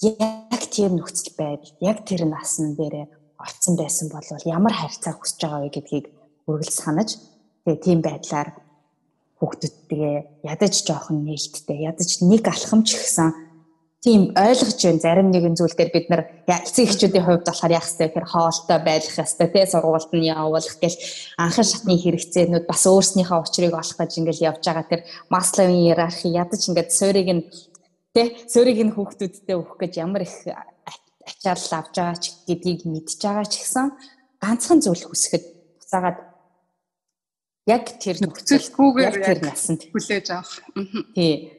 яг тэр нөхцөл байдал яг тэр насн дээрээ орцсон байсан бол ямар харьцаа хүсэж байгаа вэ гэдгийг үргэлж санаж тэгээ тийм байдлаар хүүхдүүдтэйгээ ядаж жоохон нээлттэй ядаж нэг алхамч гисэн тийм ойлгож байна зарим нэгэн зүйл дээр бид нар эцэг эхчүүдийн хувьд болохоор яах вэ гэхээр хоолтой байх ёстой тий сургуульд нь явуулах гэл анхан шатны хэрэгцээнүүд бас өөрснийхөө учрыг олох гэж ингээл явж байгаа тэр масловын иерархи ядаж ингээд суурийг нь тий суурийг нь хүүхдүүдтэй өгөх гэж ямар их ачаал авч байгаа ч гэдгийг мэдж байгаа ч гэсэн ганцхан зүйл хүсэхэд буцаагаад яг тэр нөхцөлгүйгээр тэр насанд хүлээж авах. Тий.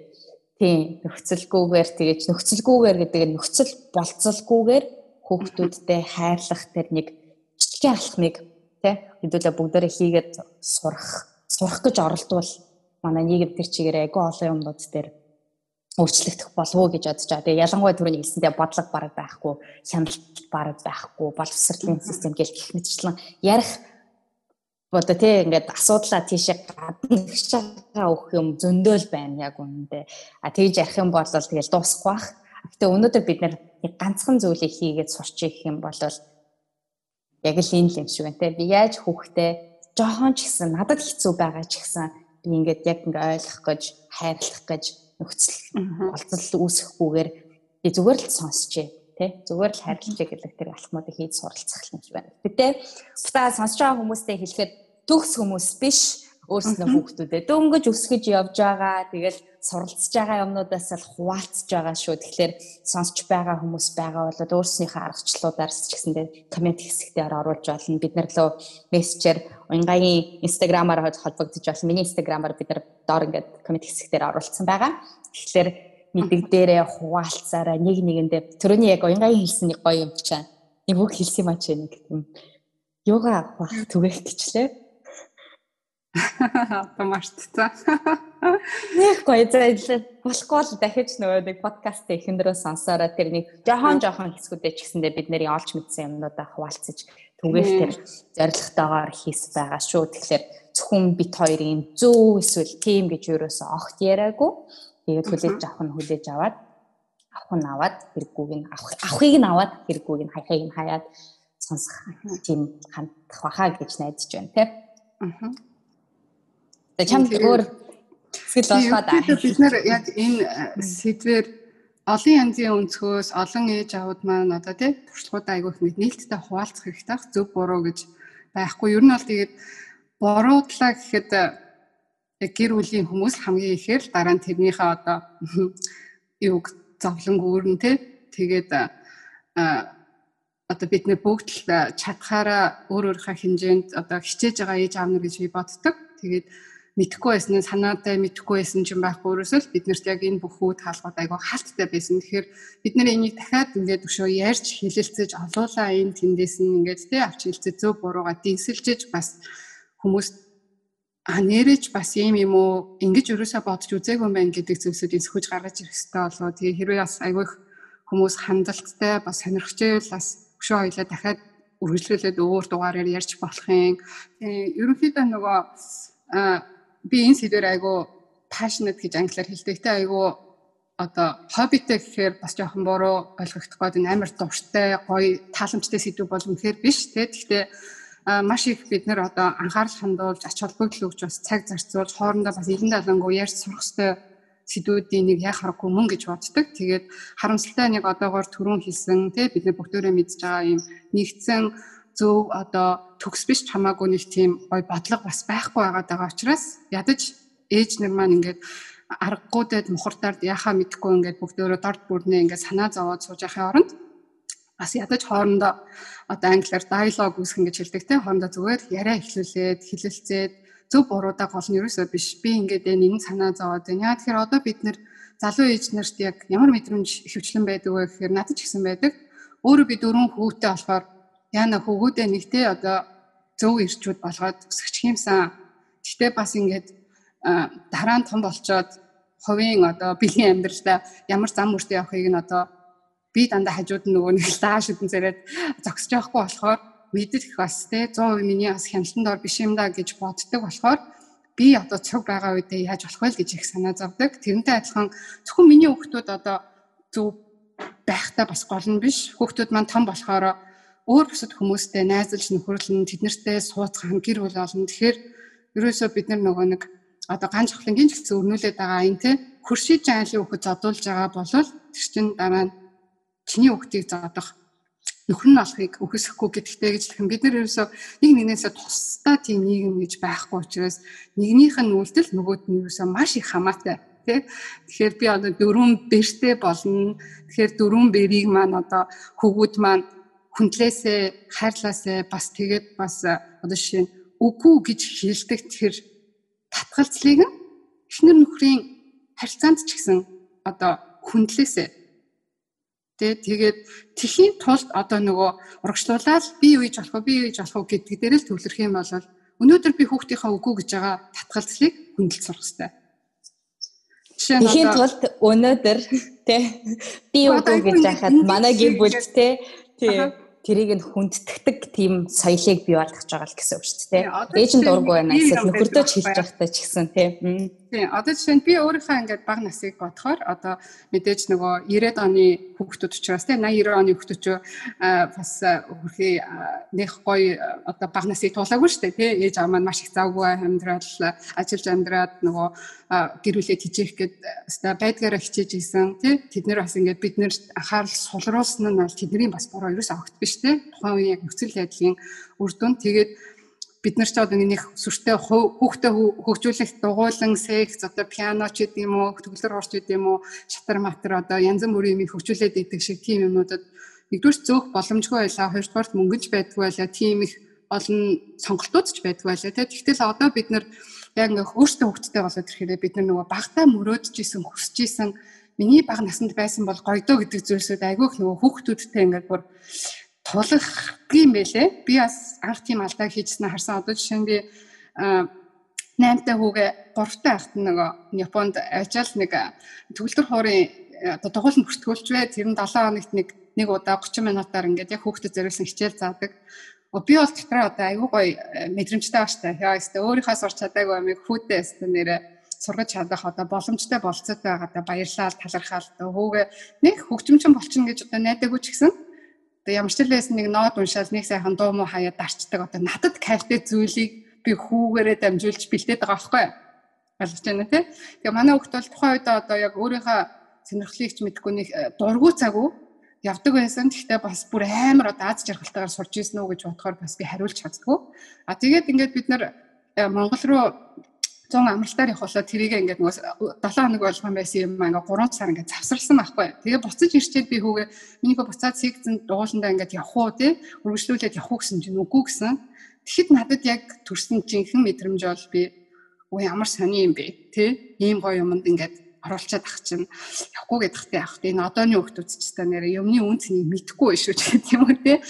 Тий, нөхцөлгүйгээр тэгэж нөхцөлгүйгээр гэдэг нь нөхцөл болцолгүйгээр хүүхдүүдтэй хайрлах тэр нэг жижигхэн алхмыг тий хэдүүлээ бүгдээрээ хийгээд сурах сурах гэж оролдвол манай нийгэм тэр чигээр айгүй олон юмнууд дээр өөрчлөгдөх болов уу гэж бодож байгаа. Тэгээ ялангуяа түрүүний хэлсэндээ бодлого бараг байхгүй, хяналт бараг байхгүй, боловсролын систем гэл гэх мэтчлэн ярих одоо тий ингээд асуудлаа тийшээ гадна гიშгаа өгөх юм зөндөөл байна яг үнэндээ. А тэгж ярих юм бол тэгэл дуусахгүй бах. Гэтэ өнөөдөр бид нэг ганцхан зүйлийг хийгээд сурчих юм бол яг л энэ л юм шиг байна те. Би яаж хүүхдээ жоохон ч гэсэн надад хэцүү байгаа ч гэсэн би ингээд яг ингээ ойлгох гэж, хайрлах гэж нөхцөл болцол үүсэхгүйгээр зүгээр л сонсчээ тий зүгээр л харилцаа гэдэг тэр алхмуудыг хийж суралцах юм байна. Гэтэ буцаа сонсож байгаа хүмүүстэй хэлэхэд төгс хүмүүс биш өөрснөө хүүхдүүдээ дөнгөж өсгөж явж байгаа. Тэгэл суралцж байгаа юмнуудаас л хуваалцж байгаа шүү. Тэгэхээр сонсч байгаа хүмүүс байгаа бол өөрснийхөө аргачлалуудаар ч гэсэндээ комент хэсэгтээр оруулж болно. Бид нар лөө мессежээр уянгагийн инстаграмаар холбогдож байна. Миний инстаграмаар бид нар доор ингээд комент хэсэгтээр оруулсан байгаа. Тэгэхээр мэдэгдээрээ хуваалцаараа нэг нэгэндээ төрөний яг уянгагийн хэлсэн нэг гоё юм чаа. Нэг үг хэлсэн юм ачаа нэг юм. Йога авах түгээх гэчлээ Одоо мартцсан. Нэг гоё зайлшгүй болохгүй л дахиж нөгөө нэг подкаст эхэндрөө сонсороо тэр нэг жохон жохон хэсгүүдээ ч гэсэндээ бид нарын олж мэдсэн юмнуудаа хуваалцаж түгээл тэр зоригтойгоор хийс байгаа шүү. Тэгэхээр зөвхөн бит хоёрын зөв эсвэл тийм гэж юурээс огт яриаггүй. Тэгээд хүлээж авах нь хүлээж аваад авах нь аваад хэрэггүйг нь авах авахыг нь аваад хэрэггүйг нь хаяхыг нь хаяад сонсох тийм хандах баха гэж найдаж байна тийм. Аа Тэгээ чам өөр сэтгэл болохоо даа. Бид нэр яг энэ сэдвэр олон янзын өнцгөөс олон ээж авууд маань одоо тий туршлагуудаа айгүйх нээлттэй хуваалцах хэрэгтэй ах зөв буруу гэж байхгүй. Ер нь бол тэгээд буруу талаа гэхэд яг гэр бүлийн хүмүүс хамгийн ихээр дараа нь тэрнийхээ одоо юуг зовлон гүүрэн тий тэгээд одоо бид нэ бүгд л чадхаараа өөр өөрийнхөө хэмжээнд одоо хичээж байгаа ээж аав нар гэж би боддог. Тэгээд мэдхгүй байсан нь санаатай мэдхгүй байсан ч юм байхгүй өөрөөсөө л биднэрт яг энэ бүх үе хаалгууд айгаа хаалттай байсан. Тэгэхээр бид нэр энийг дахиад ингээд өшөө ярьж хилэлцэж олуулаа энэ тэндээс нь ингээд тий авч хилцээ зөв бурууга дийсэлжэж бас хүмүүс а нэрэж бас юм юм уу ингэж өрөөсөө бодож үзээгүй юм байна гэдэг зүйлсүүдийг сөхөж гаргаж ирэх хэрэгтэй болоо. Тэгээ хэрвээ бас айгүйх хүмүүс хандалттай бас сонирхчээл бас өшөө хоёлаа дахиад үргэлжлүүлээд өөр дугаараар ярьж болох юм. Тэгээ ерөнхийдөө нөгөө би энэ сэдвэр айгу passionate гэж англиар хэлдэг. Те айгу одоо хоббитэй гэхээр бас жоохон буруу ойлгогдох гээд амар дуртай гоё тааламжтай сэдв бол үнэхээр биш те. Гэхдээ маш их бид нэр одоо анхаарал хандуулж ач холбогдол өгч бас цаг зарцуулж хоорондоо бас илэн далангуу ярьж сурах хэрэгтэй сэдвүүдийн нэг яа харахгүй мөн гэж боддог. Тэгээд харамсалтай нэг одоогоор түрүүн хэлсэн тий бид нар бүгдөө мэдж байгаа юм нэгдсэн зөв одоо төгс биш хамаагүй нэг тийм гой бодлого бас байхгүй байгаад байгаа учраас ядаж ээж нар маань ингээд аргагуудад мухартаар яхаа мэдхгүй ингээд бүгдөө дорд бүрнээ ингээд санаа зовоод сууж яхахын оронд бас ядаж хоорондоо одоо англиар диалог үүсгэн гэж хэлдэг те хоорондоо зүгээр яриа эхлүүлээд хилэлцээд зөв буруудаа гол нь ерөөсөө биш би ингээд энэ санаа зовоод байна. Яа тэгэхээр одоо бид нэр залуу ээж нарт яг ямар мэдрэмж хөвчлэн байдаг вэ гэхээр надад ч гэсэн байдаг. Өөрөө би дөрөв хүүтэй болохоор яна хөвгүүдээ нэгтэй одоо зөв ирчүүд болгоод өсгөх юмсан. Гэхдээ бас ингээд дараа нь том болчоод хувийн одоо бэлгийн амьдралдаа ямар зам үртэй явахыг нь одоо би дандаа хажууд нь нөгөө нэг дааш үдэн зэрэг зогсож явахгүй болохоор мэдэх бас те 100% миний бас хяналтанд ор биш юм да гэж боддог болохоор би одоо цог байгаа үедээ яаж болох вэ гэж их санаа зовдөг. Тэрнтэй адилхан зөвхөн миний хүүхдүүд одоо зөв байхтаа бас гол нь биш. Хүүхдүүд маань том болохоор өөр бусад хүмүүстэй найзалж нөхөрлөн тэднэртэй сууцхан гэр бүл олон. Тэгэхээр ерөөсөө бид нар нөгөө нэг одоо ганц хохлонгийн ч гэсэн өрнүүлээд байгаа юм те. Хуршиж айлын хүүхэд зодуулж байгаа бол тэр чинь дараа нь чиний хүүхдийг зодох нөхөр нь болохыг өгөсөхгүй гэдэгтэй гэж хэлэх бид нар ерөөсөө нэг нэгнээсээ тусдаа тийм нийгэм гэж байхгүй учраас нэгнийх нь үйлдэл нөгөөд нь ерөөсөө маш их хамаатай тий Тэгэхээр би одоо дөрвөн бэртэй болно. Тэгэхээр дөрвөн бэрийг маань одоо хөвгүүд маань хүндлээсээ хайрлаасаа бас тэгээд бас одоо жишээ нь үгүй гэж хэлдэг тэр татгалцлыг нь эхнэр нөхрийн харьцаанд ч гэсэн одоо хүндлээсээ Тэ тэгээд тэхийн тулд одоо нөгөө урагшлуулаад би юу хийж болох вэ би юу хийж болох вэ гэдэг дээр л төвлөрөх юм бол өнөөдөр би хүүхдийнхаа үгүй гэж байгаа татгалцлыг хүндэлж сурах хэрэгтэй. Жишээ нь тэхийн тулд өнөөдөр тэ би үгүй гэж яхад манай гэр бүл тэ тий тэрийг нь хүндтгэдэг тийм соёлыг бий болгож байгаа л гэсэн үг шүү дээ. Ээж нь дурггүй байна эсвэл нөхөрдөө ч хэлж байхдаа ч гэсэн тийм. Тийм. Одоо жишээ нь би өөрийнхөө ингээд баг насыг бодохоор одоо мэдээж нөгөө 90-ад оны хүүхдүүд учраас тийм 80 90 оны хүүхдүүд ч бас хөрхий нэх гоё одоо баг насыг туулаагүй шүү дээ тийм. Ээж аав маань маш их завгүй амьдрал ажиллаж амьдраад нөгөө гэр бүлээ тижээх гээд өстой байдгаараа хичээж исэн тийм. Тэд нэр бас ингээд бид нэр анхаарал сулруулсан нь бол тэдний бас бороо ерөөс огт биш тийм. Тухайн үеийн нөхцөл байдлын үр дүн тэгээд бид нар ч одоо нэг сүртэй хүүхдээ хөгжүүлэх дугуйлан секс одоо пиано ч гэдэм үү төгөлдөр орч гэдэм үү шатар матар одоо янз бүрийн юм хөгжүүлээд идэг шиг тийм юмнуудад нэгдүгээр зөөх боломжгүй байлаа хоёрдугаар мөнгөж байдгүй байлаа тийм их олон сонголтууд ч байдгүй байлаа тэгтэл одоо бид нар яг нэг өөртөө хөвгттэй болоод ирэхээр бид нар нөгөө багтаа мөрөөдж исэн хүсэж исэн миний баг насанд байсан бол гоёдоо гэдэг зүйлсүүд айгүйх нөгөө хүүхдүүдтэй ингээд бүр тулах юм байлээ. Би бас анх тийм алдаа хийжснээ харсан. Одоо жишээ нь би 8-тай хүүгээ 3-тай ахт нөгөө Японд ажил нэг төгөлдөр хуурын одоо дугуулн бүртгүүлж бай. Тэр нь 7 хоногт нэг нэг удаа 30 минутаар ингээд яг хүүхдэд зориулсан хичээл заадаг. Би бол дотроо одоо айгүй гоё мэдрэмжтэй бааш та. Яа өстө өөрийнхөө сурч чадаагүй амиг хүүтэй өстө нэрээ сургаж чадах одоо боломжтой болцоотой байгаадаа баярлал талархал одоо хүүгээ нэг хөгжимчин болчихно гэж одоо найдаагүй ч гэсэн одоо ямар ч хэлээс нэг нот уншаал нэг сайхан дуу муу хаяа дарчдаг одоо надад кайфтай зүйлийг би хүүгээрээ дамжуулж бэлдээд байгаа байхгүй ойлгож байна тий Тэгээ манай хүүхд бол тухайн үед одоо яг өөрийнхөө сонирхлыг ч мэдгүй нэг э, дургу цаггүй явдаг байсан. Гэхдээ бас бүр амар одоо аз жаргалтайгаар сурч ийсэн үү гэж бодохоор бас би хариулж чаддгүй. А тэгээд ингээд бид нар э, Монгол руу 100 амралтаар явхлаа тэрийг ингээд нөгөө 7 хоног болгоом байсан юм ингээд 3 сар ингээд завсарсан байхгүй. Тэгээ буцаж ирчээд би хүүгээ минийхөө буцаад секцэнд дууландаа ингээд явах уу тий? Үргэлжлүүлээд явах уу гэсэн чинь үгүй гэсэн. Тэгэхэд надад яг төрсөн жинхэнэ мэдрэмж бол би өө ямар сони юм бэ тий? Ийм гоё юмд ингээд оруулчаад ах чинь явахгүй гэдэгтэй ах. Тий энэ одооны хүмүүс ч гэсэн нэрээ юмны үнцнийг мэдэхгүй шүү ч гэдэг юм уу тий?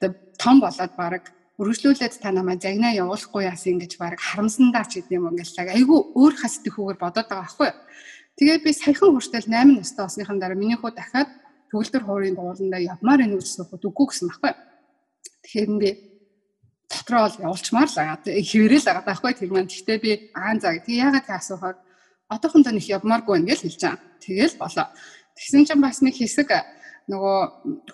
Одоо том болоод баг үргэлжлүүлээд та намайг загнаа явуулахгүй яасан гэж баг харамсандаа ч гэдэм юм ингээл айгүй өөр хасдэгхүүгээр бодоод байгаа байхгүй. Тэгээд би саяхан хүртэл 8 настай болсныхан дараа миний хүү дахиад төгөлдөр хуурын дууландаа явмаар энэ гэж сухад үгүй гэсэн байхгүй. Тэгэхээр би дотроо бол явуулчмаар л байгаа. Хэвэрэл байгаа байхгүй тэр маань. Гэхдээ би аан заа. Тэг яагаад гэж асуухаар одоохондоо нэг явмааргүй байна гэж хэлж байгаа. Тэгэл болоо. Тэгсэн чинь бас нэг хэсэг нөгөө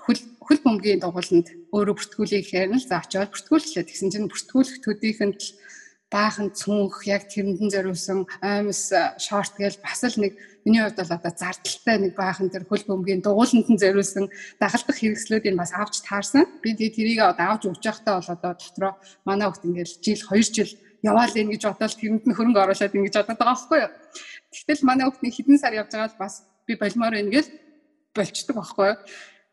хөл хөл бөмбөгийн дугууланд өөрөө бүртгүүлэх хэрэг л за очиод бүртгүүлчихлээ. Тэгсэн чинь бүртгүүлэх төдийхөнд л баахан цүнх яг тэрэндэн зориулсан аймс шорт гээл бас л нэг миний хувьд бол одоо зардалтай нэг баахан тэр хөл бөмбөгийн дугууланд нь зориулсан дагалдах хэрэгслүүдийг бас авч таарсан. Би тэрийг одоо авч өгч байхдаа бол одоо дотроо манай хөлт ингээл жил 2 жил яваал энэ гэж бодоод тэрэнд нь хөрөнгө оруулаад ингэж бодоод байгаа байхгүй юу. Тэгтэл манай хөлтний хэдэн сар явж байгаа л бас би болмоор байна гэл болчдөг байхгүй юу.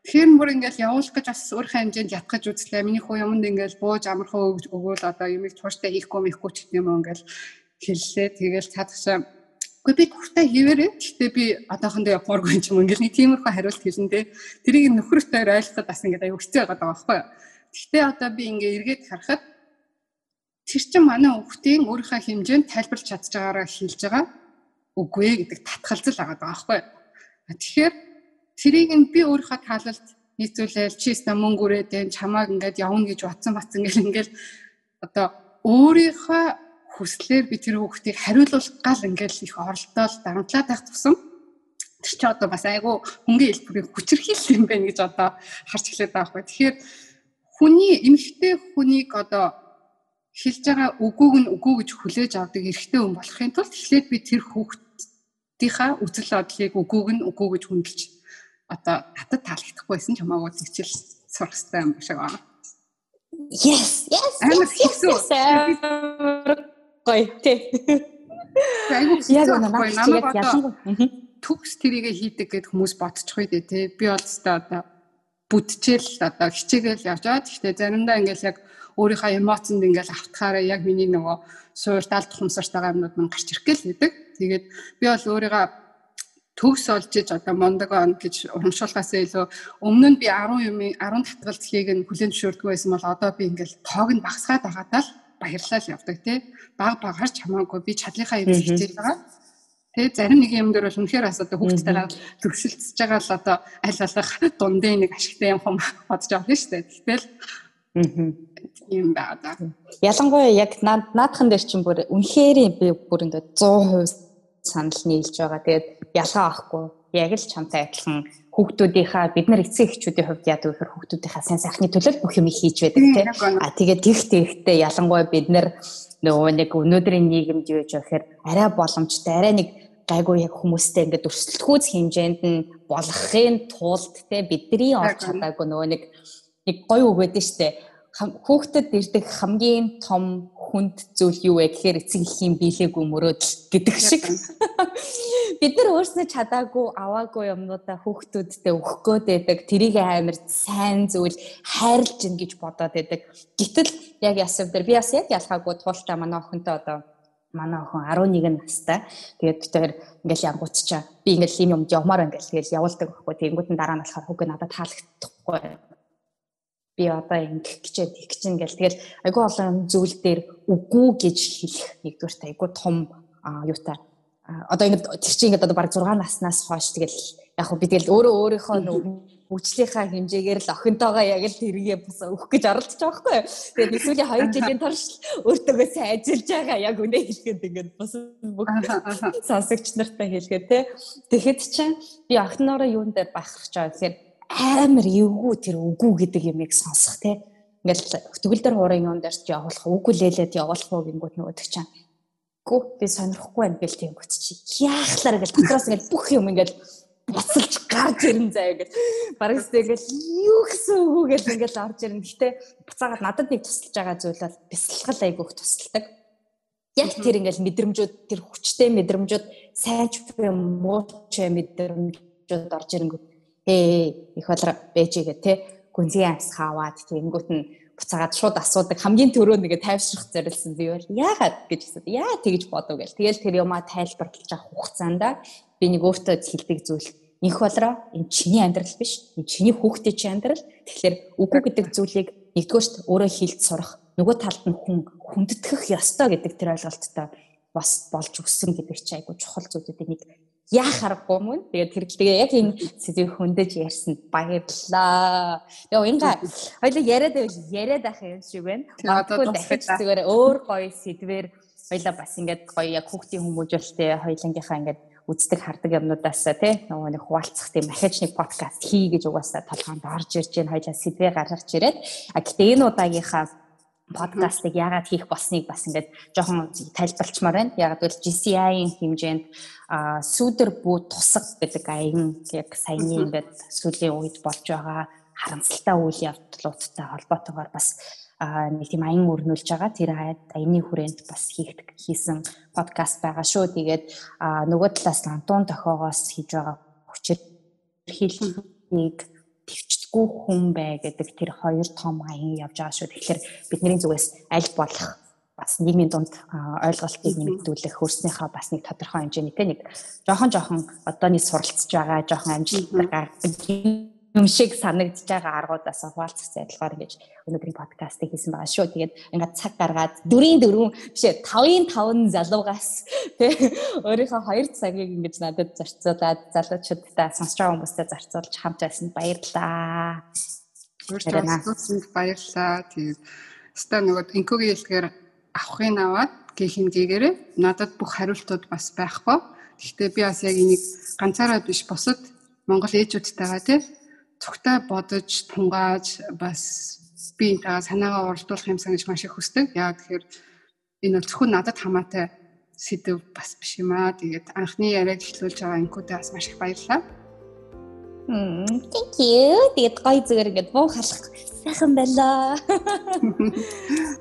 Тэгэхээр бүр ингээл явуулах гэж бас өөрийнхөө хэмжээнд ятгах үзлээ. Миний хүү юмд ингээл бууж амархуу өгөөл одоо юмыг тууштай хийхгүй мэхгүй ч гэдэм юм ингээл хэллээ. Тэгээл цаадагшаа Гэхдээ би туртай хийвэрээ. Гэхдээ би одоохондоо явахгүйг юм ингээл нэг тиймэрхүү хариулт хэлсэн дээ. Тэрийг нөхөртэй ойлгоход бас ингээд аюу хэцүү байгаа байхгүй юу. Гэхдээ одоо би ингээ эргээд харахад тэр чин манай хүүхдийн өөрийнхөө хэмжээнд тайлбарлаж чадж байгаараа хэлж байгаа үгүй гэдэг татгалзал байгаа байхгүй юу. Тэгэхээр Тэрийг нь би өөрийнхөө таалалд нийцүүлээл чи ста мөнгө өрөөд энэ чамааг ингээд явна гэж батсан батсан гэл ингээд одоо өөрийнхөө хүслээр би тэр хүүхдийг хариулуулах гал ингээд их оролдоол дарамтлаад байх тусам тэр чи одоо бас айгүй хөнгөн хэлбэрийн хүчрхийлэл юм байна гэж одоо харж эхлэх байхгүй. Тэгэхээр хүний эмгтэй хүнийг одоо хэлж байгаа үгүүг нь үгүй гэж хүлээж авдаг эрэгтэй хүн болохын тулд эхлээд би тэр хүүхдийнхаа үзэл бодлыг үгүүг нь үгүй гэж хүндэлж одоо татад таалагдахгүйсэн ч хамаагүй зэгчил сурах хэрэгтэй юм шиг байна. Yes, yes. Амар хэцүү. Гой тий. Яг намайг одоо төгс тэрийгэ хийдэг гэд хүмүүс бодчих үед тий. Би бол өстой одоо бүтчихэл одоо хичээгээл явжаад гэхдээ заримдаа ингээл яг өөрийнхөө эмоцонд ингээл автахаараа яг миний нөгөө суур талд хумсартайгаа юмнууд мань гарч ирэх гээл хэдэг. Тэгээд би бол өөрийгөө төгс олж иж одоо мондог он гэж урамшуулгаас илүү өмнө нь би 10 юм 10 татгалзлыг нь хүлэн зөвшөөрдөг байсан бол одоо би ингээл тоог нь багасгаад байгаадаа л баярлал явдаг тий баг багаар ч хамаагүй би чадлынхаа юм хичээж байгаа. Тий зарим нэг юм дээр бол үнэхээр бас одоо хүүхдтэйгээ төгсөлтсөж байгаа л одоо аль болох дундын нэг ашигтай юм хом бодож авах шүү дээ тэгтэл юм байна. Ялангуяа яг наадхан дээр чинь бүр үнэхээр би бүрэндээ 100% санал нийлж байгаа. Тэгээд ялгаа авахгүй яг л чамтай адилхан хүүхдүүдийнхаа бид нар эцэг эхчүүдийн хувьд яадаг гэхээр хүүхдүүдийнхаа сайн сайхны төлөө бүх юм хийж байдаг тийм. А тэгээд тех техтэй ялангуяа бид нар нөгөө нэг өнөөдрийн нийгэмд юу гэж гэхээр арай боломжтой арай нэг гайгүй яг хүмүүстэй ингээд өрсөлдөхүүц хэмжээнд нь болгохын тулд те бидний орч чадаагүй нөгөө нэг нэг гоё байдаг штэ хүүхдэд ирдэг хамгийн том хүнд зүйл юу вэ гэхээр эцэг эхийн биелээгүй мөрөөдөл гэдэг шиг бид нар өөрснөө чадаагүй аваагүй юмнуудаа хүүхдүүдтэй өгөх гээд байдаг тэрийг амар сайн зүйл хайрлж ин гэж бодоод байдаг гэтэл яг ясав дээр би бас яг ялхаагүй туултаа манай охинтой одоо манай охин 11 настай. Тэгээд тэр ингээл янгуутчаа би ингээл ийм юмд явмаар ингээл тэгэл явуулдаг байхгүй. Тэнгүүд нь дараа нь болохоор хүүгээ надад таалагдахгүй би одоо ингэх гэчээд их чинь гэл тэгэл айгүй олон зүйл дээр үгүй гэж хэлэх нэгдүгээрт айгүй том юутай одоо ингэ тэр чинь ингээд одоо баг 6 наснаас хойш тэгэл яг хөө би тэгэл өөрөө өөрийнхөө хүчлийнхаа хэмжээгээр л охинтойгоо яг л тэргээ бас өгөх гэж оролдож байгаа байхгүй. Тэгээд эсвэл 2 жилийн турш өөртөөгөө сайн ажиллаж байгаа яг үнэ хэлгээд ингээд бас бүх сонсогч нартай хэлгээд те. Тэгэхэд чинь би охиноороо юун дээр бахарч байгаа гэхээр амар эвгүй тэр үгүй гэдэг юмыг сонсох те. Ингээл төгөл дээр хуурын юм дээр ч явуулах үгүй лээлээд явуулах уу гингүүт нөгөөдөг чам гүү би сонирхгүй байна гэл тийм гоц чи. Яахлаар ингээл дотроос ингээл бүх юм ингээл буцалж гарч ирэн заяа гэл. Бараг зү ингээл юу гэсэн үгүй гэл ингээл орж ирэн гэхдээ буцаагаад надад нэг тусалж байгаа зүйл бол бясалгал айгүйх тусалдаг. Яг тэр ингээл мэдрэмжүүд тэр хүчтэй мэдрэмжүүд сайн ч юм муу ч мэдрэмжүүд орж ирэнгүүт ээ их болор бэжигээ те гүнзгий амс хаваад тэгэнгүүт нь буцаагаад шууд асуудаг. Хамгийн түрүү нэгэ тайвшрах зорилсон би бол яагаад? гэж асууд яа тэгж бодов гэл. Тэгэл тэр юмаа тайлбарлаж авах хугацаанд би нэг өөртөө хэлдэг зүйл. Инх болроо энэ чиний амьдрал биш. Энэ чиний хүүхдийн чинь амьдрал. Тэгэхээр үгүй гэдэг зүйлийг нэгдүгээрт өөрөө хэлж сурах. Нөгөө талд нь хүн хүндэтгэх ёстой гэдэг тэр ойлголттой бас болж өссөн гэдэг чинь айгу чухал зүйлүүдийн нэг яах аргагүй мөн. Тэгээд тэр тэгээ яг энэ сэдвийг хөндөж ярьсанд баярлалаа. Тэгээ уянга хоёул яриад байвал яриад ах юм шиг байна. Магадгүй дахиж зүгээр өөр гоё сэдвэр хоёул бас ингээд гоё яг хүүхдийн хүмүүжүүлэлтээ хоёулангийнхаа ингээд үздэг хардаг юмнуудаас тий нөгөө нэг хуваалцах тийм ахиж нэг подкаст хий гэж угаасаа толгоонд орж ирж байна хоёлаа сэдвээ гаргаж ирээд а гэтээ энэ удаагийнхаа подкастыг яагаад хийх болсныг бас ингээд жоохон тайлбарлчмаар байна. Яагаад гэвэл GCI-ийн хэмжээнд сүүдэр бүү тусаг гэдэг аян яг саяны ингээд сүүлийн үед болж байгаа харамсалтай үйл явдлуудтай холбоотойгоор бас нэг тийм аян өрнүүлж байгаа. Тэр аяны хүрээнд бас хийх хийсэн подкаст байгаа шүү. Тэгээд нөгөө талаас Антон тохоогоос хийж байгаа хүчээр хэлхийг төвчдгүү хүн бай гэдэг тэр хоёр том аян явж байгаа шүү. Тэгэхээр бидний зүгээс аль болох бас нийгмийн дунд ойлголтыг нэмэгдүүлэх хөрснийхөө бас нэг тодорхой хэмжээний тэ нэг жоохон жоохон одооний суралцж байгаа жоохон амжилттай гаргадаг юм шиг санагдж байгаа аргуудаас хуваалцах зайлгаар ингэж өнөөдрийн подкастыг хийсэн байгаа шүү. Тэгээд ингээд цаг гаргаад 4-ийн 4 биш ээ 5-ийн 5 залуугаас тий өөрийнхөө 2 цагийг ингэж надад зарцуулаад залуучуудтай сонсож байгаа хүмүүстээ зарцуулж хамт байсан баярлалаа. Өөртөө баярлалаа. Тэгээд өстой нөгөө инкогийн хэлгээр авахын аваад гэх хэмжээгээр надад бүх хариултууд бас байхгүй. Гэхдээ би бас яг энийг ганцаараа биш бусад Монгол ээжүүдтэйгээ тий цогтой бодож тунгааж бас би энтэйгээ санаагаа уралдуулах юмсан гэж маш их хүсдэг. Яа тэгэхээр энэ бол зөвхөн надад хамаатай сэдв бас биш юм аа. Тэгээд анхны яриаг эхлүүлж байгаа инкудаа бас маш их баярлалаа. Мм, thank you. Тэгээд гоё зүгээр ингээд буу халах сайхан байлаа.